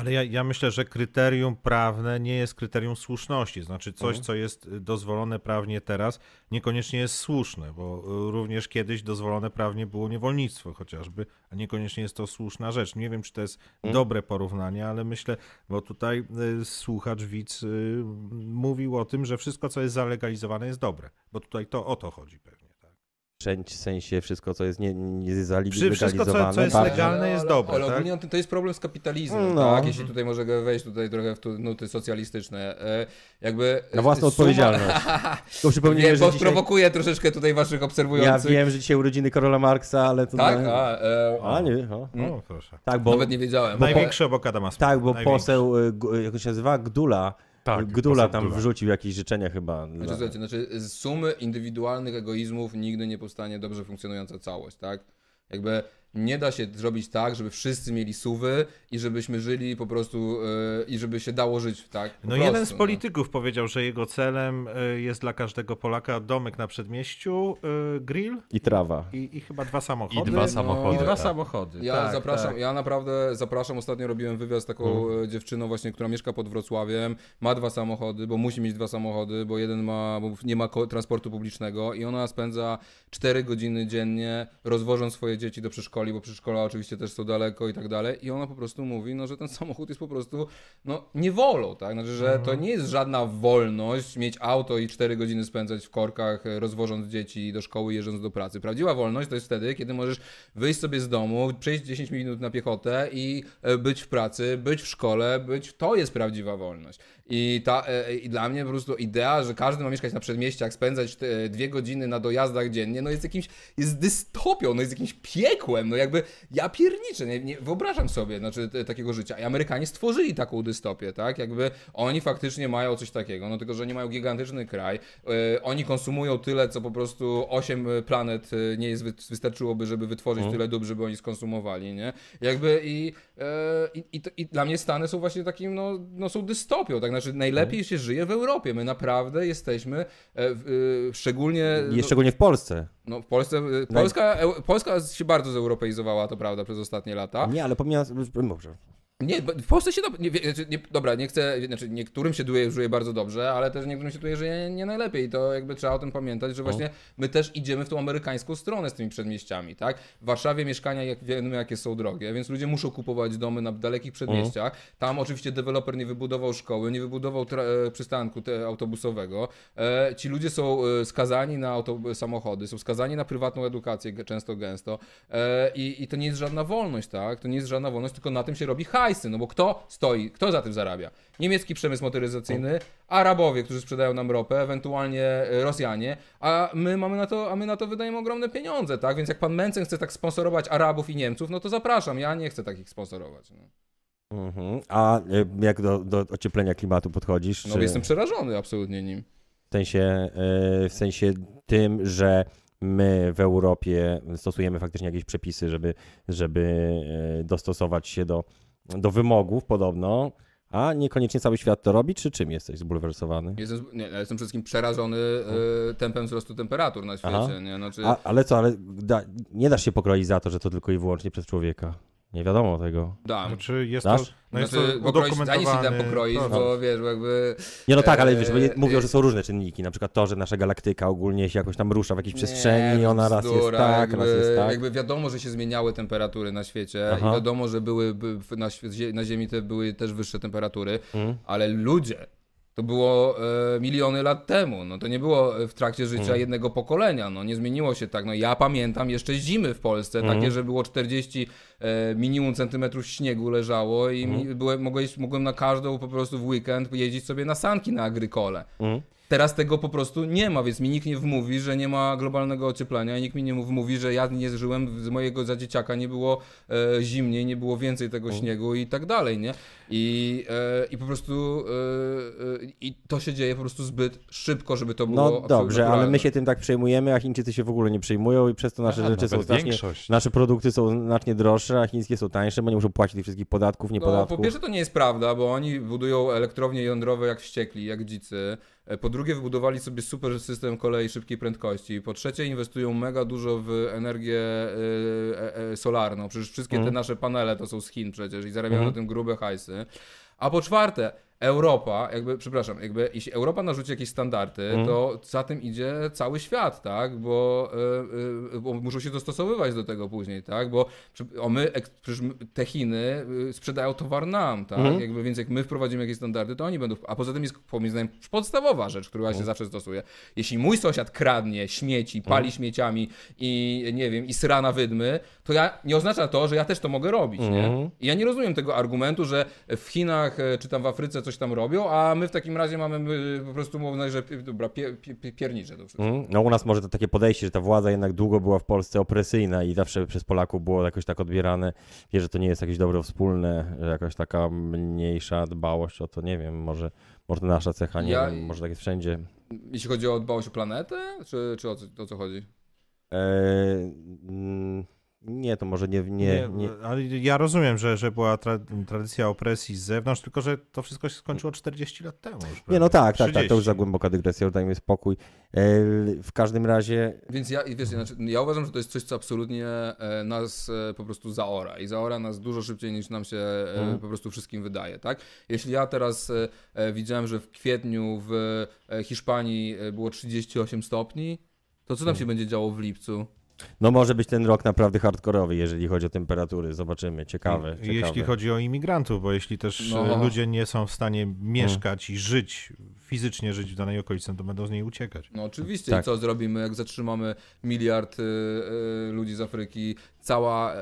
Ale ja, ja myślę, że kryterium prawne nie jest kryterium słuszności. Znaczy coś, Mhm. co jest y, dozwolone prawnie teraz, niekoniecznie jest słuszne, bo y, również kiedyś dozwolone prawnie było niewolnictwo chociażby, a niekoniecznie jest to słuszna rzecz. Nie wiem, czy to jest Mhm. dobre porównanie, ale myślę, bo tutaj y, słuchacz, widz mówił o tym, że wszystko, co jest zalegalizowane jest dobre, bo tutaj to o to chodzi pewnie. Tak? W sensie wszystko, co jest nie, nie wszystko, co- co jest bardziej. legalne, jest dobre, Ale tak? ogólnie to, to jest problem z kapitalizmem, No. tak? Jeśli tutaj może wejść tutaj trochę w tu nuty socjalistyczne. E, jakby... Na własną suma- odpowiedzialność. To przypomnijmy, Wiem, że bo dzisiaj... troszeczkę tutaj waszych Ja obserwujących. wiem, że dzisiaj urodziny Karola Marksa, ale to... Tak? na- A, e, A, nie, o. O, proszę. Tak, bo... Nawet nie wiedziałem. Największy obok Adama Smitha, Tak, bo największy. poseł, Gu- jak się nazywa, Gdula, Tak, Gdula tam Gdula. wrzucił jakieś życzenia chyba. Znaczy, dla- słuchajcie, znaczy z sumy indywidualnych egoizmów nigdy nie powstanie dobrze funkcjonująca całość, tak? Jakby nie da się zrobić tak, żeby wszyscy mieli suwy i żebyśmy żyli po prostu yy, i żeby się dało żyć, tak? Po No prostu, jeden z polityków powiedział, że jego celem y, jest dla każdego Polaka domek na przedmieściu, y, grill I trawa. i, i chyba dwa samochody. I dwa samochody. I dwa tak. samochody. Ja tak, zapraszam, tak. ja naprawdę zapraszam, ostatnio robiłem wywiad z taką e, dziewczyną właśnie, która mieszka pod Wrocławiem, ma dwa samochody, bo musi mieć dwa samochody, bo jeden ma, bo nie ma transportu publicznego i ona spędza 4 godziny dziennie rozwożąc swoje dzieci do przedszkoli, bo przedszkola oczywiście też są daleko i tak dalej i ona po prostu mówi, no, że ten samochód jest po prostu, no, niewolą, tak, znaczy, że to nie jest żadna wolność mieć auto i 4 godziny spędzać w korkach, e, rozwożąc dzieci do szkoły, jeżdżąc do pracy. Prawdziwa wolność to jest wtedy, kiedy możesz wyjść sobie z domu, przejść 10 minut na piechotę i e, być w pracy, być w szkole, być, to jest prawdziwa wolność. I, ta, e, I dla mnie po prostu idea, że każdy ma mieszkać na przedmieściach, spędzać te dwie godziny na dojazdach dziennie, no jest jakimś, jest dystopią, no jest jakimś piekłem, no jakby ja pierniczę, nie, nie wyobrażam sobie znaczy, te, takiego życia. I Amerykanie stworzyli taką dystopię, tak, jakby oni faktycznie mają coś takiego, no tylko, że nie mają gigantyczny kraj, e, oni konsumują tyle, co po prostu 8 planet e, nie jest, wy- wystarczyłoby, żeby wytworzyć tyle dóbr, żeby oni skonsumowali, nie? Jakby i, e, i, i, i dla mnie Stany są właśnie takim, no, no są dystopią, tak? Znaczy najlepiej się żyje w Europie, my naprawdę jesteśmy, e, w, e, szczególnie... No, szczególnie w Polsce. no, w Polsce, e, Polska, Polska się bardzo zeuropeizowała, to prawda, przez ostatnie lata. Nie, ale pomijając... Może. Nie, w Polsce się dob- nie, znaczy, nie, dobra, nie chcę, znaczy niektórym się duje, żyje bardzo dobrze, ale też niektórym się duje, żyje nie najlepiej. I to jakby trzeba o tym pamiętać, że właśnie my też idziemy w tą amerykańską stronę z tymi przedmieściami, tak? W Warszawie mieszkania, jak wiemy, jakie są drogie, więc ludzie muszą kupować domy na dalekich przedmieściach. Tam oczywiście deweloper nie wybudował szkoły, nie wybudował e, przystanku autobusowego. E, ci ludzie są e, skazani na auto, samochody, są skazani na prywatną edukację często gęsto e, i, i to nie jest żadna wolność, tak? To nie jest żadna wolność, tylko na tym się robi hajsy, no bo kto stoi, kto za tym zarabia? Niemiecki przemysł motoryzacyjny, Arabowie, którzy sprzedają nam ropę, ewentualnie e, Rosjanie, a my mamy na to, a my na to wydajemy ogromne pieniądze, tak? Więc jak pan Mencen chce tak sponsorować Arabów i Niemców, no to zapraszam, ja nie chcę takich sponsorować. No, Mhm. A y, jak do, do ocieplenia klimatu podchodzisz? no czy jestem przerażony absolutnie nim. w, sensie, y, w sensie tym, że my w Europie stosujemy faktycznie jakieś przepisy, żeby, żeby dostosować się do, do wymogów podobno, A niekoniecznie cały świat to robi, czy czym jesteś zbulwersowany? Jestem, nie, ja jestem przede wszystkim przerażony e, tempem wzrostu temperatur na świecie, nie? Znaczy, A, ale co, ale da, nie dasz się pokroić za to, że to tylko i wyłącznie przez człowieka. Nie wiadomo tego. dam. Znaczy jest Dasz? to, no jest znaczy, to pokroić, zanim się tam udokumentowane. pokroić, to- bo wiesz, bo jakby... Nie no tak, ale wiesz, bo je- mówią, że są różne czynniki, na przykład to, że nasza galaktyka ogólnie się jakoś tam rusza w jakiejś przestrzeni i Nie, ona raz jest tak, jakby, raz jest tak. Jakby wiadomo, że się zmieniały temperatury na świecie Aha. i wiadomo, że były by, na, na Ziemi te były też wyższe temperatury, Mm. ale ludzie. To było e, miliony lat temu. No to nie było w trakcie życia Mm. jednego pokolenia. No nie zmieniło się tak. No ja pamiętam jeszcze zimy w Polsce, Mm. takie, że było 40 e, minimum centymetrów śniegu leżało i Mm. byłem, mogłem, mogłem na każdą po prostu w weekend jeździć sobie na sanki na agrykole. Teraz tego po prostu nie ma, więc mi nikt nie wmówi, że nie ma globalnego ocieplenia i nikt mi nie wmówi, że ja nie żyłem, z mojego za dzieciaka nie było e, zimniej, nie było więcej tego śniegu i tak dalej, nie? I, e, i po prostu e, e, i to się dzieje po prostu zbyt szybko, żeby to było No dobrze, ale naturalne. my się tym tak przejmujemy, a Chińczycy się w ogóle nie przejmują i przez to nasze A, rzeczy są znacznie, większość. nasze produkty są znacznie droższe, a chińskie są tańsze, bo nie muszą płacić tych wszystkich podatków, nie No, po podatków. pierwsze to nie jest prawda, bo oni budują elektrownie jądrowe jak wściekli, jak dzicy. E, Po drugie wybudowali sobie super system kolei szybkiej prędkości. Po trzecie inwestują mega dużo w energię e, e, solarną. Przecież wszystkie te Mhm. nasze panele to są z Chin przecież i zarabiają Mhm. na tym grube hajsy. A po czwarte, Europa, jakby, przepraszam, jakby jeśli Europa narzuci jakieś standardy, Mhm. to za tym idzie cały świat, tak? Bo, y, y, bo muszą się dostosowywać do tego później, tak? Bo przy- o my, przecież te Chiny y, sprzedają towar nam, tak? Mhm. Jakby, więc jak my wprowadzimy jakieś standardy, to oni będą. A poza tym jest moim zdaniem podstawowa rzecz, która Mhm. się zawsze stosuje. Jeśli mój sąsiad kradnie śmieci, pali Mhm. śmieciami i nie wiem, i sra na wydmy, to ja nie oznacza to, że ja też to mogę robić, nie? Mhm. I ja nie rozumiem tego argumentu, że w Chinach e, czy tam w Afryce coś tam robią, a my w takim razie mamy e, po prostu mówię, że dobra, pie, pie, pie, piernicze to wszystko. Mm, No u nas może to takie podejście, że ta władza jednak długo była w Polsce opresyjna i zawsze przez Polaków było jakoś tak odbierane, wie, że to nie jest jakieś dobro wspólne, że jakaś taka mniejsza dbałość o to, nie wiem, może, może to nasza cecha, nie Ja- wiem, może tak jest wszędzie. Jeśli chodzi o dbałość o planetę, czy, czy o, co, o co chodzi? Eee, mm, nie, to może nie, nie, nie, Ale ja rozumiem, że, że była tra tradycja opresji z zewnątrz, tylko że to wszystko się skończyło 40 lat temu. Już, Nie, no tak, tak, tak, to 30. już za głęboka dygresja, dajmy spokój. Eee, w każdym razie, Więc ja, wiesz, znaczy, ja uważam, że to jest coś, co absolutnie e, nas e, po prostu zaora i zaora nas dużo szybciej niż nam się e, Mhm. po prostu wszystkim wydaje, tak? Jeśli ja teraz e, e, widziałem, że w kwietniu w e, Hiszpanii e, było 38 stopni, to co tam się będzie działo w lipcu? No może być ten rok naprawdę hardkorowy, jeżeli chodzi o temperatury, zobaczymy, ciekawe, ciekawe. Jeśli chodzi o imigrantów, bo jeśli też No. ludzie nie są w stanie mieszkać i żyć, fizycznie żyć w danej okolicy, to będą z niej uciekać. No oczywiście, Tak. i co zrobimy, jak zatrzymamy miliard y, y, ludzi z Afryki, cała, e,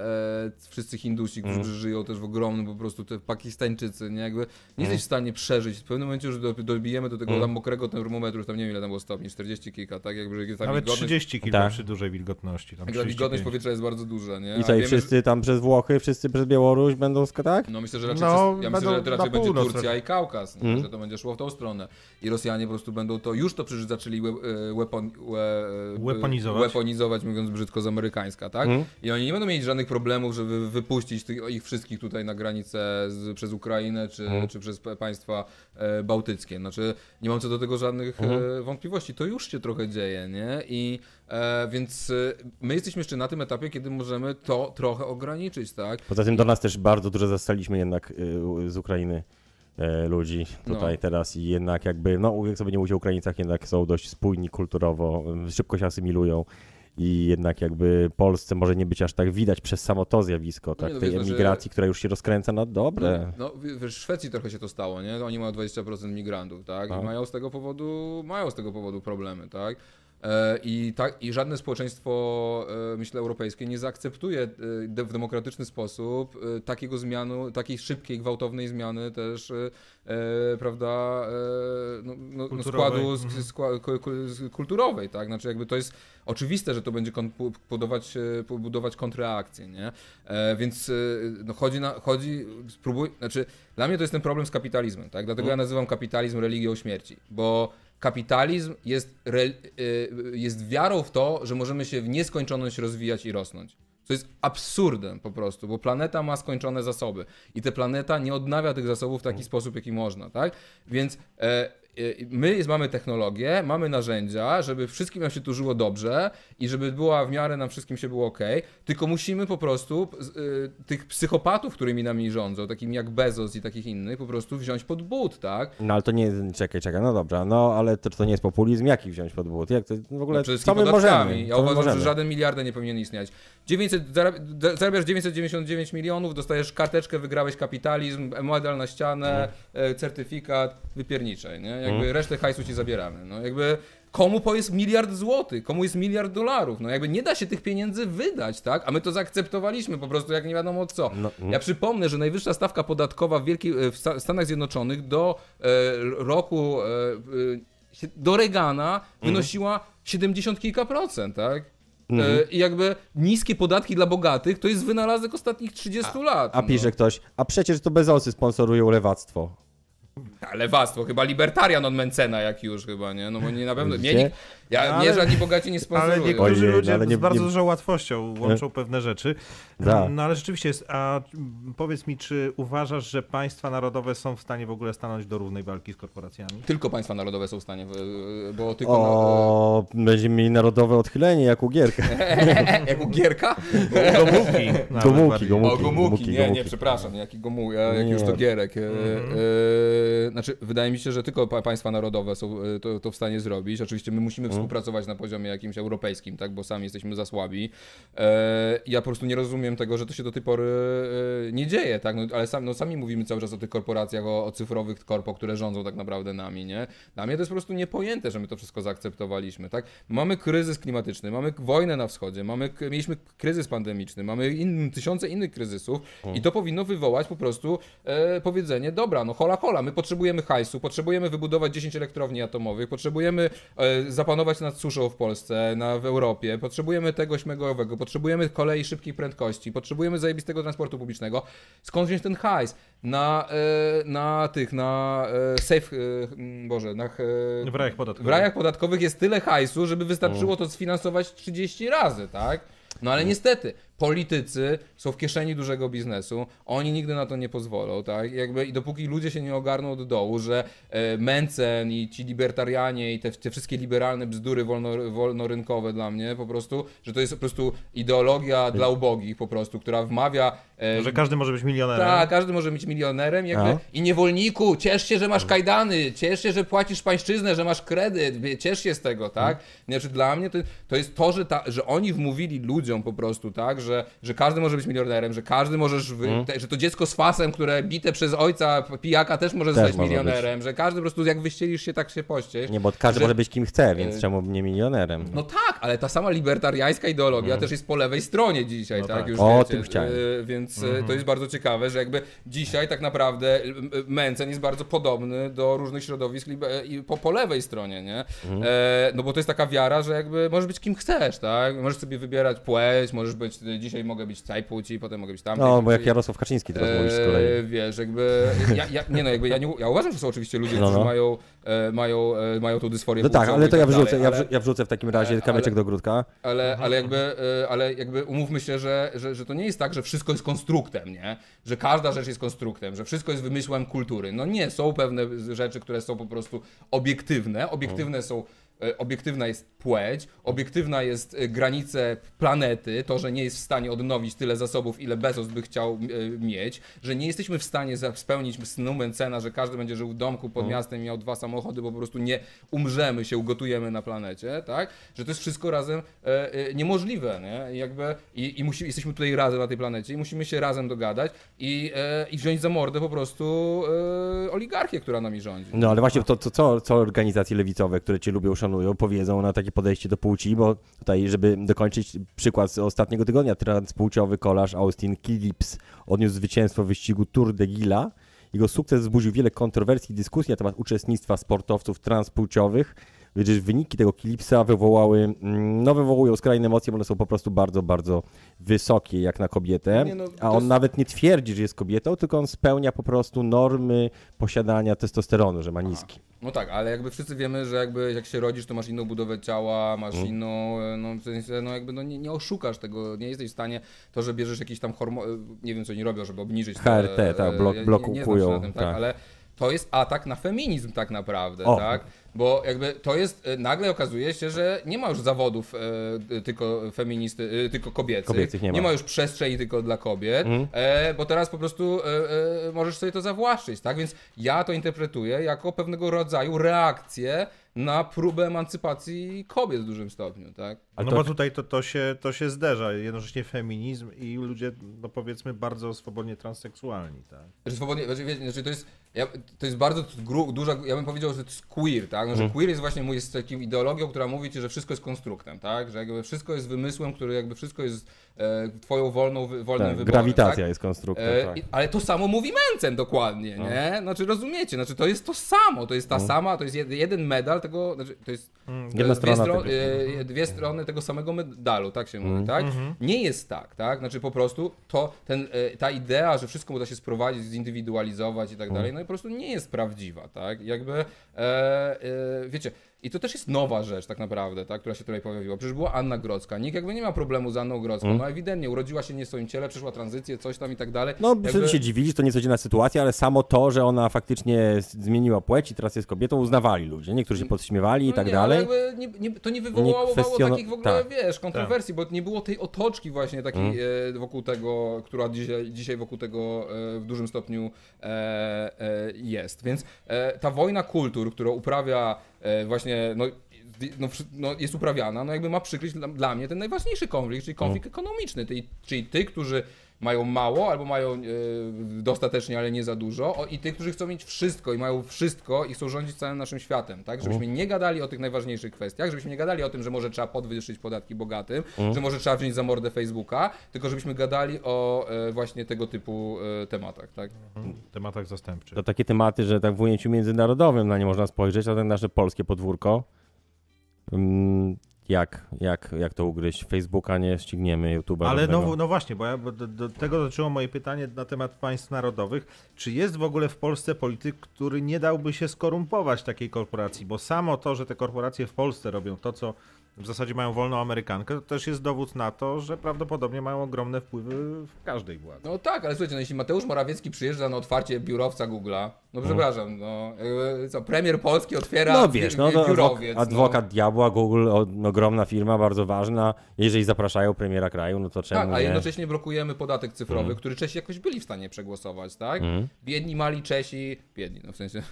wszyscy Hindusi, którzy Mm. żyją też w ogromnym, po prostu te Pakistańczycy, nie, jakby nie Mm. jesteś w stanie przeżyć. W pewnym momencie już do- dobijemy do tego Mm. tam mokrego termometru, już tam nie wiem ile tam było stopni, 40 kilka, tak, jakby że ta Nawet wilgotność, 30 kilka Tak. przy dużej wilgotności. Tam jak ta wilgotność 35. powietrza jest bardzo duża, nie? I i wiemy, wszyscy tam przez Włochy, wszyscy przez Białoruś będą, tak? No myślę, że raczej, No, przez, ja myślę, że raczej będzie Turcja i Kaukaz, nie? Mm. że to będzie szło w tą stronę. I Rosjanie po prostu będą to, już to przecież zaczęli we, weapon, we, Weaponizować. weaponizować, mówiąc brzydko z amerykańska, tak? Mm. I oni nie będą mieli żadnych problemów, żeby wypuścić tych, ich wszystkich tutaj na granicę z, przez Ukrainę czy, Mhm. czy przez państwa e, bałtyckie. Znaczy, nie mam co do tego żadnych e, wątpliwości. To już się trochę dzieje, nie? I e, więc e, my jesteśmy jeszcze na tym etapie, kiedy możemy to trochę ograniczyć, tak? Poza tym do nas też bardzo dużo zastaliśmy jednak z Ukrainy ludzi tutaj No. teraz i jednak jakby, no jak sobie nie mówić o Ukraińcach, jednak są dość spójni kulturowo, y, szybko się asymilują i jednak jakby Polsce może nie być aż tak widać przez samo to zjawisko, tak, no tej wiesz, no, że- emigracji, która już się rozkręca na dobre. No, w w Szwecji trochę się to stało, nie? Oni mają 20% migrantów, tak? I Tak. mają z tego powodu, mają z tego powodu problemy, tak? E, I, tak, I żadne społeczeństwo, e, myślę, europejskie nie zaakceptuje e, w demokratyczny sposób takiego zmianu, takiej szybkiej, gwałtownej zmiany też, prawda, no, no, no Kulturowej. składu Mhm. skła, kulturowej, tak? Znaczy jakby to jest oczywiste, że to będzie budować, budować kontrreakcję, nie? Więc no, chodzi, na, chodzi, spróbuj, znaczy dla mnie to jest ten problem z kapitalizmem, tak? Dlatego ja nazywam kapitalizm religią śmierci, bo kapitalizm jest, re, y, jest wiarą w to, że możemy się w nieskończoność rozwijać i rosnąć. Co jest absurdem po prostu, bo planeta ma skończone zasoby i ta planeta nie odnawia tych zasobów w taki sposób, jaki można, tak? Więc e, my jest, mamy technologię, mamy narzędzia, żeby wszystkim nam się tu żyło dobrze i żeby była w miarę nam wszystkim się było ok, tylko musimy po prostu e, tych psychopatów, którymi nami rządzą, takimi jak Bezos i takich innych, po prostu wziąć pod but, tak? No ale to nie, czekaj, czekaj, no dobra, no ale to, to nie jest populizm, jaki wziąć pod but? Jak to w ogóle, No, przede co my podatkami. możemy? Ja uważam, możemy? że żaden miliarder nie powinien istnieć. 900, zarab- zarabiasz 999 milionów, dostajesz karteczkę, wygrałeś kapitalizm, medal na ścianę, e, certyfikat, wypierniczej, nie? Jakby Mhm. resztę hajsu ci zabieramy. No jakby komu po jest miliard złotych, komu jest miliard dolarów, no jakby nie da się tych pieniędzy wydać, tak? A my to zaakceptowaliśmy po prostu jak nie wiadomo co. No, no. Ja przypomnę, że najwyższa stawka podatkowa w, Wielkiej, e, w Sta- Stanach Zjednoczonych do e, roku, e, e, do Reagana Mhm. wynosiła 70 kilka procent, tak? Mhm. E, I jakby niskie podatki dla bogatych to jest wynalazek ostatnich 30 lat. A pisze ktoś, a przecież to Bezosy sponsorują lewactwo. No. Lewactwo, chyba libertarian od Mencena jak już chyba, nie? No bo nie na pewno, ja, No, mnie ale- żadni bogaci nie Ale sponsorują. niektórzy Ojej, ludzie no ale nie- z bardzo nie- dużą łatwością łączą pewne rzeczy. Da. No ale rzeczywiście jest. A powiedz mi, czy uważasz, że państwa narodowe są w stanie w ogóle stanąć do równej walki z korporacjami? Tylko państwa narodowe są w stanie, e, bo tylko... O, będziemy mieli narodowe odchylenie, jak u Gierka. Na, jak u Gierka? Gomułki. Gomułki, gomułki. o, Gomułki, nie, nie, przepraszam, jaki Gomuł, ja, jak Nie. już to Gierek. E, Mhm. e, znaczy, wydaje mi się, że tylko pa- państwa narodowe są e, to, to w stanie zrobić. Oczywiście my musimy. Współpracować na poziomie jakimś europejskim, tak, bo sami jesteśmy za słabi. E, ja po prostu nie rozumiem tego, że to się do tej pory e, nie dzieje, tak, no, ale sam, no, sami mówimy cały czas o tych korporacjach, o, o cyfrowych korpo, które rządzą tak naprawdę nami, nie? Dla mnie to jest po prostu niepojęte, że my to wszystko zaakceptowaliśmy, tak? Mamy kryzys klimatyczny, mamy wojnę na wschodzie, mamy, mieliśmy kryzys pandemiczny, mamy in, tysiące innych kryzysów i to powinno wywołać po prostu e, powiedzenie, dobra, no hola hola, my potrzebujemy hajsu, potrzebujemy wybudować 10 elektrowni atomowych, potrzebujemy e, zapanować nad suszą w Polsce, na, w Europie, potrzebujemy tego śmegowego, potrzebujemy kolei szybkich prędkości, potrzebujemy zajebistego transportu publicznego. Skąd wziąć ten hajs? Na, e, na tych, na e, safe, e, m, boże, na... W rajach podatkowych. w rajach podatkowych jest tyle hajsu, żeby wystarczyło to sfinansować 30 razy, tak? No ale niestety, politycy są w kieszeni dużego biznesu, oni nigdy na to nie pozwolą, tak? Jakby, I dopóki ludzie się nie ogarną od dołu, że e, Mencen i ci libertarianie i te, te wszystkie liberalne bzdury wolno, wolnorynkowe dla mnie po prostu, że to jest po prostu ideologia dla ubogich po prostu, która wmawia... E, Że każdy może być milionerem. tak, każdy może być milionerem jakby. A? i niewolniku, ciesz się, że masz kajdany, ciesz się, że płacisz pańszczyznę, że masz kredyt, ciesz się z tego, tak? Znaczy dla mnie to, to jest to, że, ta, że oni wmówili ludziom po prostu, tak, że, że każdy może być milionerem, że każdy możesz, wy, te, że to dziecko z fasem, które bite przez ojca pijaka też może Też zostać może milionerem, że każdy po prostu jak wyścielisz się, tak się pościeś. Nie, bo każdy Że- może być kim chce, więc E, czemu nie milionerem? No tak, ale ta sama libertariańska ideologia też jest po lewej stronie dzisiaj, No tak? tak. Już O wiecie, tym chciałem. y, Więc y, to jest bardzo ciekawe, że jakby dzisiaj tak naprawdę y, y, Mencen jest bardzo podobny do różnych środowisk po, po lewej stronie, nie? E, no bo to jest taka wiara, że jakby możesz być kim chcesz, tak? Możesz sobie wybierać płeć, możesz być, y, dzisiaj mogę być tej płci, potem mogę być tamtej No, bo jak Jarosław Kaczyński teraz mówisz z Eee, kolei. Wiesz, jakby. Ja, ja, nie no, jakby ja, nie, ja uważam, że są oczywiście ludzie, No, którzy no. mają, e, mają, e, mają tą dysforię No tak, ale to ja tak wrzucę, dalej, ja, ale- ja wrzucę w takim razie ale- kamyczek do grudka. ale, ale, jakby, e, ale jakby umówmy się, że, że, że to nie jest tak, że wszystko jest konstruktem, nie? Że każda rzecz jest konstruktem, że wszystko jest wymysłem kultury. No nie, są pewne rzeczy, które są po prostu obiektywne. Obiektywne są e, obiektywna jest płeć, obiektywna jest e, granice planety, to, że nie jest w stanie odnowić tyle zasobów, ile Bezos by chciał e, mieć, że nie jesteśmy w stanie spełnić snu Mencena, że każdy będzie żył w domku pod miastem i miał dwa samochody, bo po prostu nie umrzemy się, ugotujemy na planecie, tak? Że to jest wszystko razem e, e, niemożliwe, nie? I jakby, i, i musi, jesteśmy tutaj razem na tej planecie i musimy się razem dogadać i, e, i wziąć za mordę po prostu e, oligarchię, która nami rządzi. No ale właśnie to, to co, co organizacje lewicowe, które cię lubią, powiedzą na takie podejście do płci, bo tutaj, żeby dokończyć przykład z ostatniego tygodnia, transpłciowy kolarz Austin Phillips odniósł zwycięstwo w wyścigu Tour de Gila. Jego sukces wzbudził wiele kontrowersji i dyskusji na temat uczestnictwa sportowców transpłciowych Wiesz, wyniki tego klipsa wywołały, mm, no wywołują skrajne emocje, bo one są po prostu bardzo, bardzo wysokie jak na kobietę. Nie, no, a on jest- nawet nie twierdzi, że jest kobietą, tylko on spełnia po prostu normy posiadania testosteronu, że ma niski. No tak, ale jakby wszyscy wiemy, że jakby jak się rodzisz, to masz inną budowę ciała, masz Mm. inną, e, no w sensie, no jakby no nie, nie oszukasz tego, nie jesteś w stanie, to, że bierzesz jakiś tam hormon, nie wiem co oni robią, żeby obniżyć te, HRT, tak, e, blok- ja nie- nie tym, tak, tak. ale to jest atak na feminizm tak naprawdę, O. tak? Bo jakby to jest, e, nagle okazuje się, że nie ma już zawodów e, tylko feministy, e, tylko kobiecych. Kobiecych nie ma. ma już przestrzeni tylko dla kobiet, Mhm. e, bo teraz po prostu e, e, możesz sobie to zawłaszczyć, tak? Więc ja to interpretuję jako pewnego rodzaju reakcję na próbę emancypacji kobiet w dużym stopniu, tak? No to- bo tutaj to, to, się, to się zderza, jednocześnie feminizm i ludzie, no powiedzmy, bardzo swobodnie transseksualni, tak? Znaczy, swobodnie, znaczy, znaczy to jest, ja, to jest bardzo gru, duża, ja bym powiedział, że to jest queer, tak? No, że queer jest właśnie jest taką ideologią, która mówi ci, że wszystko jest konstruktem, tak? Że jakby wszystko jest wymysłem, który jakby wszystko jest twoją wolną, wolnym Tak, wyborem, grawitacja tak? jest konstruktem, E, tak. Ale to samo mówi Mencen dokładnie, nie? Znaczy rozumiecie, znaczy to jest to samo, to jest ta sama, to jest jed, jeden medal tego, znaczy to jest Jedna dwie, strona stro, e, dwie strony tego samego medalu, tak się mówi, tak? Nie jest tak, tak? Znaczy po prostu to, ten, e, ta idea, że wszystko uda się sprowadzić, zindywidualizować i tak dalej, no i po prostu nie jest prawdziwa, tak? Jakby, e, e, wiecie, i to też jest nowa rzecz tak naprawdę, tak, która się tutaj pojawiła. Przecież była Anna Grodzka. Nikt jakby nie ma problemu z Anną Grodzką. No ewidentnie, urodziła się nie w swoim ciele, przeszła tranzycję, coś tam i tak dalej. No, jakby... się dziwili, że to niecodzienna sytuacja, ale samo to, że ona faktycznie zmieniła płeć i teraz jest kobietą, uznawali ludzie. Niektórzy się podśmiewali i No tak nie, dalej. Ale nie, nie, to nie wywołało kwestiono- takich w ogóle, tak. wiesz, kontrowersji, bo nie było tej otoczki właśnie takiej Mm. e, wokół tego, która dzisiaj, dzisiaj wokół tego e, w dużym stopniu e, e, jest. Więc ta wojna kultur, którą uprawia właśnie, no, no, no, jest uprawiana, no jakby ma przykryć dla, dla mnie ten najważniejszy konflikt, czyli konflikt Mm. ekonomiczny, czyli, czyli tych, którzy mają mało albo mają e, dostatecznie, ale nie za dużo o, i tych, którzy chcą mieć wszystko i mają wszystko i chcą rządzić całym naszym światem, tak? Żebyśmy nie gadali o tych najważniejszych kwestiach, żebyśmy nie gadali o tym, że może trzeba podwyższyć podatki bogatym, że może trzeba wziąć za mordę Facebooka, tylko żebyśmy gadali o e, właśnie tego typu e, tematach, tak? W tematach zastępczych. To takie tematy, że tak w ujęciu międzynarodowym na nie można spojrzeć, a tak nasze polskie podwórko. Jak, jak, jak to ugryźć? Facebooka nie ścigniemy, YouTube'a. Ale no, no właśnie, bo, ja, bo do, do tego dotyczyło moje pytanie na temat państw narodowych. Czy jest w ogóle w Polsce polityk, który nie dałby się skorumpować takiej korporacji? Bo samo to, że te korporacje w Polsce robią to, co w zasadzie mają wolną Amerykankę, to też jest dowód na to, że prawdopodobnie mają ogromne wpływy w każdej władzy. No tak, ale słuchajcie, no jeśli Mateusz Morawiecki przyjeżdża na otwarcie biurowca Google'a, no przepraszam, no co, premier Polski otwiera No wiesz, no to adwok- biurowiec. adwokat no. diabła, Google, o, ogromna firma, bardzo ważna. Jeżeli zapraszają premiera kraju, no to czemu Tak, a nie? jednocześnie blokujemy podatek cyfrowy, Mhm. który Czesi jakoś byli w stanie przegłosować, tak? Biedni, mali Czesi, biedni, no w sensie,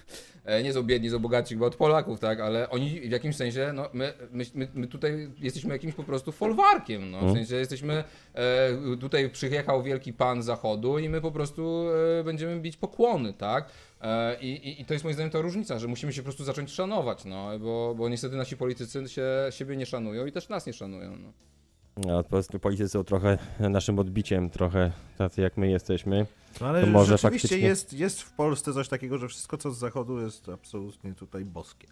nie są biedni, są bogaci chyba od Polaków, tak? Ale oni w jakimś sensie, no my, my, my, tutaj jesteśmy jakimś po prostu folwarkiem, no w Mhm. sensie jesteśmy, e, tutaj przyjechał wielki pan zachodu i my po prostu e, będziemy bić pokłony, tak? E, I, i, I to jest moim zdaniem ta różnica, że musimy się po prostu zacząć szanować, no, bo, bo niestety nasi politycy się, siebie nie szanują i też nas nie szanują, no. No, po prostu politycy są trochę naszym odbiciem, trochę tacy jak my jesteśmy. No ale To może rzeczywiście faktycznie- jest, jest w Polsce coś takiego, że wszystko co z zachodu jest absolutnie tutaj boskie.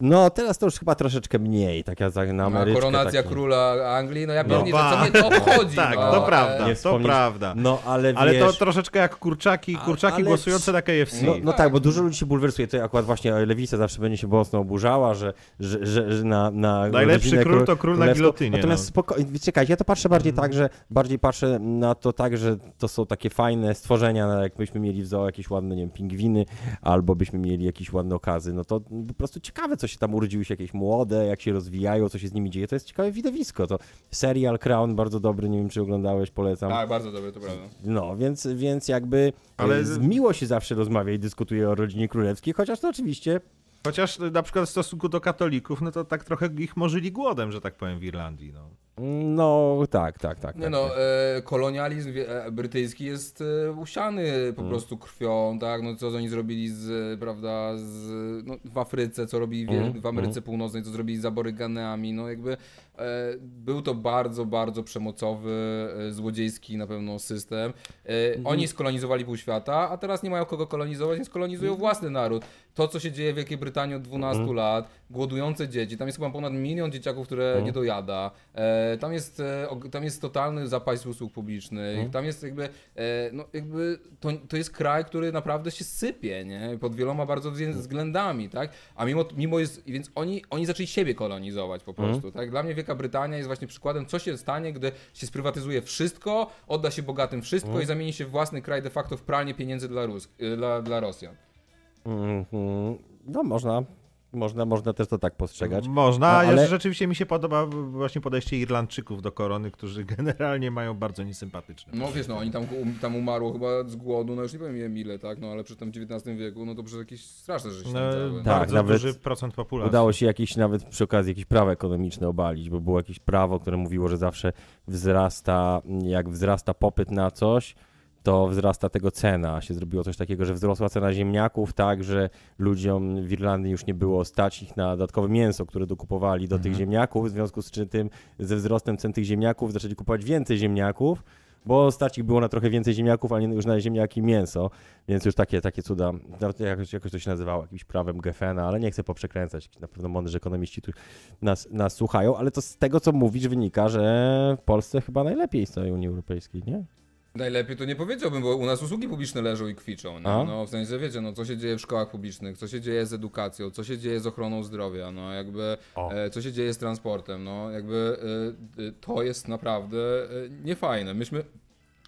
No teraz to już chyba troszeczkę mniej, tak jak za- na Ameryczkę. koronacja taki. króla Anglii, no ja No pierniczę, ba. co mnie to obchodzi? Tak, no, to prawda, nie to prawda. No ale wiesz... Ale to troszeczkę jak kurczaki, kurczaki ale- głosujące na KFC. No, no Tak. tak, bo dużo ludzi się bulwersuje. To akurat właśnie lewica zawsze będzie się mocno oburzała, że, że, że, że na, na Najlepszy król to król na gilotynie, Natomiast no. spokojnie, czekaj, ja to patrzę bardziej tak, że bardziej patrzę na to tak, że to są takie fajne stworzenia, no, jakbyśmy mieli w zoo jakieś ładne, nie wiem, pingwiny, albo byśmy mieli jakieś ładne okazy. No to po prostu ciekawe, co się tam urodziły się jakieś młode, jak się rozwijają, co się z nimi dzieje. To jest ciekawe widowisko. To serial Crown bardzo dobry, nie wiem, czy oglądałeś, polecam. Tak, bardzo dobre, to prawda. No, więc, więc jakby Ale- z, miło się zawsze rozmawia i dyskutuje o rodzinie królewskiej, chociaż to oczywiście Chociaż y, na przykład w stosunku do katolików, no to tak trochę ich morzyli głodem, że tak powiem, w Irlandii. No. No, tak, tak, tak. Nie tak, no, tak. e, kolonializm e, brytyjski jest e, usiany po Mm. prostu krwią, tak? No co oni zrobili z, prawda, z, no, w Afryce, co robili wie- Mm, w Ameryce Północnej, co zrobili z aboryganami, no jakby był to bardzo, bardzo przemocowy, e, złodziejski na pewno system. E, Oni skolonizowali pół świata, a teraz nie mają kogo kolonizować, więc kolonizują własny naród. To, co się dzieje w Wielkiej Brytanii od 12 lat, głodujące dzieci, tam jest chyba ponad milion dzieciaków, które nie dojada. E, tam, jest, e, tam jest totalny zapaść usług publicznych. Tam jest jakby, e, no jakby to, to jest kraj, który naprawdę się sypie, nie? Pod wieloma bardzo wzglę- względami, tak? A mimo, mimo jest, więc oni, oni zaczęli siebie kolonizować po prostu, tak? Dla mnie Wielka Brytania jest właśnie przykładem, co się stanie, gdy się sprywatyzuje wszystko, odda się bogatym wszystko i zamieni się w własny kraj de facto w pralnię pieniędzy dla, Rus- y, dla, dla Rosjan. Mhm. No można, można, można też to tak postrzegać. Można, No, ale... rzeczywiście mi się podoba właśnie podejście Irlandczyków do korony, którzy generalnie mają bardzo niesympatyczne. No wiesz, no oni tam, um, tam umarło chyba z głodu, no już nie powiem ile, tak? No ale przy tym XIX wieku, no to przez jakieś straszne rzeczy No. Tak, bardzo nawet duży procent populacji. Udało się jakieś nawet przy okazji jakieś prawo ekonomiczne obalić, bo było jakieś prawo, które mówiło, że zawsze wzrasta, jak wzrasta popyt na coś, to wzrasta tego cena. Się zrobiło coś takiego, że wzrosła cena ziemniaków, tak, że ludziom w Irlandii już nie było stać ich na dodatkowe mięso, które dokupowali do tych ziemniaków, w związku z czym ze wzrostem cen tych ziemniaków zaczęli kupować więcej ziemniaków, bo stać ich było na trochę więcej ziemniaków, a nie już na ziemniaki mięso, więc już takie, takie cuda, jakoś, jakoś to się nazywało, jakimś prawem Geffena, ale nie chcę poprzekręcać, na pewno mądrzy ekonomiści tu nas, nas słuchają, ale to z tego, co mówisz, wynika, że w Polsce chyba najlepiej z całej Unii Europejskiej, nie? Najlepiej to nie powiedziałbym, bo u nas usługi publiczne leżą i kwiczą. A? No w sensie, wiecie, no co się dzieje w szkołach publicznych, co się dzieje z edukacją, co się dzieje z ochroną zdrowia, no jakby, e, co się dzieje z transportem, no jakby e, e, to jest naprawdę e, niefajne. Myśmy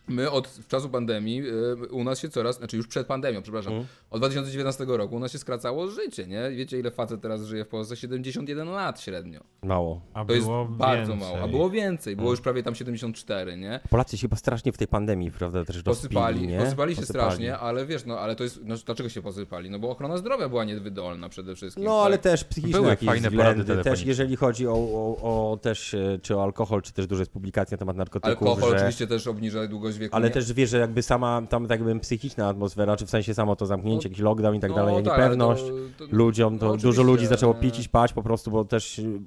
My od czasu pandemii y, u nas się coraz, znaczy już przed pandemią, przepraszam, Mhm. od 2019 roku u nas się skracało życie, nie? Wiecie ile facet teraz żyje w Polsce? 71 lat średnio. Mało. A To jest było bardzo więcej. mało. A było więcej, było już prawie tam 74, nie? Polacy się chyba strasznie w tej pandemii, prawda, też Posypali, rozpili, nie? posypali się strasznie, ale wiesz, no ale to jest, no, dlaczego się posypali? No bo ochrona zdrowia była niewydolna przede wszystkim. No, tak? ale też psychiczne Były jakieś fajne porady względy, też jeżeli chodzi o, o, o też, e, czy o alkohol, czy też dużo jest publikacji na temat narkotyków, Alkohol że... oczywiście też obniża długość wieku. Ale nie? też wiesz, że jakby sama tam tak jakby psychiczna atmosfera, czy w sensie samo to zamknięcie, No, jakiś lockdown i tak no, dalej, tak, niepewność to- to- ludziom, to no, dużo ludzi zaczęło pić i spać po prostu, bo też y,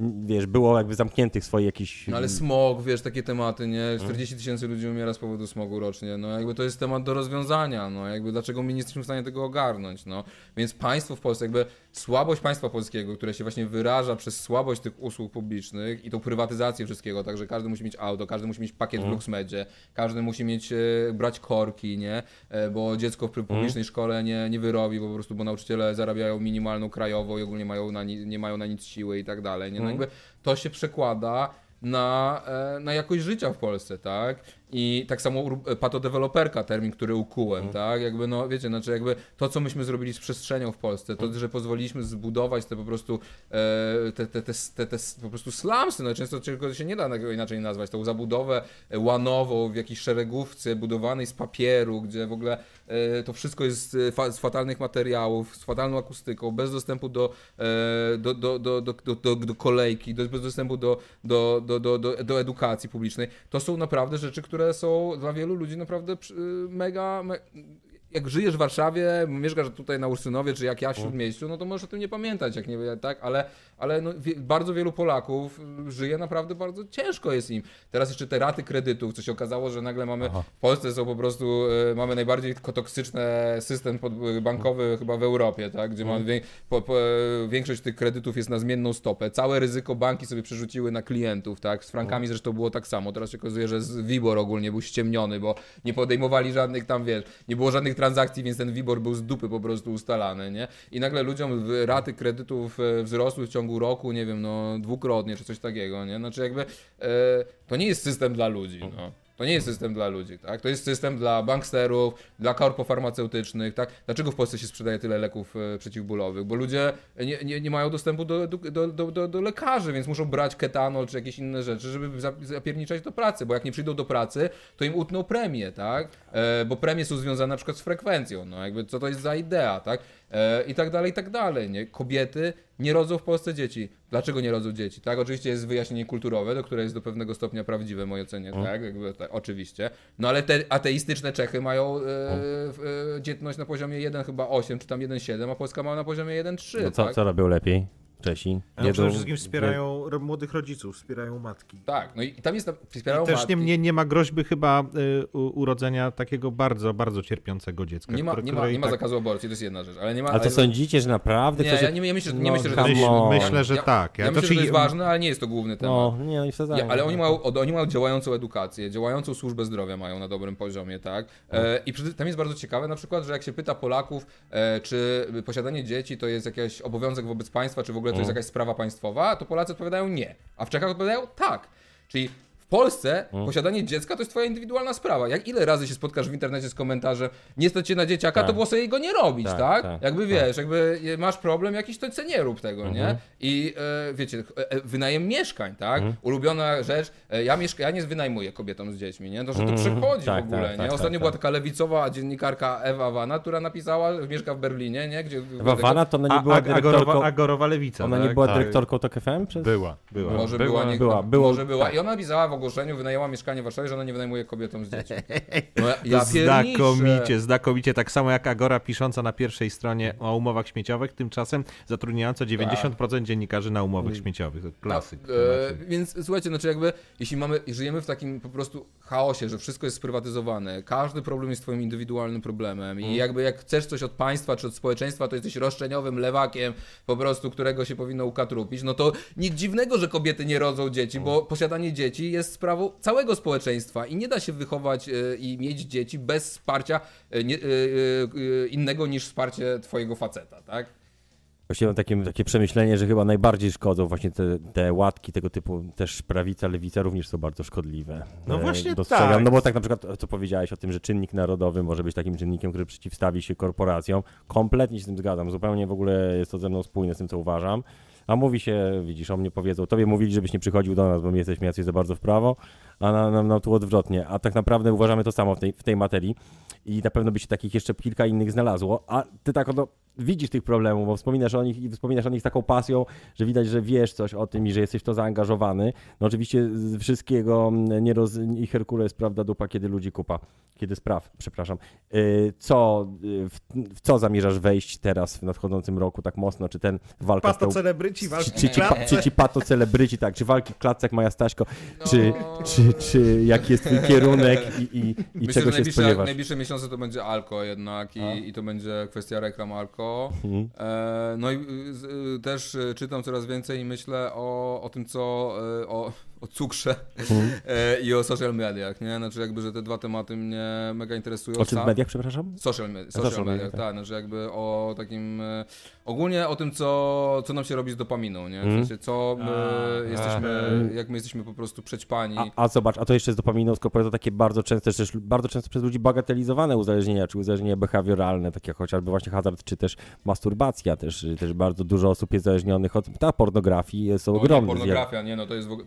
wiesz, było jakby zamkniętych swoich jakichś... No ale smog, wiesz, takie tematy, nie? Mhm. 40 tysięcy ludzi umiera z powodu smogu rocznie, no jakby to jest temat do rozwiązania, no jakby dlaczego my nie jesteśmy w stanie tego ogarnąć, no. Więc państwo w Polsce, jakby słabość państwa polskiego, które się właśnie wyraża przez słabość tych usług publicznych i tą prywatyzację wszystkiego, także każdy musi mieć auto, każdy musi mieć pakiet w LuxMedzie, każdy musi mieć, e, brać korki, nie? E, bo dziecko w pry- publicznej szkole nie, nie wyrobi, bo po prostu, bo nauczyciele zarabiają minimalną krajową i ogólnie mają na ni- nie mają na nic siły i tak dalej, nie? No jakby to się przekłada na, e, na jakość życia w Polsce, tak? I tak samo patodeweloperka, termin, który ukułem, tak? Jakby, no wiecie, znaczy jakby to, co myśmy zrobili z przestrzenią w Polsce, to, że pozwoliliśmy zbudować te po prostu e, te, te, te, te, te po prostu slumsy, no często czego się nie da inaczej nazwać, tą zabudowę e, łanową w jakiejś szeregówce budowanej z papieru, gdzie w ogóle e, to wszystko jest fa- z fatalnych materiałów, z fatalną akustyką, bez dostępu do, e, do, do, do, do, do, do, do kolejki, do, bez dostępu do, do, do, do, do, do edukacji publicznej. To są naprawdę rzeczy, które są dla wielu ludzi naprawdę mega, me, jak żyjesz w Warszawie, mieszkasz tutaj na Ursynowie, czy jak ja w Śródmieściu, no to możesz o tym nie pamiętać, jak nie tak, ale, ale no, wie, bardzo wielu Polaków żyje naprawdę bardzo ciężko jest im. Teraz jeszcze te raty kredytów, co się okazało, że nagle mamy, w Polsce są po prostu, e, mamy najbardziej toksyczny system pod, bankowy chyba w Europie, tak, gdzie mamy wie, po, po, większość tych kredytów jest na zmienną stopę. Całe ryzyko banki sobie przerzuciły na klientów, tak, z frankami zresztą było tak samo. Teraz się okazuje, że z WIBOR ogólnie był ściemniony, bo nie podejmowali żadnych tam, wiesz, nie było żadnych transakcji, więc ten WIBOR był z dupy po prostu ustalany, nie? I nagle ludziom raty kredytów e, wzrosły w ciągu roku, nie wiem, no dwukrotnie czy coś takiego, nie? Znaczy jakby e, to nie jest system dla ludzi, no. To nie jest system dla ludzi, tak? To jest system dla banksterów, dla korpo farmaceutycznych, tak? Dlaczego w Polsce się sprzedaje tyle leków e, przeciwbólowych? Bo ludzie nie, nie, nie mają dostępu do, do, do, do, do lekarzy, więc muszą brać ketanol czy jakieś inne rzeczy, żeby za- zapierniczać do pracy, bo jak nie przyjdą do pracy, to im utną premie, tak? E, bo premie są związane na przykład z frekwencją, no jakby co to jest za idea, tak? E, I tak dalej, i tak dalej, nie? Kobiety nie rodzą w Polsce dzieci. Dlaczego nie rodzą dzieci? Tak, oczywiście jest wyjaśnienie kulturowe, do które jest do pewnego stopnia prawdziwe w mojej ocenie, tak, jakby, tak oczywiście. No ale te ateistyczne Czechy mają e, e, dzietność na poziomie 1 chyba 8, czy tam 1,7, a Polska ma na poziomie 1,3, No co, tak? co robią lepiej? Czesi. No, Jedzą- przede wszystkim wspierają ro- młodych rodziców, wspierają matki. Tak, no i tam jest, wspierają Też matki. nie, nie, nie ma groźby chyba y, urodzenia takiego bardzo, bardzo cierpiącego dziecka. Nie ma, które- nie ma, i nie ma tak- zakazu aborcji, to jest jedna rzecz, ale nie ma... Ale to ale- sądzicie, że naprawdę Nie, ktoś... ja nie, ja myślę, że- nie No, myślę, że to jest... Myślę, że tak. Ja- Ja, myślę, że to jest ważne, ale nie jest to główny temat. No, nie, no i wsadzamy. Ja, ale oni mają, oni mają działającą edukację, działającą służbę zdrowia mają na dobrym poziomie, tak? E, I przy, tam jest bardzo ciekawe na przykład, że jak się pyta Polaków, e, czy posiadanie dzieci to jest jakiś obowiązek wobec państwa, czy w ogóle to jest jakaś sprawa państwowa, to Polacy odpowiadają nie. A w Czechach odpowiadają tak. Czyli w Polsce posiadanie dziecka to jest twoja indywidualna sprawa. Jak ile razy się spotkasz w internecie z komentarzem, nie stać cię na dzieciaka, Tak. to było sobie go nie robić, tak? Tak, tak, jakby wiesz, jakby masz problem jakiś, to co nie rób tego, nie? I e, wiecie, e, e, wynajem mieszkań, tak? Ulubiona rzecz, e, ja, mieszka, ja nie wynajmuję kobietom z dziećmi, nie? To, że to przychodzi Tak, w ogóle, tak, nie? tak, Ostatnio tak, była tak. taka lewicowa dziennikarka Ewa Wana, która napisała, mieszka w Berlinie, nie? Gdzie, Wawana to ona nie była a, dyrektorką... agorowa, lewica. Ona tak? nie była Tak. dyrektorką TOK FM? Przez... Była. Była. Może Była, była, nie, była, było- może była. tak. I ona napisała w ogłoszeniu, wynajęła mieszkanie w Warszawie, że ona nie wynajmuje kobietom z dziećmi. No ja. Znakomicie, znakomicie. Tak samo jak Agora pisząca na pierwszej stronie o umowach śmieciowych, tymczasem zatrudniająca 90% dziennikarzy na umowach śmieciowych. To klasyk. Tak, e, więc słuchajcie, znaczy jakby, jeśli mamy, żyjemy w takim po prostu chaosie, że wszystko jest sprywatyzowane, każdy problem jest twoim indywidualnym problemem i jakby jak chcesz coś od państwa czy od społeczeństwa, to jesteś roszczeniowym lewakiem po prostu, którego się powinno ukatrupić, no to nic dziwnego, że kobiety nie rodzą dzieci, bo posiadanie dzieci jest sprawą całego społeczeństwa i nie da się wychować e, i mieć dzieci bez wsparcia e, e, innego niż wsparcie twojego faceta, tak? Właściwie mam takie, takie przemyślenie, że chyba najbardziej szkodzą właśnie te, te łatki tego typu, też prawica, lewica również są bardzo szkodliwe. No właśnie dostrzegam. tak. No bo tak na przykład, co powiedziałeś o tym, że czynnik narodowy może być takim czynnikiem, który przeciwstawi się korporacjom. Kompletnie się z tym zgadzam. Zupełnie w ogóle jest to ze mną spójne z tym, co uważam. A mówi się, widzisz, o mnie powiedzą, tobie mówili, żebyś nie przychodził do nas, bo my jesteśmy jacyś za bardzo w prawo, a nam, nam, nam tu odwrotnie. A tak naprawdę uważamy to samo w tej, w tej materii i na pewno by się takich jeszcze kilka innych znalazło. A ty tak oto widzisz tych problemów, bo wspominasz o nich i wspominasz o nich z taką pasją, że widać, że wiesz coś o tym i że jesteś w to zaangażowany. No oczywiście z wszystkiego mm, nie roz... i Herkules, prawda, dupa, kiedy ludzi kupa. Kiedy spraw, przepraszam. Yy, Co, yy, w, w co zamierzasz wejść teraz w nadchodzącym roku tak mocno? Czy ten walka z Pato tą... celebryci walki Czy, czy, ci, pa, klatce. czy ci pato celebryci, tak, czy walki w klatce jak Maja Staśko, czy, czy, czy jaki jest twój kierunek i, i, i Myślę, czego się spodziewasz? najbliższe miesiące to będzie alko jednak i, i to będzie kwestia reklam alko. Mhm. E, no i y, y, też y, czytam coraz więcej i myślę o, o tym, co y, o, o cukrze Mhm. e, i o social mediach, nie? Znaczy jakby, że te dwa tematy mnie mega interesują. O czym w mediach, przepraszam? Social, me- social, Social media, media, tak. tak, znaczy jakby o takim, e, ogólnie o tym, co, co nam się robi z dopaminą, nie? W Mhm. sensie, co my A, jesteśmy, aha. jak my jesteśmy po prostu przećpani. A, a zobacz, a to jeszcze z dopaminą, skoro to takie bardzo często, też bardzo często przez ludzi bagatelizowane uzależnienia, czy uzależnienia behawioralne, takie jak chociażby właśnie hazard, czy też masturbacja, też, też bardzo dużo osób jest zależnionych od ta pornografii, są O, nie, ogromne. pornografia, nie, no to jest w ogóle...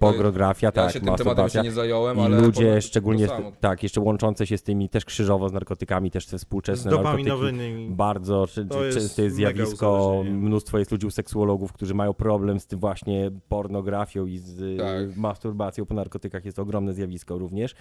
Pornografia, Ja tak, się tym tematem nie zająłem, I ale... ludzie porno- szczególnie, tak, jeszcze łączące się z tymi też krzyżowo z narkotykami, też te Z współczesne narkotyki. Bardzo czy, jest często jest mega zjawisko, mnóstwo jest ludzi u seksuologów, którzy mają problem z tym właśnie pornografią i z Tak. tak. masturbacją po narkotykach, jest to ogromne zjawisko również.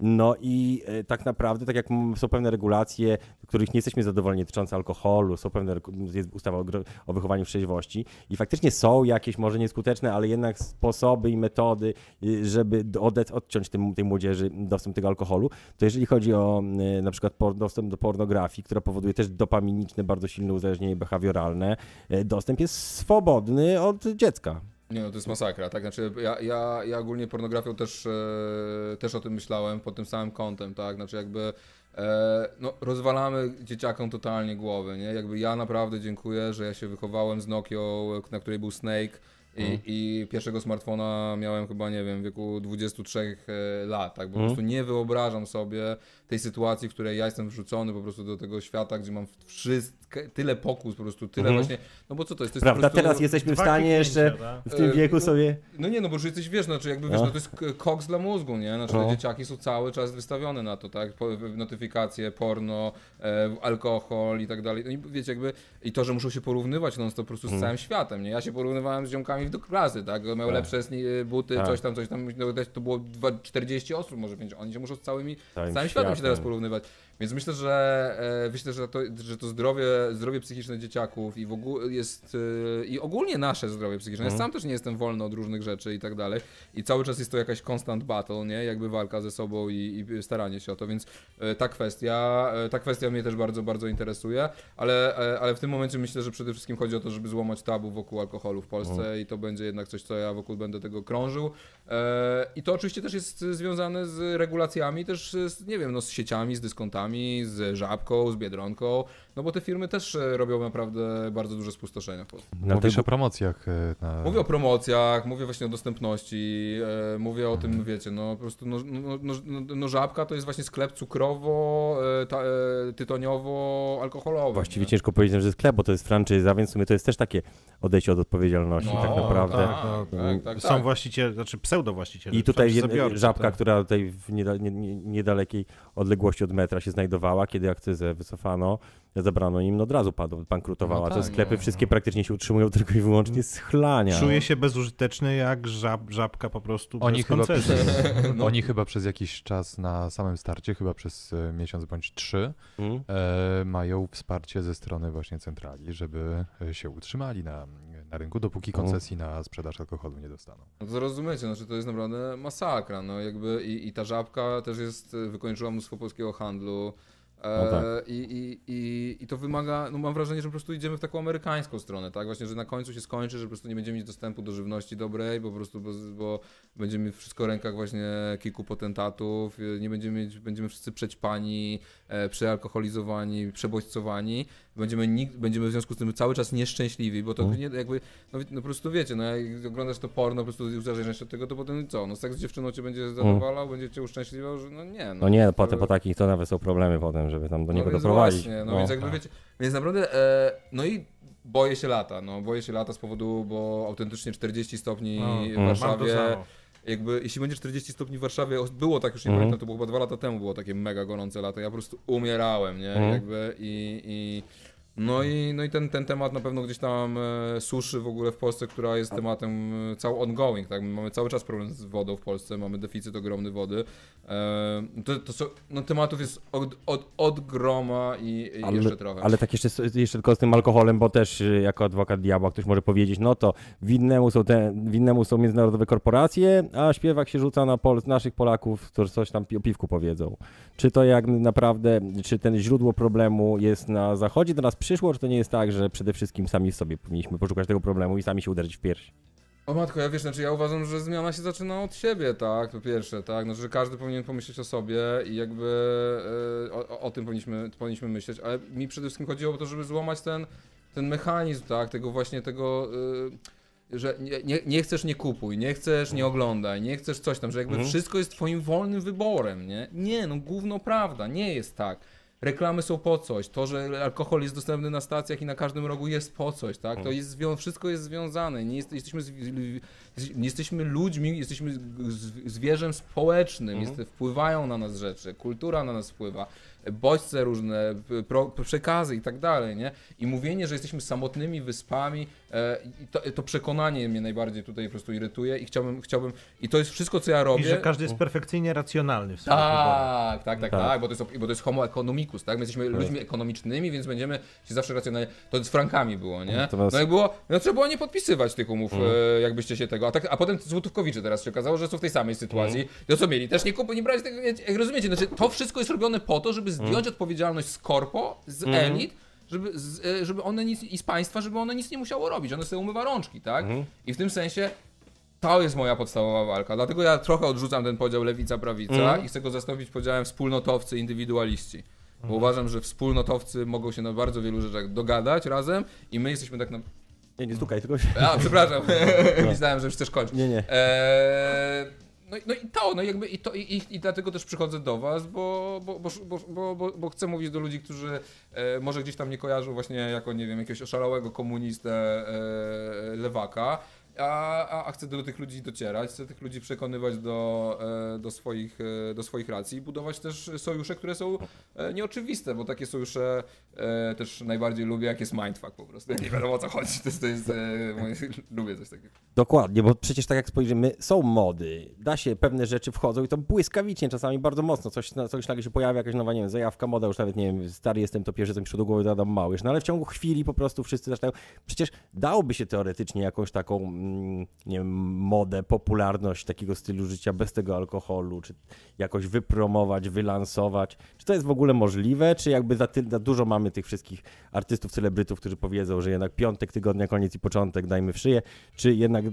No i e, tak naprawdę, tak jak są pewne regulacje, których nie jesteśmy zadowoleni dotyczące alkoholu, są pewne, jest ustawa o, wychowaniu w trzeźwości i faktycznie są jakieś, może nieskuteczne, ale jednak sposoby i metody, y, żeby odec, odciąć tym, tej młodzieży dostęp tego alkoholu, to jeżeli chodzi o y, na przykład dostęp do pornografii, która powoduje też dopaminiczne, bardzo silne uzależnienie behawioralne, y, dostęp jest swobodny od dziecka. Nie no, to jest masakra, tak? Znaczy ja, ja, ja ogólnie pornografią też, e, też o tym myślałem pod tym samym kątem, tak? Znaczy jakby e, no, rozwalamy dzieciakom totalnie głowy, nie? Jakby ja naprawdę dziękuję, że ja się wychowałem z Nokią, na której był Snake i, Mhm. i pierwszego smartfona miałem chyba, nie wiem, w wieku 23 e, lat, tak? Po Mhm. prostu nie wyobrażam sobie tej sytuacji, w której ja jestem wrzucony po prostu do tego świata, gdzie mam wszystko, tyle pokus, po prostu tyle Mhm. właśnie, no bo co to jest? To jest Prawda? po prostu... Teraz jesteśmy w stanie jeszcze tak? w tym E, wieku no, sobie... No nie, no bo że jesteś, wiesz, no, czy jakby, wiesz, No. no to jest koks dla mózgu, nie? Znaczy No. te dzieciaki są cały czas wystawione na to, tak? Notyfikacje, porno, e, alkohol i tak dalej. No i wiecie, jakby, i to, że muszą się porównywać non stop po prostu z Mm. całym światem, nie? Ja się porównywałem z ziomkami do klasy, tak? Miał Tak. lepsze sni- buty, Tak. coś tam, coś tam, no, to było dwa- 40 osób może więc oni się muszą z całymi, Całym z całym światem się teraz porównywać. Więc myślę, że e, myślę, że to, że to zdrowie, zdrowie psychiczne dzieciaków i w ogóle jest e, i ogólnie nasze zdrowie psychiczne. Ja Mhm. sam też nie jestem wolny od różnych rzeczy i tak dalej. I cały czas jest to jakaś constant battle, nie? Jakby walka ze sobą i, i staranie się o to, więc e, ta kwestia, ta kwestia mnie też bardzo, bardzo interesuje, ale, ale w tym momencie myślę, że przede wszystkim chodzi o to, żeby złamać tabu wokół alkoholu w Polsce Mhm. i to będzie jednak coś, co ja wokół będę tego krążył. I to oczywiście też jest związane z regulacjami, też z, nie wiem, no, z sieciami, z dyskontami, z Żabką, z Biedronką, no bo te firmy też e, robią naprawdę bardzo duże spustoszenia. w Polsce. Na Mówisz tego- o promocjach e, na... Mówię o promocjach, mówię właśnie o dostępności, e, mówię o Mhm. tym, wiecie, no po prostu, no, no, no, no, no Żabka to jest właśnie sklep cukrowo, e, ta, e, tytoniowo-alkoholowy. Właściwie nie? ciężko powiedzieć, że jest sklep, bo to jest franczyza, więc w sumie to jest też takie odejście od odpowiedzialności No, tak naprawdę. tak, no, tak, tak, Są tak. właściciele, znaczy pseudowłaściciele. I tutaj jed- żabka, tak. która tutaj w nieda, nie, nie, niedalekiej odległości od metra się znajdowała, kiedy akcyzę wycofano, zabrano im, no od razu padł, bankrutowała. No Te tak, sklepy no. wszystkie praktycznie się utrzymują tylko i wyłącznie z chlania. Czuję się bezużyteczny jak żab, żabka po prostu Oni bez chyba, koncesji. No. oni chyba przez jakiś czas na samym starcie, chyba przez e, miesiąc bądź trzy, Mm? e, mają wsparcie ze strony właśnie centrali, żeby e, się utrzymali na, na rynku, dopóki koncesji na sprzedaż alkoholu nie dostaną. No to rozumiecie, znaczy to jest naprawdę masakra, no jakby i, i ta żabka też jest, e, wykończyła mnóstwo polskiego handlu. No tak. i, i, i, I to wymaga, no mam wrażenie, że po prostu idziemy w taką amerykańską stronę, tak? Właśnie, że na końcu się skończy, że po prostu nie będziemy mieć dostępu do żywności dobrej, bo po prostu, bo, bo będziemy wszystko w rękach właśnie kilku potentatów, e, nie będziemy mieć, będziemy wszyscy przećpani, e, przealkoholizowani, przebodźcowani, będziemy, nikt, będziemy w związku z tym cały czas nieszczęśliwi, bo to Mhm. nie, jakby, no, no po prostu wiecie, no jak oglądasz to porno, po prostu uzależniasz się od tego, to potem co, no seks z dziewczyną cię będzie zadowalał, będzie cię uszczęśliwiał, że no nie. Mhm. No nie, potem to- po takich to nawet są problemy potem, żeby tam do niego no doprowadzić. Właśnie, no, więc jakby tak. wiecie, więc naprawdę, e, no i boję się lata, no boję się lata z powodu, bo autentycznie 40 stopni No, w mm. Warszawie, jakby jeśli będzie 40 stopni w Warszawie, było tak już nie Mhm. pamiętam, to było chyba dwa lata temu, było takie mega gorące lato, ja po prostu umierałem, nie, Mhm. jakby i, i no i, no i ten, ten temat na pewno gdzieś tam e, suszy w ogóle w Polsce, która jest tematem e, cały ongoing, tak? My mamy cały czas problem z wodą w Polsce, mamy deficyt ogromny wody. E, to, to no tematów jest od, od, od groma i, i jeszcze trochę. Ale tak jeszcze, jeszcze tylko z tym alkoholem, bo też jako adwokat diabła ktoś może powiedzieć, no to winnemu są, te, winnemu są międzynarodowe korporacje, a śpiewak się rzuca na Pol naszych Polaków, którzy coś tam o piwku powiedzą. Czy to jak naprawdę, czy ten źródło problemu jest na zachodzie, do nas przyszło, czy to nie jest tak, że przede wszystkim sami w sobie powinniśmy poszukać tego problemu i sami się uderzyć w pierś? O matko, ja wiesz, znaczy ja uważam, że zmiana się zaczyna od siebie, tak, po pierwsze, tak, no, że każdy powinien pomyśleć o sobie i jakby e, o, o- tym powinniśmy, powinniśmy myśleć, ale mi przede wszystkim chodziło o to, żeby złamać ten, ten mechanizm, tak, tego właśnie tego, e, że nie, nie, nie chcesz, nie kupuj, nie chcesz, nie oglądaj, nie chcesz coś tam, że jakby Mhm. wszystko jest twoim wolnym wyborem, nie? Nie, no gówno prawda, nie jest tak. Reklamy są po coś, to, że alkohol jest dostępny na stacjach i na każdym rogu jest po coś, tak? To jest zwią- wszystko jest związane. Nie jest, jesteśmy, nie jesteśmy ludźmi, jesteśmy zwierzem społecznym, jest, wpływają na nas rzeczy, kultura na nas wpływa, bodźce różne, pro, przekazy i tak dalej, nie? I mówienie, że jesteśmy samotnymi wyspami, e, i to, to przekonanie mnie najbardziej tutaj po prostu irytuje i chciałbym, chciałbym, i to jest wszystko, co ja robię. I że każdy jest perfekcyjnie racjonalny w wyborach. Tak, tak, tak, Tak. tak, bo to, jest, bo to jest homo economicus, tak? My jesteśmy ludźmi ekonomicznymi, więc będziemy się zawsze racjonalnie. To z frankami było, nie? No i było, no trzeba było nie podpisywać tych umów, Mhm. e, jakbyście się tego. A, tak, a potem złotówkowicze teraz się okazało, że są w tej samej sytuacji. Mhm. To co mieli? Też nie kupuj, nie brać tego. Jak rozumiecie, znaczy to wszystko jest robione po to, żeby zdjąć Mhm. odpowiedzialność z korpo, z elit. Żeby, z, e, żeby one nic, i z państwa, żeby one nic nie musiało robić, one sobie umywa rączki, tak? Mhm. I w tym sensie to jest moja podstawowa walka. Dlatego ja trochę odrzucam ten podział lewica-prawica Mhm. i chcę go zastąpić podziałem wspólnotowcy, indywidualiści. Bo uważam, że wspólnotowcy mogą się na bardzo wielu rzeczach dogadać razem i my jesteśmy tak na... Nie, nie stukaj, tylko... A, przepraszam. Myślałem, że już chcesz kończyć. Nie, nie. Eee, no, i- no i to, no jakby i, to, i, i, dlatego też przychodzę do was, bo, bo, bo, bo, bo, bo, bo chcę mówić do ludzi, którzy e, może gdzieś tam nie kojarzą właśnie jako, nie wiem, jakiegoś oszalałego komunistę e, lewaka. A, a, a chcę do tych ludzi docierać, chcę tych ludzi przekonywać do, e, do, swoich, e, do swoich racji i budować też sojusze, które są e, nieoczywiste, bo takie sojusze też najbardziej lubię, jak jest mindfuck po prostu, nie wiadomo o co chodzi, to jest, to jest lubię coś takiego. Dokładnie, bo przecież tak jak spojrzymy, są mody, da się, pewne rzeczy wchodzą i to błyskawicznie, czasami bardzo mocno, coś, coś nagle się pojawia, jakaś nowa, nie wiem, zajawka, moda, już nawet, nie wiem, stary jestem, to pierwsze co mi do głowy, Małysz, no ale w ciągu chwili po prostu wszyscy zaczynają, przecież dałoby się teoretycznie jakąś taką, nie wiem, modę, popularność takiego stylu życia bez tego alkoholu, czy jakoś wypromować, wylansować, czy to jest w ogóle możliwe, czy jakby za, ty, za dużo mamy tych wszystkich artystów, celebrytów, którzy powiedzą, że jednak piątek, tygodnia, koniec i początek dajmy w szyję, czy jednak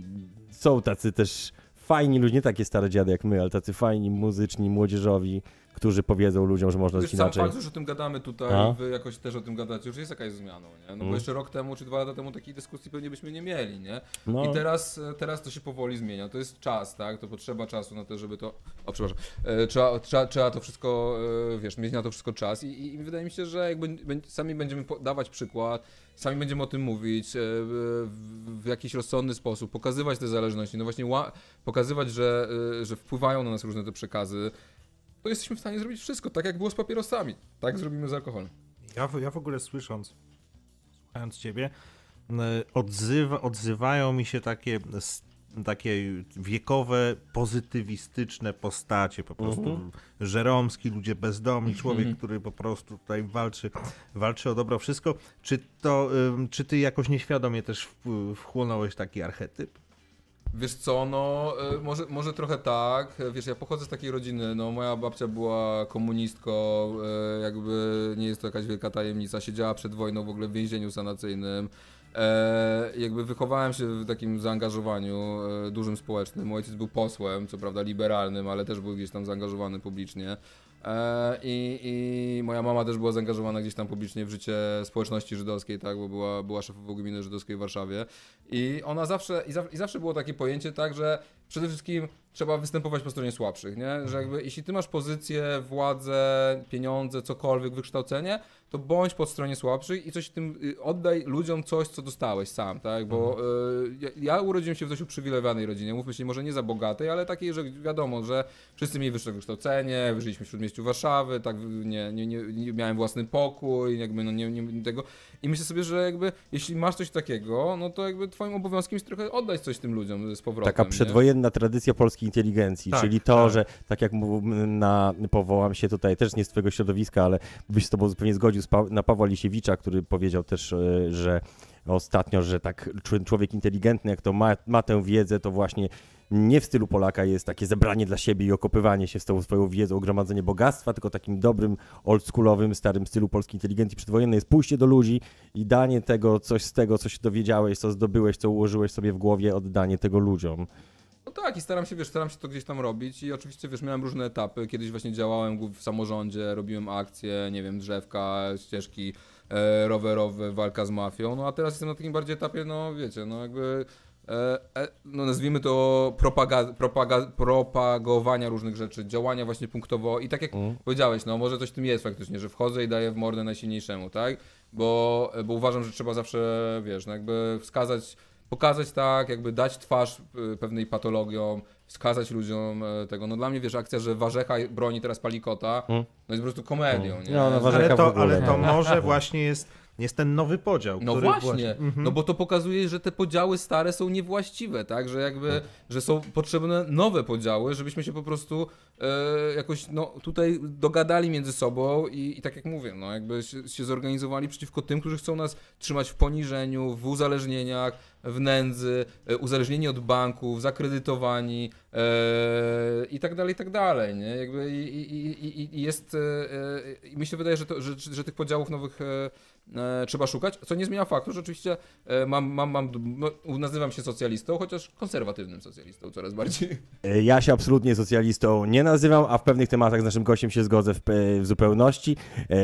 są tacy też fajni ludzie, nie takie stare dziady jak my, ale tacy fajni, muzyczni, młodzieżowi, którzy powiedzą ludziom, że można Już żyć sam inaczej. fakt, że już o tym gadamy tutaj, A? wy jakoś też o tym gadacie, już jest jakaś zmianą, nie? No bo Mm. jeszcze rok temu czy dwa lata temu takiej dyskusji pewnie byśmy nie mieli, nie? No, I teraz, teraz to się powoli zmienia. To jest czas, tak? To potrzeba czasu na to, żeby to. O, przepraszam. E, trzeba, trzeba, trzeba to wszystko, e, wiesz, mieć na to wszystko czas. I, i, wydaje mi się, że jakby sami będziemy dawać przykład, sami będziemy o tym mówić e, w, jakiś rozsądny sposób, pokazywać te zależności, no właśnie ła- pokazywać, że, e, że wpływają na nas różne te przekazy. To jesteśmy w stanie zrobić wszystko, tak jak było z papierosami. Tak zrobimy z alkoholem. Ja, w- ja w ogóle słysząc, słuchając ciebie, odzywa, odzywają mi się takie, takie wiekowe, pozytywistyczne postacie, po prostu Mhm. Żeromski, ludzie bezdomni, człowiek, Mhm. który po prostu tutaj walczy, walczy o dobro wszystko. Czy to, czy ty jakoś nieświadomie też wchłonąłeś taki archetyp? Wiesz co, no e, może, może trochę tak. Wiesz, ja pochodzę z takiej rodziny, no moja babcia była komunistką, e, jakby nie jest to jakaś wielka tajemnica, siedziała przed wojną w ogóle w więzieniu sanacyjnym. E, jakby wychowałem się w takim zaangażowaniu e, dużym społecznym. Mój ojciec był posłem, co prawda liberalnym, ale też był gdzieś tam zaangażowany publicznie. E, I, I moja mama też była zaangażowana gdzieś tam publicznie w życie społeczności żydowskiej, tak, bo była, była szefową gminy żydowskiej w Warszawie. I ona zawsze, i, zaw, i zawsze było takie pojęcie, tak, że przede wszystkim trzeba występować po stronie słabszych, nie? Że jakby jeśli ty masz pozycję, władzę, pieniądze, cokolwiek, wykształcenie, to bądź po stronie słabszych i coś tym, y, oddaj ludziom coś, co dostałeś sam, tak? Bo y, ja, ja urodziłem się w dość uprzywilejowanej rodzinie, mówmy się, może nie za bogatej, ale takiej, że wiadomo, że wszyscy mieli wyższe wykształcenie, żyliśmy w śródmieściu Warszawy, tak, nie, nie, nie, nie miałem własny pokój, jakby no nie, nie tego. I myślę sobie, że jakby jeśli masz coś takiego, no to jakby twoim obowiązkiem jest trochę oddać coś tym ludziom z powrotem. Taka przedwojenna tradycja polskiej inteligencji, Tak, czyli to, tak. że tak jak na, powołam się tutaj, też nie z twojego środowiska, ale byś z tobą zupełnie zgodził z pa, na Pawła Lisiewicza, który powiedział też, e, że ostatnio, że tak czł- człowiek inteligentny, jak to ma, ma tę wiedzę, to właśnie nie w stylu Polaka jest takie zebranie dla siebie i okopywanie się z tą swoją wiedzą, gromadzenie bogactwa, tylko takim dobrym, oldschoolowym, starym stylu polskiej inteligencji przedwojennej jest pójście do ludzi i danie tego, coś z tego, co się dowiedziałeś, co zdobyłeś, co ułożyłeś sobie w głowie, oddanie tego ludziom. No tak, i staram się, wiesz, staram się to gdzieś tam robić i oczywiście, wiesz, miałem różne etapy. Kiedyś właśnie działałem w samorządzie, robiłem akcje, nie wiem, drzewka, ścieżki e, rowerowe, walka z mafią, no a teraz jestem na takim bardziej etapie, no wiecie, no jakby, e, e, no nazwijmy to propaga, propaga, propagowania różnych rzeczy, działania właśnie punktowo i tak jak Mm. powiedziałeś, no może coś w tym jest faktycznie, że wchodzę i daję w mordę najsilniejszemu, tak? Bo, bo uważam, że trzeba zawsze, wiesz, no jakby wskazać, pokazać tak, jakby dać twarz y, pewnej patologiom, wskazać ludziom e, tego. No dla mnie, wiesz, akcja, że Warzecha broni teraz Palikota, Mm. no jest po prostu komedią, nie? No, no, Ale to, ale to no. może właśnie jest, jest ten nowy podział. No który właśnie, Mhm. no bo to pokazuje, że te podziały stare są niewłaściwe, tak? Że jakby, że są potrzebne nowe podziały, żebyśmy się po prostu e, jakoś, no tutaj dogadali między sobą i, i tak jak mówię, no jakby się, się zorganizowali przeciwko tym, którzy chcą nas trzymać w poniżeniu, w uzależnieniach, w nędzy, e, uzależnieni od banków, zakredytowani e, i tak dalej, i tak dalej, nie? Jakby i, i, i, jest, e, e, mi się wydaje, że, to, że, że tych podziałów nowych e, e, trzeba szukać, co nie zmienia faktu, że oczywiście e, mam, mam, mam, no, nazywam się socjalistą, chociaż konserwatywnym socjalistą coraz bardziej. E, Ja się absolutnie socjalistą nie nazywam, a w pewnych tematach z naszym gościem się zgodzę w, pe- w zupełności. E,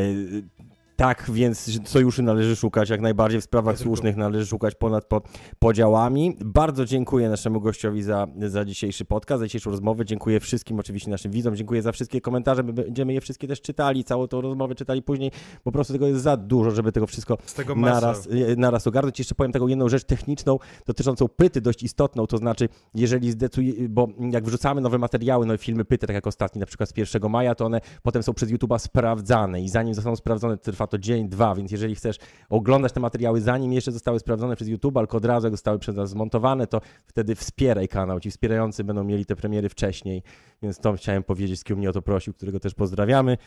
Tak, więc sojuszy należy szukać jak najbardziej w sprawach słusznych, należy szukać ponad po, podziałami. Bardzo dziękuję naszemu gościowi za, za dzisiejszy podcast, za dzisiejszą rozmowę. Dziękuję wszystkim, oczywiście naszym widzom, dziękuję za wszystkie komentarze. My będziemy je wszystkie też czytali, całą tą rozmowę czytali później. Po prostu tego jest za dużo, żeby tego wszystko tego naraz, e, naraz ogarnąć. Jeszcze powiem taką jedną rzecz techniczną dotyczącą pyty, dość istotną, to znaczy, jeżeli zdecyduje, bo jak wrzucamy nowe materiały, nowe filmy pyty, tak jak ostatni na przykład z 1 maja, to one potem są przez YouTube'a sprawdzane i zanim zostaną sprawdzone, trwa to dzień, dwa, więc jeżeli chcesz oglądać te materiały zanim jeszcze zostały sprawdzone przez YouTube, albo od razu jak zostały przez nas zmontowane, to wtedy wspieraj kanał. Ci wspierający będą mieli te premiery wcześniej, więc to chciałem powiedzieć, z kim mnie o to prosił, którego też pozdrawiamy.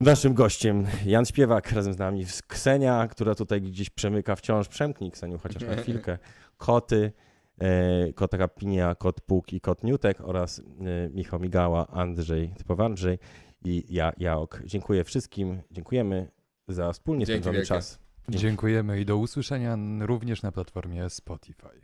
Naszym gościem Jan Śpiewak, razem z nami Ksenia, która tutaj gdzieś przemyka wciąż. Przemknij Kseniu chociaż na chwilkę. Koty, e, kota Kapinia, kot Puk i kot Niutek oraz e, Michał Migała, Andrzej, typowy Andrzej i ja, Jaok. Dziękuję wszystkim, dziękujemy za wspólnie Dzięki spędzony wielkie. czas. Dziękujemy i do usłyszenia również na platformie Spotify.